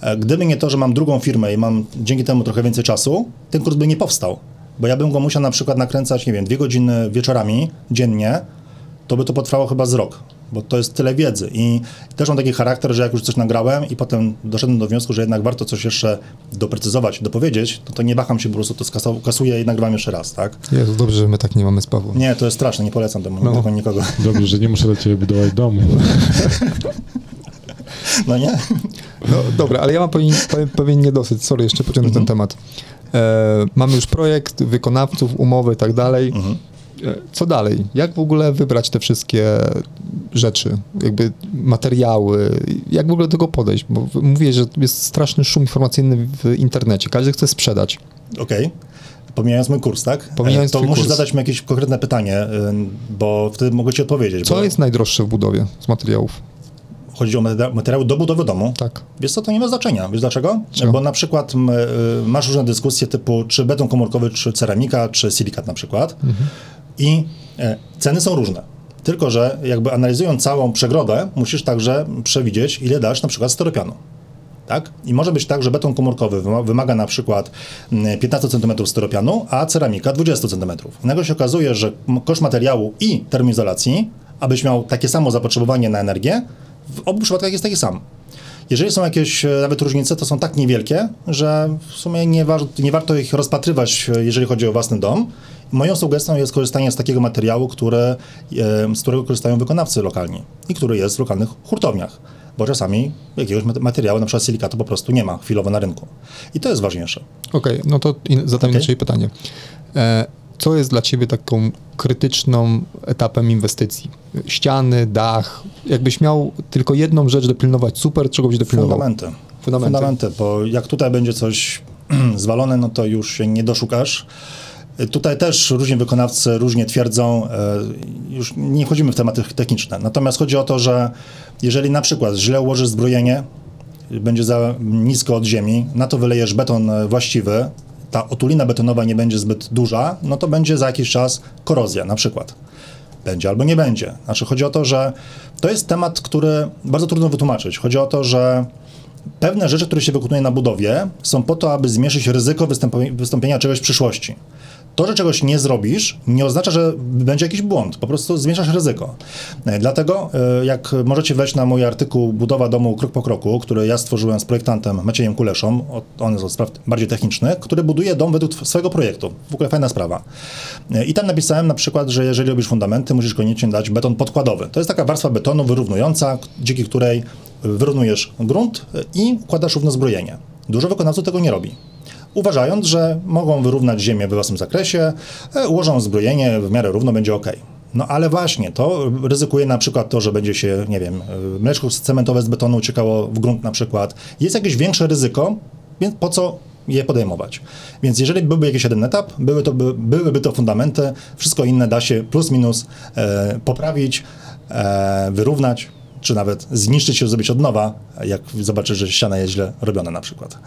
[SPEAKER 2] E, Gdyby nie to, że mam drugą firmę i mam dzięki temu trochę więcej czasu, ten kurs by nie powstał. Bo ja bym go musiał na przykład nakręcać, nie wiem, dwie godziny wieczorami dziennie, to by to potrwało chyba z rok, bo to jest tyle wiedzy. I też mam taki charakter, że jak już coś nagrałem i potem doszedłem do wniosku, że jednak warto coś jeszcze doprecyzować, dopowiedzieć, to, to nie waham się po prostu, to skaso- kasuję i nagrywam jeszcze raz, tak?
[SPEAKER 3] Jezu, dobrze, że my tak nie mamy z Pawłem.
[SPEAKER 2] Nie, to jest straszne, nie polecam temu
[SPEAKER 3] No.
[SPEAKER 2] tego nikogo.
[SPEAKER 1] Dobrze, że nie muszę dla ciebie budować domu.
[SPEAKER 2] No nie?
[SPEAKER 3] No, dobra, ale ja mam pewien, pewien, pewien niedosyt. Sorry, jeszcze pociągnę ten temat. E, mamy już projekt, wykonawców, umowy i tak dalej. E, Co dalej? Jak w ogóle wybrać te wszystkie rzeczy, jakby materiały? Jak w ogóle do tego podejść? Bo mówię, że jest straszny szum informacyjny w internecie. Każdy chce sprzedać.
[SPEAKER 2] Okej. Pomijając mój kurs, tak?
[SPEAKER 3] Pomijając
[SPEAKER 2] E, To musisz
[SPEAKER 3] kurs.
[SPEAKER 2] zadać mi jakieś konkretne pytanie, y, bo wtedy mogę ci odpowiedzieć.
[SPEAKER 3] Co
[SPEAKER 2] bo
[SPEAKER 3] jest najdroższe w budowie z materiałów?
[SPEAKER 2] Chodzi o materiały do budowy domu.
[SPEAKER 3] Tak.
[SPEAKER 2] Wiesz co, to nie ma znaczenia. Wiesz dlaczego?
[SPEAKER 3] Czego?
[SPEAKER 2] Bo na przykład masz różne dyskusje typu czy beton komórkowy, czy ceramika, czy silikat na przykład i e, ceny są różne. Tylko, że jakby analizując całą przegrodę, musisz także przewidzieć, ile dasz na przykład styropianu. Tak? I może być tak, że beton komórkowy wyma- wymaga na przykład mm, 15 cm styropianu, a ceramika 20 cm. I nagle się okazuje, że koszt materiału i termoizolacji, abyś miał takie samo zapotrzebowanie na energię, w obu przypadkach jest taki sam. Jeżeli są jakieś e, nawet różnice, to są tak niewielkie, że w sumie nie, nie warto ich rozpatrywać, e, jeżeli chodzi o własny dom. Moją sugestią jest korzystanie z takiego materiału, który, e, z którego korzystają wykonawcy lokalni i który jest w lokalnych hurtowniach. Bo czasami jakiegoś mat- materiału, na przykład silikatu, po prostu nie ma chwilowo na rynku. I to jest ważniejsze.
[SPEAKER 3] Okej, no to in, zadam
[SPEAKER 2] Okej.
[SPEAKER 3] inaczej pytanie. E, co jest dla ciebie taką krytyczną etapem inwestycji? Ściany, dach. Jakbyś miał tylko jedną rzecz dopilnować, super, czego byś dopilnował?
[SPEAKER 2] Fundamenty.
[SPEAKER 3] Fundamenty.
[SPEAKER 2] Fundamenty, bo jak tutaj będzie coś zwalone, no to już się nie doszukasz. Tutaj też różni wykonawcy różnie twierdzą, e, już nie wchodzimy w tematy techniczne. Natomiast chodzi o to, że jeżeli na przykład źle ułożysz zbrojenie, będzie za nisko od ziemi, na to wylejesz beton właściwy, ta otulina betonowa nie będzie zbyt duża, no to będzie za jakiś czas korozja na przykład będzie albo nie będzie. Znaczy chodzi o to, że to jest temat, który bardzo trudno wytłumaczyć. Chodzi o to, że pewne rzeczy, które się wykonuje na budowie, są po to, aby zmniejszyć ryzyko wystąpienia czegoś w przyszłości. To, że czegoś nie zrobisz, nie oznacza, że będzie jakiś błąd. Po prostu zmniejszasz ryzyko. E, dlatego, e, jak możecie wejść na mój artykuł Budowa domu krok po kroku, który ja stworzyłem z projektantem Maciejem Kuleszą, on jest od spraw bardziej technicznych, który buduje dom według swojego projektu. W ogóle fajna sprawa. E, I tam napisałem na przykład, że jeżeli robisz fundamenty, musisz koniecznie dać beton podkładowy. To jest taka warstwa betonu wyrównująca, dzięki której wyrównujesz grunt i układasz równo zbrojenie. Dużo wykonawców tego nie robi uważając, że mogą wyrównać ziemię we własnym zakresie, e, ułożą zbrojenie, w miarę równo będzie ok. No ale właśnie, to ryzykuje na przykład to, że będzie się, nie wiem, e, mleczko cementowe z betonu uciekało w grunt na przykład. Jest jakieś większe ryzyko, więc po co je podejmować. Więc jeżeli byłby jakiś jeden etap, były to, by, byłyby to fundamenty, wszystko inne da się plus minus e, poprawić, e, wyrównać, czy nawet zniszczyć się, zrobić od nowa, jak zobaczysz, że ściana jest źle robiona na przykład.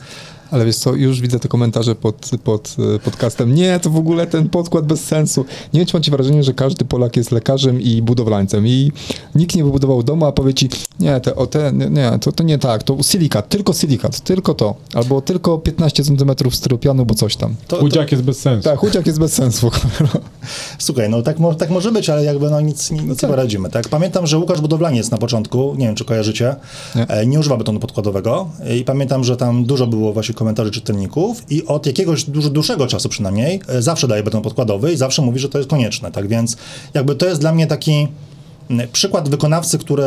[SPEAKER 3] Ale wiesz co, już widzę te komentarze pod, pod e, podcastem. Nie, to w ogóle ten podkład bez sensu. Nie wiem, czy macie wrażenie, że każdy Polak jest lekarzem i budowlańcem i nikt nie wybudował domu, a powie ci, nie, te, o te, nie, to, to nie tak, to silikat, tylko silikat, tylko to. Albo tylko 15 cm styropianu, bo coś tam.
[SPEAKER 1] To, chudziak to... jest bez sensu.
[SPEAKER 3] Tak, chudziak jest bez sensu.
[SPEAKER 2] Słuchaj, no tak, tak może być, ale jakby no nic, nic no tak. nie poradzimy. Tak? Pamiętam, że Łukasz Budowlaniec na początku, nie wiem, czy kojarzycie, nie, e, używa betonu podkładowego i pamiętam, że tam dużo było właśnie komentarzy czytelników i od jakiegoś dużo dłuższego czasu przynajmniej e, zawsze daje beton podkładowy i zawsze mówi, że to jest konieczne, tak więc jakby to jest dla mnie taki przykład wykonawcy, który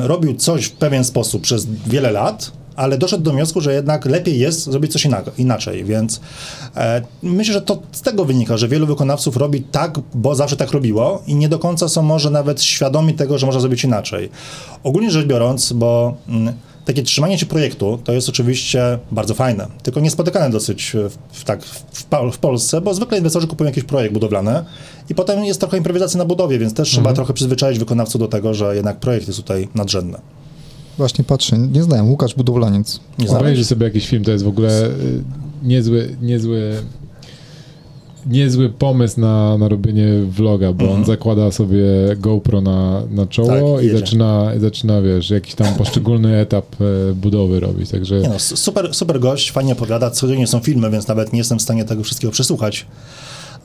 [SPEAKER 2] robił coś w pewien sposób przez wiele lat, ale doszedł do wniosku, że jednak lepiej jest zrobić coś inaczej, więc e, myślę, że to z tego wynika, że wielu wykonawców robi tak, bo zawsze tak robiło i nie do końca są może nawet świadomi tego, że można zrobić inaczej. Ogólnie rzecz biorąc, bo mm, takie trzymanie się projektu to jest oczywiście bardzo fajne, tylko niespotykane dosyć w, w tak w, w, Polsce, bo zwykle inwestorzy kupują jakiś projekt budowlany i potem jest trochę improwizacja na budowie, więc też mhm. trzeba trochę przyzwyczaić wykonawców do tego, że jednak projekt jest tutaj nadrzędny.
[SPEAKER 3] Właśnie patrzę, nie znałem, Łukasz Budowlaniec.
[SPEAKER 1] Nie Obejrzyj sobie jakiś film, to jest w ogóle y, niezły, niezły niezły pomysł na, na robienie vloga, bo on mhm. zakłada sobie GoPro na, na czoło tak, i zaczyna, i zaczyna, wiesz, jakiś tam poszczególny etap e, budowy robić, także...
[SPEAKER 2] Nie no, super, super gość, fajnie opowiada, codziennie są filmy, więc nawet nie jestem w stanie tego wszystkiego przesłuchać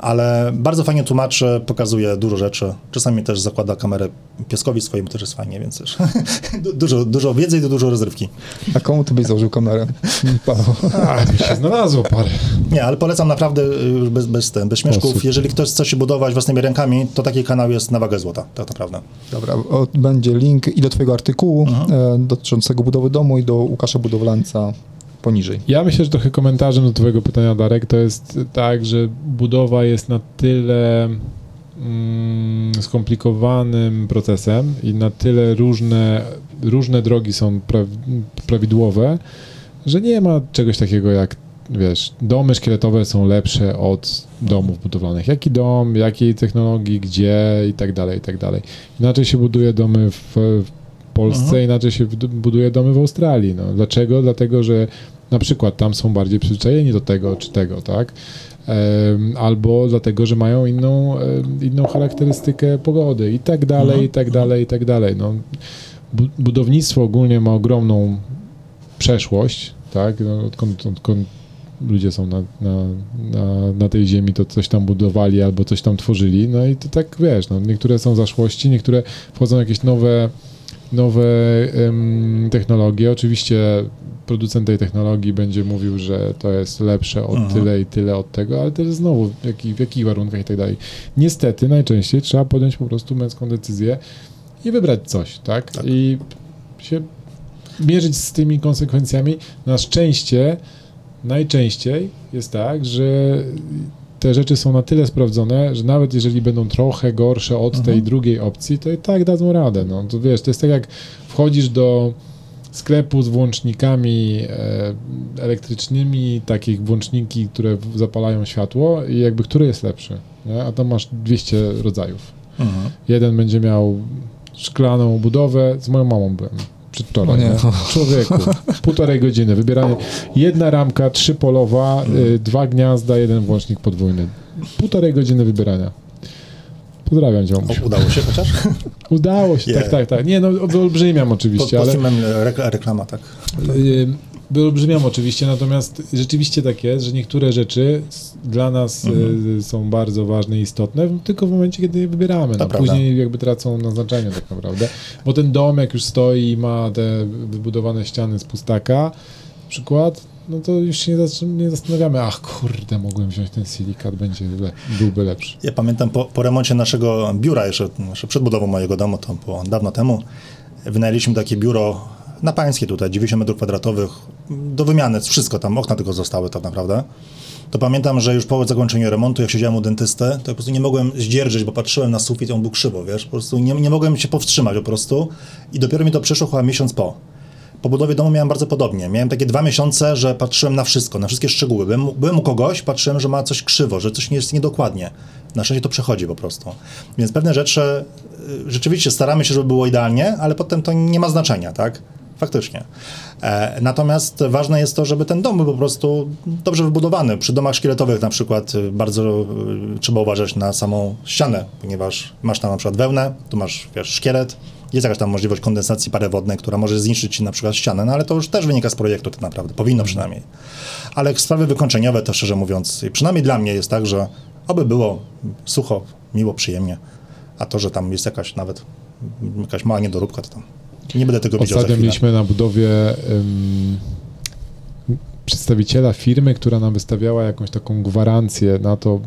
[SPEAKER 2] ale bardzo fajnie tłumaczy, pokazuje dużo rzeczy. Czasami też zakłada kamerę pieskowi swojemu, też jest fajnie, więc też dużo, dużo wiedzy i dużo rozrywki.
[SPEAKER 3] A komu ty byś założył kamerę?
[SPEAKER 1] Paweł. A, mi się znalazło parę.
[SPEAKER 2] Nie, ale polecam naprawdę y, bez, bez, bez śmieszków. Jeżeli ktoś chce się budować własnymi rękami, to taki kanał jest na wagę złota, tak naprawdę.
[SPEAKER 3] Dobra, o, będzie link i do twojego artykułu mhm. e, dotyczącego budowy domu i do Łukasza Budowlanca poniżej.
[SPEAKER 1] Ja myślę, że trochę komentarzem do Twojego pytania, Darek, to jest tak, że budowa jest na tyle mm, skomplikowanym procesem i na tyle różne, różne drogi są pra, prawidłowe, że nie ma czegoś takiego jak wiesz, domy szkieletowe są lepsze od domów budowlanych. Jaki dom, jakiej technologii, gdzie i tak dalej, i tak dalej. Inaczej się buduje domy w, w Polsce, mhm. inaczej się buduje domy w Australii. No. Dlaczego? Dlatego, że na przykład tam są bardziej przyzwyczajeni do tego czy tego, tak? albo dlatego, że mają inną, inną charakterystykę pogody i tak dalej, mhm. i tak dalej, i tak dalej. No, budownictwo ogólnie ma ogromną przeszłość, tak? No, odkąd, odkąd ludzie są na, na, na, na, tej ziemi, to coś tam budowali albo coś tam tworzyli, no i to tak, wiesz, no, niektóre są zaszłości, niektóre wchodzą jakieś nowe nowe technologie. Oczywiście producent tej technologii będzie mówił, że to jest lepsze od Aha. tyle i tyle od tego, ale też znowu w, jaki, w jakich warunkach i tak dalej. Niestety najczęściej trzeba podjąć po prostu męską decyzję i wybrać coś, tak? tak. I się mierzyć z tymi konsekwencjami. Na szczęście najczęściej jest tak, że te rzeczy są na tyle sprawdzone, że nawet jeżeli będą trochę gorsze od mhm. tej drugiej opcji, to i tak dadzą radę. No, to wiesz, to jest tak jak wchodzisz do sklepu z włącznikami e, elektrycznymi, takich włączniki, które zapalają światło i jakby który jest lepszy, nie? a tam masz 200 rodzajów. Mhm. Jeden będzie miał szklaną budowę, z moją mamą byłem przedwczoraj. Nie. Człowieku, półtorej godziny, wybieranie. Jedna ramka, trzypolowa, y, dwa gniazda, jeden włącznik podwójny. Półtorej godziny wybierania. Pozdrawiam cię.
[SPEAKER 2] Udało się chociaż?
[SPEAKER 1] Udało się, yeah. tak, tak, tak. Nie, no wyolbrzymiam oczywiście,
[SPEAKER 2] Pod, pod ale... reklama, tak.
[SPEAKER 1] Y, wyolbrzymiam oczywiście, natomiast rzeczywiście tak jest, że niektóre rzeczy dla nas
[SPEAKER 2] Mhm.
[SPEAKER 1] e, są bardzo ważne i istotne, tylko w momencie, kiedy je wybieramy. No, później jakby tracą na znaczeniu tak naprawdę. Bo ten dom, jak już stoi i ma te wybudowane ściany z pustaka, przykład, no to już się nie, nie zastanawiamy, ach kurde, mogłem wziąć ten silikat, będzie le- byłby lepszy.
[SPEAKER 2] Ja pamiętam po, po remoncie naszego biura, jeszcze, jeszcze przed budową mojego domu, to było dawno temu, wynajęliśmy takie biuro na pańskie tutaj, 90 metrów kwadratowych, do wymiany, wszystko tam, okna tylko zostały tak naprawdę. To pamiętam, że już po zakończeniu remontu, jak siedziałem u dentysty, to po prostu nie mogłem zdzierżyć, bo patrzyłem na sufit i on był krzywo, wiesz, po prostu nie, nie mogłem się powstrzymać po prostu i dopiero mi to przyszło chyba miesiąc po. Po budowie domu miałem bardzo podobnie. Miałem takie dwa miesiące, że patrzyłem na wszystko, na wszystkie szczegóły. Byłem, byłem u kogoś, patrzyłem, że ma coś krzywo, że coś nie jest niedokładnie. Na szczęście to przechodzi po prostu. Więc pewne rzeczy y, rzeczywiście staramy się, żeby było idealnie, ale potem to nie ma znaczenia, tak? Faktycznie. E, natomiast ważne jest to, żeby ten dom był po prostu dobrze wybudowany. Przy domach szkieletowych na przykład y, bardzo y, trzeba uważać na samą ścianę, ponieważ masz tam na przykład wełnę, tu masz wiesz, szkielet, jest jakaś tam możliwość kondensacji pary wodnej, która może zniszczyć na przykład ścianę, no ale to już też wynika z projektu tak naprawdę, powinno przynajmniej. Ale sprawy wykończeniowe to szczerze mówiąc, przynajmniej dla mnie jest tak, że oby było sucho, miło, przyjemnie, a to, że tam jest jakaś nawet jakaś mała niedoróbka, to tam nie będę tego widział
[SPEAKER 1] Ostatnio mieliśmy na budowie ym, przedstawiciela firmy, która nam wystawiała jakąś taką gwarancję na to.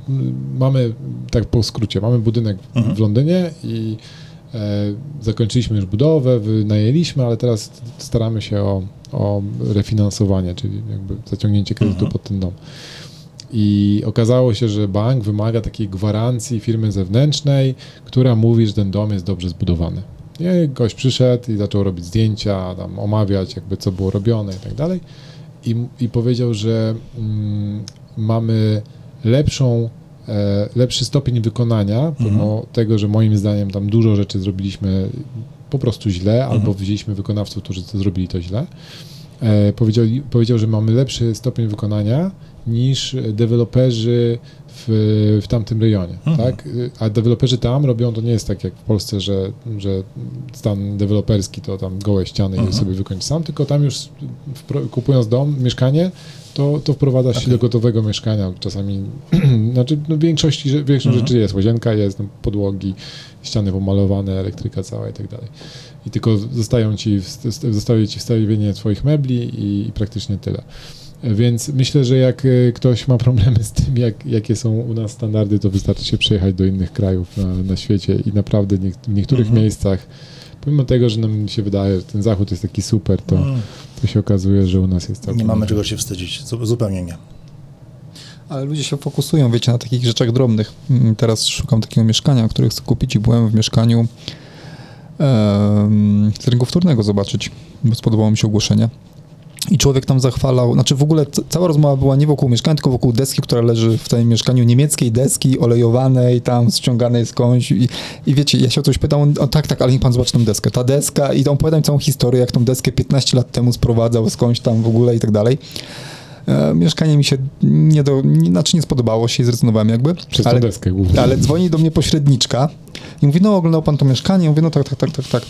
[SPEAKER 1] Mamy, tak po skrócie, mamy budynek w Londynie i e, zakończyliśmy już budowę, wynajęliśmy, ale teraz staramy się o, o refinansowanie, czyli jakby zaciągnięcie kredytu pod ten dom. I okazało się, że bank wymaga takiej gwarancji firmy zewnętrznej, która mówi, że ten dom jest dobrze zbudowany. I gość przyszedł i zaczął robić zdjęcia, tam omawiać jakby co było robione i tak dalej. I, i powiedział, że mm, mamy lepszą, e, lepszy stopień wykonania, pomimo tego, że moim zdaniem tam dużo rzeczy zrobiliśmy po prostu źle, albo wzięliśmy wykonawców, którzy to zrobili to źle. E, powiedział, powiedział, że mamy lepszy stopień wykonania niż deweloperzy w, w tamtym rejonie, tak? A deweloperzy tam robią, to nie jest tak jak w Polsce, że, że stan deweloperski to tam gołe ściany i sobie wykończy sam, tylko tam już wpro- kupując dom, mieszkanie, to, to wprowadzasz się do gotowego mieszkania. Czasami, znaczy no w większości, że- większość rzeczy jest, łazienka jest, no, podłogi, ściany pomalowane, elektryka cała i tak dalej. I tylko zostają ci, w- zostaje ci wstawienie swoich mebli i, i praktycznie tyle. Więc myślę, że jak e, ktoś ma problemy z tym, jak, jakie są u nas standardy, to wystarczy się przejechać do innych krajów na, na świecie i naprawdę nie, w niektórych miejscach, pomimo tego, że nam się wydaje, że ten zachód jest taki super, to, to się okazuje, że u nas jest całkiem
[SPEAKER 2] Nie mamy czego się wstydzić, Zu- zupełnie nie.
[SPEAKER 3] Ale ludzie się fokusują, wiecie, na takich rzeczach drobnych. Mm, Teraz szukam takiego mieszkania, które chcę kupić i byłem w mieszkaniu em, z rynku wtórnego zobaczyć, bo spodobało mi się ogłoszenie. I człowiek tam zachwalał, znaczy w ogóle cała rozmowa była nie wokół mieszkania, tylko wokół deski, która leży w tym mieszkaniu, niemieckiej deski, olejowanej, tam ściąganej skądś. I, i wiecie, ja się o coś pytał, on, tak, tak, ale niech pan zobaczy tę deskę. Ta deska, i on opowiadał mi całą historię, jak tą deskę 15 lat temu sprowadzał skądś tam w ogóle i tak dalej. E, mieszkanie mi się nie do, nie, znaczy nie spodobało się i zrezygnowałem jakby.
[SPEAKER 1] Przez
[SPEAKER 3] ale,
[SPEAKER 1] deskę głównie.
[SPEAKER 3] ale dzwoni do mnie pośredniczka i mówi, no oglądał pan to mieszkanie? Ja mówię, no tak, tak, tak, tak, tak.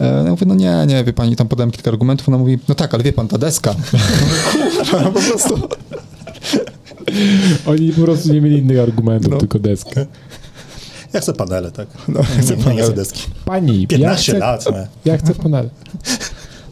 [SPEAKER 3] E, ja mówię, no nie, nie, wie pani, tam podałem kilka argumentów. Ona mówi, no tak, ale wie pan, ta deska. Kurwa, po prostu.
[SPEAKER 1] Oni po prostu nie mieli innych argumentów,
[SPEAKER 3] No.
[SPEAKER 1] tylko deskę.
[SPEAKER 2] Ja chcę panele, tak?
[SPEAKER 3] No,
[SPEAKER 2] nie, nie, nie chcę deski.
[SPEAKER 1] Pani,
[SPEAKER 2] 15
[SPEAKER 1] ja chcę,
[SPEAKER 2] lat, nie?
[SPEAKER 1] ja chcę panele.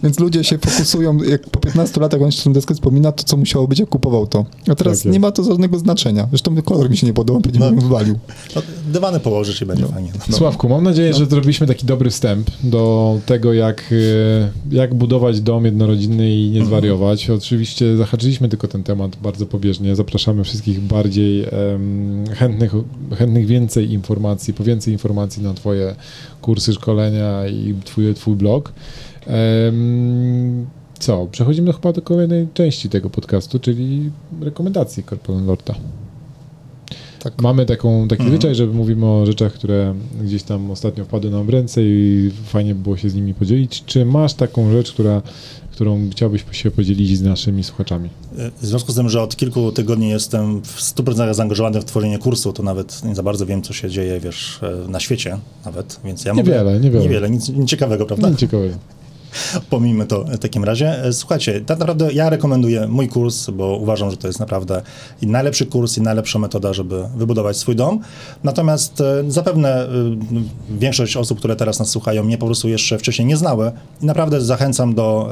[SPEAKER 3] Więc ludzie się fokusują, jak po 15 latach on się tę deskę wspomina, to co musiało być, jak kupował to. A teraz
[SPEAKER 1] Tak
[SPEAKER 3] nie ma to żadnego znaczenia. Zresztą kolor mi się nie podoba, będzie
[SPEAKER 2] No.
[SPEAKER 3] no. wywalił.
[SPEAKER 2] No, dywany położyć i będzie fajnie. No.
[SPEAKER 1] Sławku, mam nadzieję, że zrobiliśmy taki dobry wstęp do tego, jak, e, jak budować dom jednorodzinny i nie zwariować. Oczywiście zahaczyliśmy tylko ten temat bardzo pobieżnie. Zapraszamy wszystkich bardziej em, chętnych, chętnych więcej informacji, po więcej informacji na Twoje kursy, szkolenia i Twój, twój blog. Co? Przechodzimy chyba do kolejnej części tego podcastu, czyli rekomendacji Corporal Lorda.
[SPEAKER 3] Tak.
[SPEAKER 1] Mamy taką, taki zwyczaj, że mówimy o rzeczach, które gdzieś tam ostatnio wpadły nam w ręce i fajnie by było się z nimi podzielić. Czy masz taką rzecz, która, którą chciałbyś się podzielić z naszymi słuchaczami?
[SPEAKER 2] W związku z tym, że od kilku tygodni jestem w 100% zaangażowany w tworzenie kursu, to nawet nie za bardzo wiem, co się dzieje, wiesz, e, na świecie nawet, więc ja
[SPEAKER 1] Niewiele,
[SPEAKER 2] mogę...
[SPEAKER 1] niewiele.
[SPEAKER 2] Niewiele, nic, nic ciekawego, prawda?
[SPEAKER 1] No, ciekawe.
[SPEAKER 2] Pomijmy to w takim razie. E, Słuchajcie, tak naprawdę ja rekomenduję mój kurs, bo uważam, że to jest naprawdę i najlepszy kurs i najlepsza metoda, żeby wybudować swój dom. Natomiast e, zapewne e, większość osób, które teraz nas słuchają, mnie po prostu jeszcze wcześniej nie znały i naprawdę zachęcam do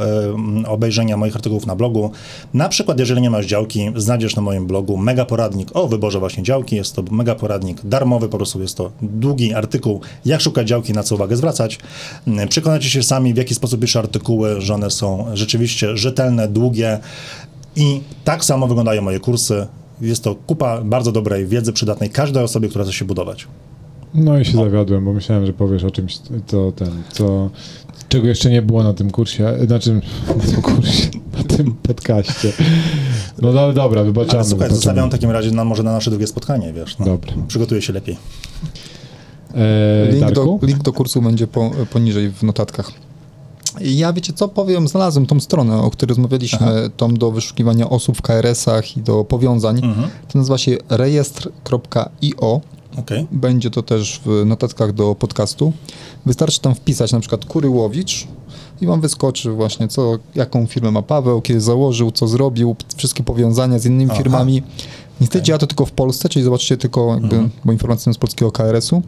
[SPEAKER 2] obejrzenia moich artykułów na blogu. Na przykład, jeżeli nie masz działki, znajdziesz na moim blogu mega poradnik o wyborze właśnie działki. Jest to mega poradnik darmowy, po prostu jest to długi artykuł, jak szukać działki, na co uwagę zwracać. Przekonacie się sami, w jaki sposób piszę artykuły, że one są rzeczywiście rzetelne, długie i tak samo wyglądają moje kursy. Jest to kupa bardzo dobrej wiedzy przydatnej każdej osobie, która chce się budować.
[SPEAKER 1] No i się zawiodłem, bo myślałem, że powiesz o czymś, co ten, co, czego jeszcze nie było na tym kursie, znaczy na tym kursie, na tym podcaście. No do, dobra, wybaczamy.
[SPEAKER 2] Ale słuchaj,
[SPEAKER 1] wybaczamy.
[SPEAKER 2] zostawiam w takim razie na, może na nasze drugie spotkanie, wiesz. No.
[SPEAKER 1] Dobra.
[SPEAKER 2] Przygotuję się lepiej.
[SPEAKER 1] E,
[SPEAKER 3] Link do, link do kursu będzie po, poniżej w notatkach. Ja wiecie co powiem, znalazłem tą stronę, o której rozmawialiśmy,
[SPEAKER 2] Aha.
[SPEAKER 3] tą do wyszukiwania osób w KRS-ach i do powiązań.
[SPEAKER 2] Mhm.
[SPEAKER 3] To nazywa się rejestr.io.
[SPEAKER 2] Okej.
[SPEAKER 3] Będzie to też w notatkach do podcastu. Wystarczy tam wpisać na przykład Kuryłowicz i wam wyskoczy właśnie, co, jaką firmę ma Paweł, kiedy założył, co zrobił, wszystkie powiązania z innymi
[SPEAKER 2] Aha.
[SPEAKER 3] firmami. Niestety działa to tylko w Polsce, czyli zobaczycie tylko, jakby,
[SPEAKER 2] Mhm.
[SPEAKER 3] bo informacje są z polskiego KRS-u.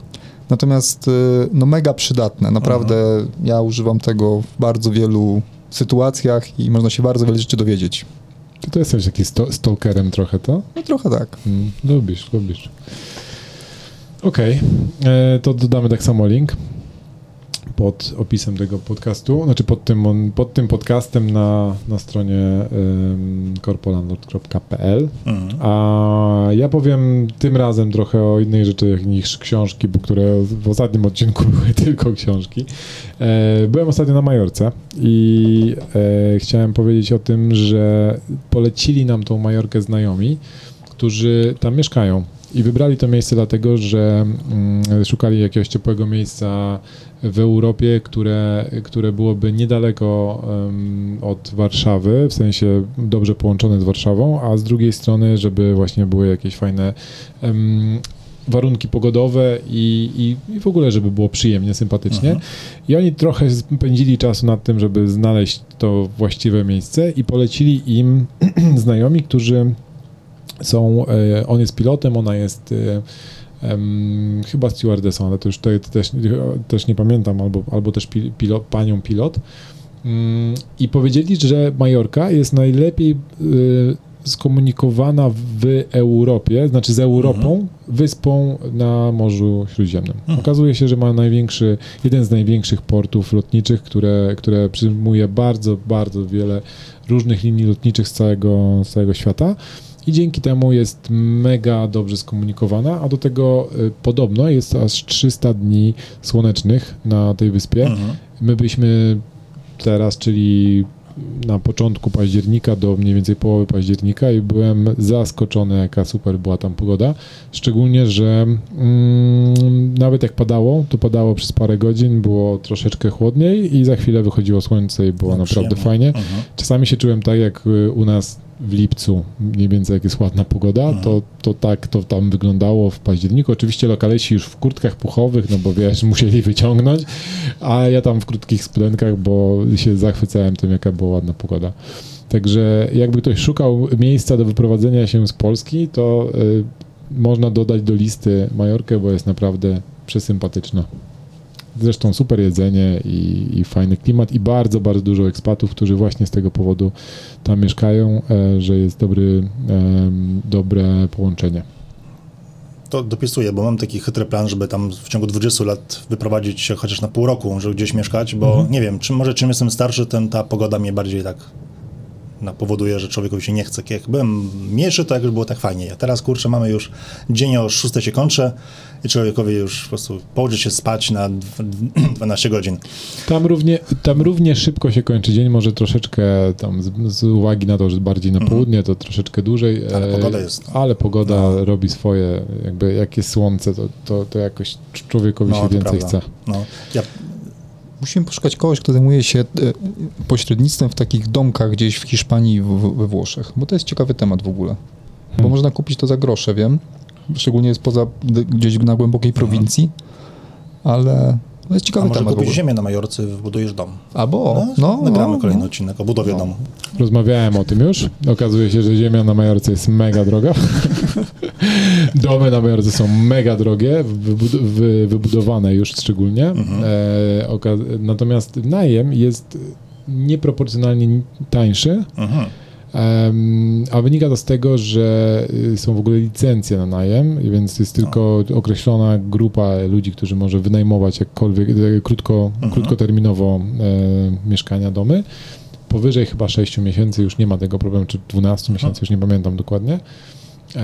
[SPEAKER 3] Natomiast y, no mega przydatne, naprawdę
[SPEAKER 2] Mhm.
[SPEAKER 3] ja używam tego w bardzo wielu sytuacjach i można się bardzo wiele rzeczy dowiedzieć.
[SPEAKER 1] Ty to jesteś taki sto, stalkerem trochę, to?
[SPEAKER 3] No trochę tak.
[SPEAKER 1] Mm, lubisz, lubisz. Okej, e, to dodamy tak samo link pod opisem tego podcastu, znaczy pod tym, on- pod tym podcastem na, na stronie um, korpolandlord.pl.
[SPEAKER 2] Mhm.
[SPEAKER 1] A ja powiem tym razem trochę o innej rzeczy niż książki, bo które w ostatnim odcinku były tylko książki. E, byłem ostatnio na Majorce i e, chciałem powiedzieć o tym, że polecili nam tą Majorkę znajomi, którzy tam mieszkają. I wybrali to miejsce dlatego, że mm, szukali jakiegoś ciepłego miejsca w Europie, które, które byłoby niedaleko em, od Warszawy, w sensie dobrze połączone z Warszawą, a z drugiej strony, żeby właśnie były jakieś fajne em, warunki pogodowe i, i, i w ogóle, żeby było przyjemnie, sympatycznie.
[SPEAKER 2] Mhm.
[SPEAKER 1] I oni trochę spędzili czasu nad tym, żeby znaleźć to właściwe miejsce i polecili im znajomi, którzy są, e, on jest pilotem, ona jest em, chyba stewardessą, ale to już to, to też, też nie pamiętam, albo, albo też pil, pilot, panią pilot. Mm, I powiedzieli, że Majorka jest najlepiej y, skomunikowana w Europie, znaczy z Europą, wyspą na Morzu Śródziemnym. Okazuje się, że ma największy, jeden z największych portów lotniczych, które, które przyjmuje bardzo, bardzo wiele różnych linii lotniczych z całego, z całego świata. I dzięki temu jest mega dobrze skomunikowana, a do tego y, podobno jest aż 300 dni słonecznych na tej wyspie.
[SPEAKER 2] Mhm.
[SPEAKER 1] My byliśmy teraz, czyli na początku października do mniej więcej połowy października i byłem zaskoczony, jaka super była tam pogoda. Szczególnie, że mm, nawet jak padało, to padało przez parę godzin, było troszeczkę chłodniej i za chwilę wychodziło słońce i było
[SPEAKER 2] No,
[SPEAKER 1] naprawdę
[SPEAKER 2] przyjemnie.
[SPEAKER 1] fajnie.
[SPEAKER 2] Mhm.
[SPEAKER 1] Czasami się czułem tak, jak y, u nas w lipcu, mniej więcej jak jest ładna pogoda,
[SPEAKER 2] Mhm.
[SPEAKER 1] to, to tak to tam wyglądało w październiku. Oczywiście lokalesi już w kurtkach puchowych, no bo wiesz, musieli wyciągnąć, a ja tam w krótkich spodenkach, bo się zachwycałem tym, jaka była ładna pogoda. Także jakby ktoś szukał miejsca do wyprowadzenia się z Polski, to y, można dodać do listy Majorkę, bo jest naprawdę przesympatyczna. Zresztą super jedzenie i, i fajny klimat i bardzo, bardzo dużo ekspatów, którzy właśnie z tego powodu tam mieszkają, e, że jest dobry, em, dobre połączenie.
[SPEAKER 2] To dopisuję, bo mam taki chytry plan, żeby tam w ciągu 20 lat wyprowadzić się chociaż na pół roku, żeby gdzieś mieszkać, bo
[SPEAKER 1] Mhm.
[SPEAKER 2] nie wiem, czym, może czym jestem starszy, tym ta pogoda mnie bardziej tak powoduje, że człowiekowi się nie chce. Jak byłem mniejszy, to jak było tak fajnie. A teraz, kurczę, mamy już dzień o 6 się kończy i człowiekowi już po prostu położyć się spać na dw- 12 godzin.
[SPEAKER 1] Tam równie, tam równie szybko się kończy dzień, może troszeczkę tam z, z uwagi na to, że bardziej na południe, to troszeczkę dłużej.
[SPEAKER 2] Mhm. Ale
[SPEAKER 1] e,
[SPEAKER 2] pogoda jest-
[SPEAKER 1] Ale pogoda
[SPEAKER 2] no.
[SPEAKER 1] robi swoje, jakby jak jest słońce, to, to, to jakoś człowiekowi się
[SPEAKER 2] to
[SPEAKER 1] więcej
[SPEAKER 2] prawda.
[SPEAKER 1] chce.
[SPEAKER 2] No, ja
[SPEAKER 3] Musimy poszukać kogoś, kto zajmuje się e, pośrednictwem w takich domkach gdzieś w Hiszpanii, w, we Włoszech, bo to jest ciekawy temat w ogóle. Bo
[SPEAKER 1] Hmm.
[SPEAKER 3] można kupić to za grosze, wiem. Szczególnie jest poza, gdzieś na głębokiej prowincji, ale To jest
[SPEAKER 2] A
[SPEAKER 3] ciekawy
[SPEAKER 2] może
[SPEAKER 3] temat ogóle.
[SPEAKER 2] ziemię na Majorce, wybudujesz dom.
[SPEAKER 3] Albo, no,
[SPEAKER 2] Nagramy
[SPEAKER 3] no,
[SPEAKER 2] kolejny
[SPEAKER 3] no.
[SPEAKER 2] odcinek o budowie domu.
[SPEAKER 1] Rozmawiałem o tym już. Okazuje się, że ziemia na Majorce jest mega droga. Domy na Majorce są mega drogie, wybud- wy- wybudowane już szczególnie. E, oka- natomiast najem jest nieproporcjonalnie tańszy.
[SPEAKER 2] Mhm.
[SPEAKER 1] A wynika to z tego, że y, są w ogóle licencje na najem, więc jest tylko określona grupa ludzi, którzy może wynajmować jakkolwiek e, krótko, krótkoterminowo e, mieszkania, domy. Powyżej chyba 6 miesięcy już nie ma tego problemu, czy 12 miesięcy, już nie pamiętam dokładnie. E,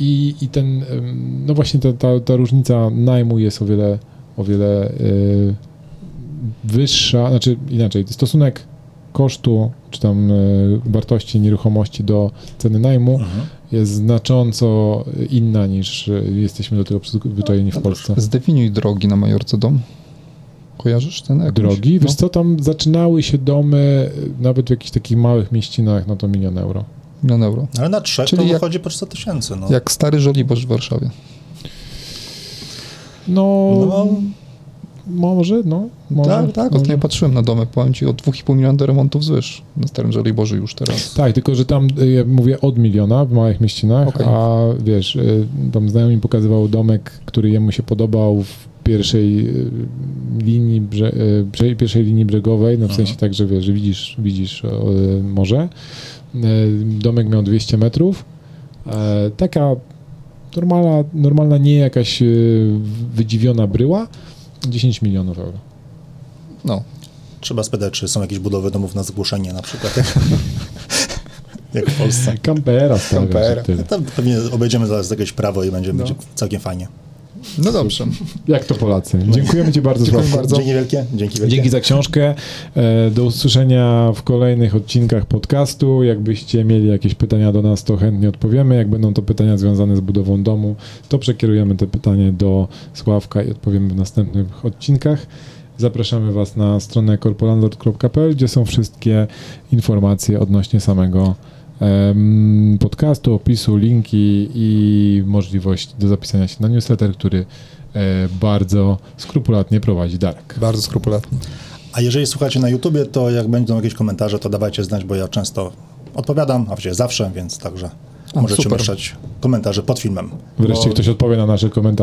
[SPEAKER 1] I, I ten, no właśnie ta, ta, ta różnica najmu jest o wiele, o wiele e, wyższa, znaczy inaczej, stosunek kosztu czy tam e, wartości nieruchomości do ceny najmu jest znacząco inna niż jesteśmy do tego przyzwyczajeni w Polsce.
[SPEAKER 3] Zdefiniuj drogi na Majorce dom. Kojarzysz ten jakąś?
[SPEAKER 1] Drogi, wiesz
[SPEAKER 3] No.
[SPEAKER 1] co, tam zaczynały się domy nawet w jakichś takich małych mieścinach, no to milion euro.
[SPEAKER 3] Milion euro.
[SPEAKER 2] Ale na trzech
[SPEAKER 3] Czyli
[SPEAKER 2] to
[SPEAKER 3] jak-
[SPEAKER 2] wychodzi po 300 tysięcy. No.
[SPEAKER 3] Jak stary Żoliborz w Warszawie.
[SPEAKER 1] No,
[SPEAKER 2] No,
[SPEAKER 1] może, no, może.
[SPEAKER 3] Tak, tak.
[SPEAKER 1] może.
[SPEAKER 3] Ostatnio patrzyłem na domy. Powiem ci o 2,5 miliona do remontu wzwyż. Na starym Żoliborzu już teraz.
[SPEAKER 1] Tak, tylko że tam y, ja mówię od miliona w małych mieścinach,
[SPEAKER 3] Okej.
[SPEAKER 1] a wiesz, y, tam znajomy mi pokazywał domek, który jemu się podobał w pierwszej y, linii, brze, pierwszej linii brzegowej, no w sensie tak, że wiesz, że widzisz, widzisz morze. Y, Domek miał 200 metrów. E, Taka normalna, normalna nie jakaś y, wydziwiona bryła. 10 milionów euro.
[SPEAKER 3] No.
[SPEAKER 2] Trzeba spytać, czy są jakieś budowy domów na zgłoszenie na przykład. Jak, w Polsce.
[SPEAKER 1] Kampera
[SPEAKER 3] Kampera.
[SPEAKER 2] to pewnie obejdziemy zaraz jakieś prawo i będzie,
[SPEAKER 3] No.
[SPEAKER 2] będzie całkiem fajnie.
[SPEAKER 3] No dobrze.
[SPEAKER 1] Jak to Polacy. Dziękujemy Ci bardzo,
[SPEAKER 3] Dziękuję bardzo.
[SPEAKER 2] Dzięki wielkie. Dzięki wielkie.
[SPEAKER 1] Dzięki za książkę. E, Do usłyszenia w kolejnych odcinkach podcastu. Jakbyście mieli jakieś pytania do nas, to chętnie odpowiemy. Jak będą to pytania związane z budową domu, to przekierujemy te pytanie do Sławka i odpowiemy w następnych odcinkach. Zapraszamy Was na stronę corpolandlord.pl, gdzie są wszystkie informacje odnośnie samego podcastu, opisu, linki i możliwość do zapisania się na newsletter, który e, bardzo skrupulatnie prowadzi Darek.
[SPEAKER 3] Bardzo skrupulatnie.
[SPEAKER 2] A jeżeli słuchacie na YouTubie, to jak będą jakieś komentarze, to dawajcie znać, bo ja często odpowiadam, a właściwie zawsze, więc także
[SPEAKER 3] A,
[SPEAKER 2] możecie
[SPEAKER 3] super.
[SPEAKER 2] umieszczać komentarze pod filmem.
[SPEAKER 1] Wreszcie
[SPEAKER 3] Bo-
[SPEAKER 1] ktoś odpowie na nasze komentarze.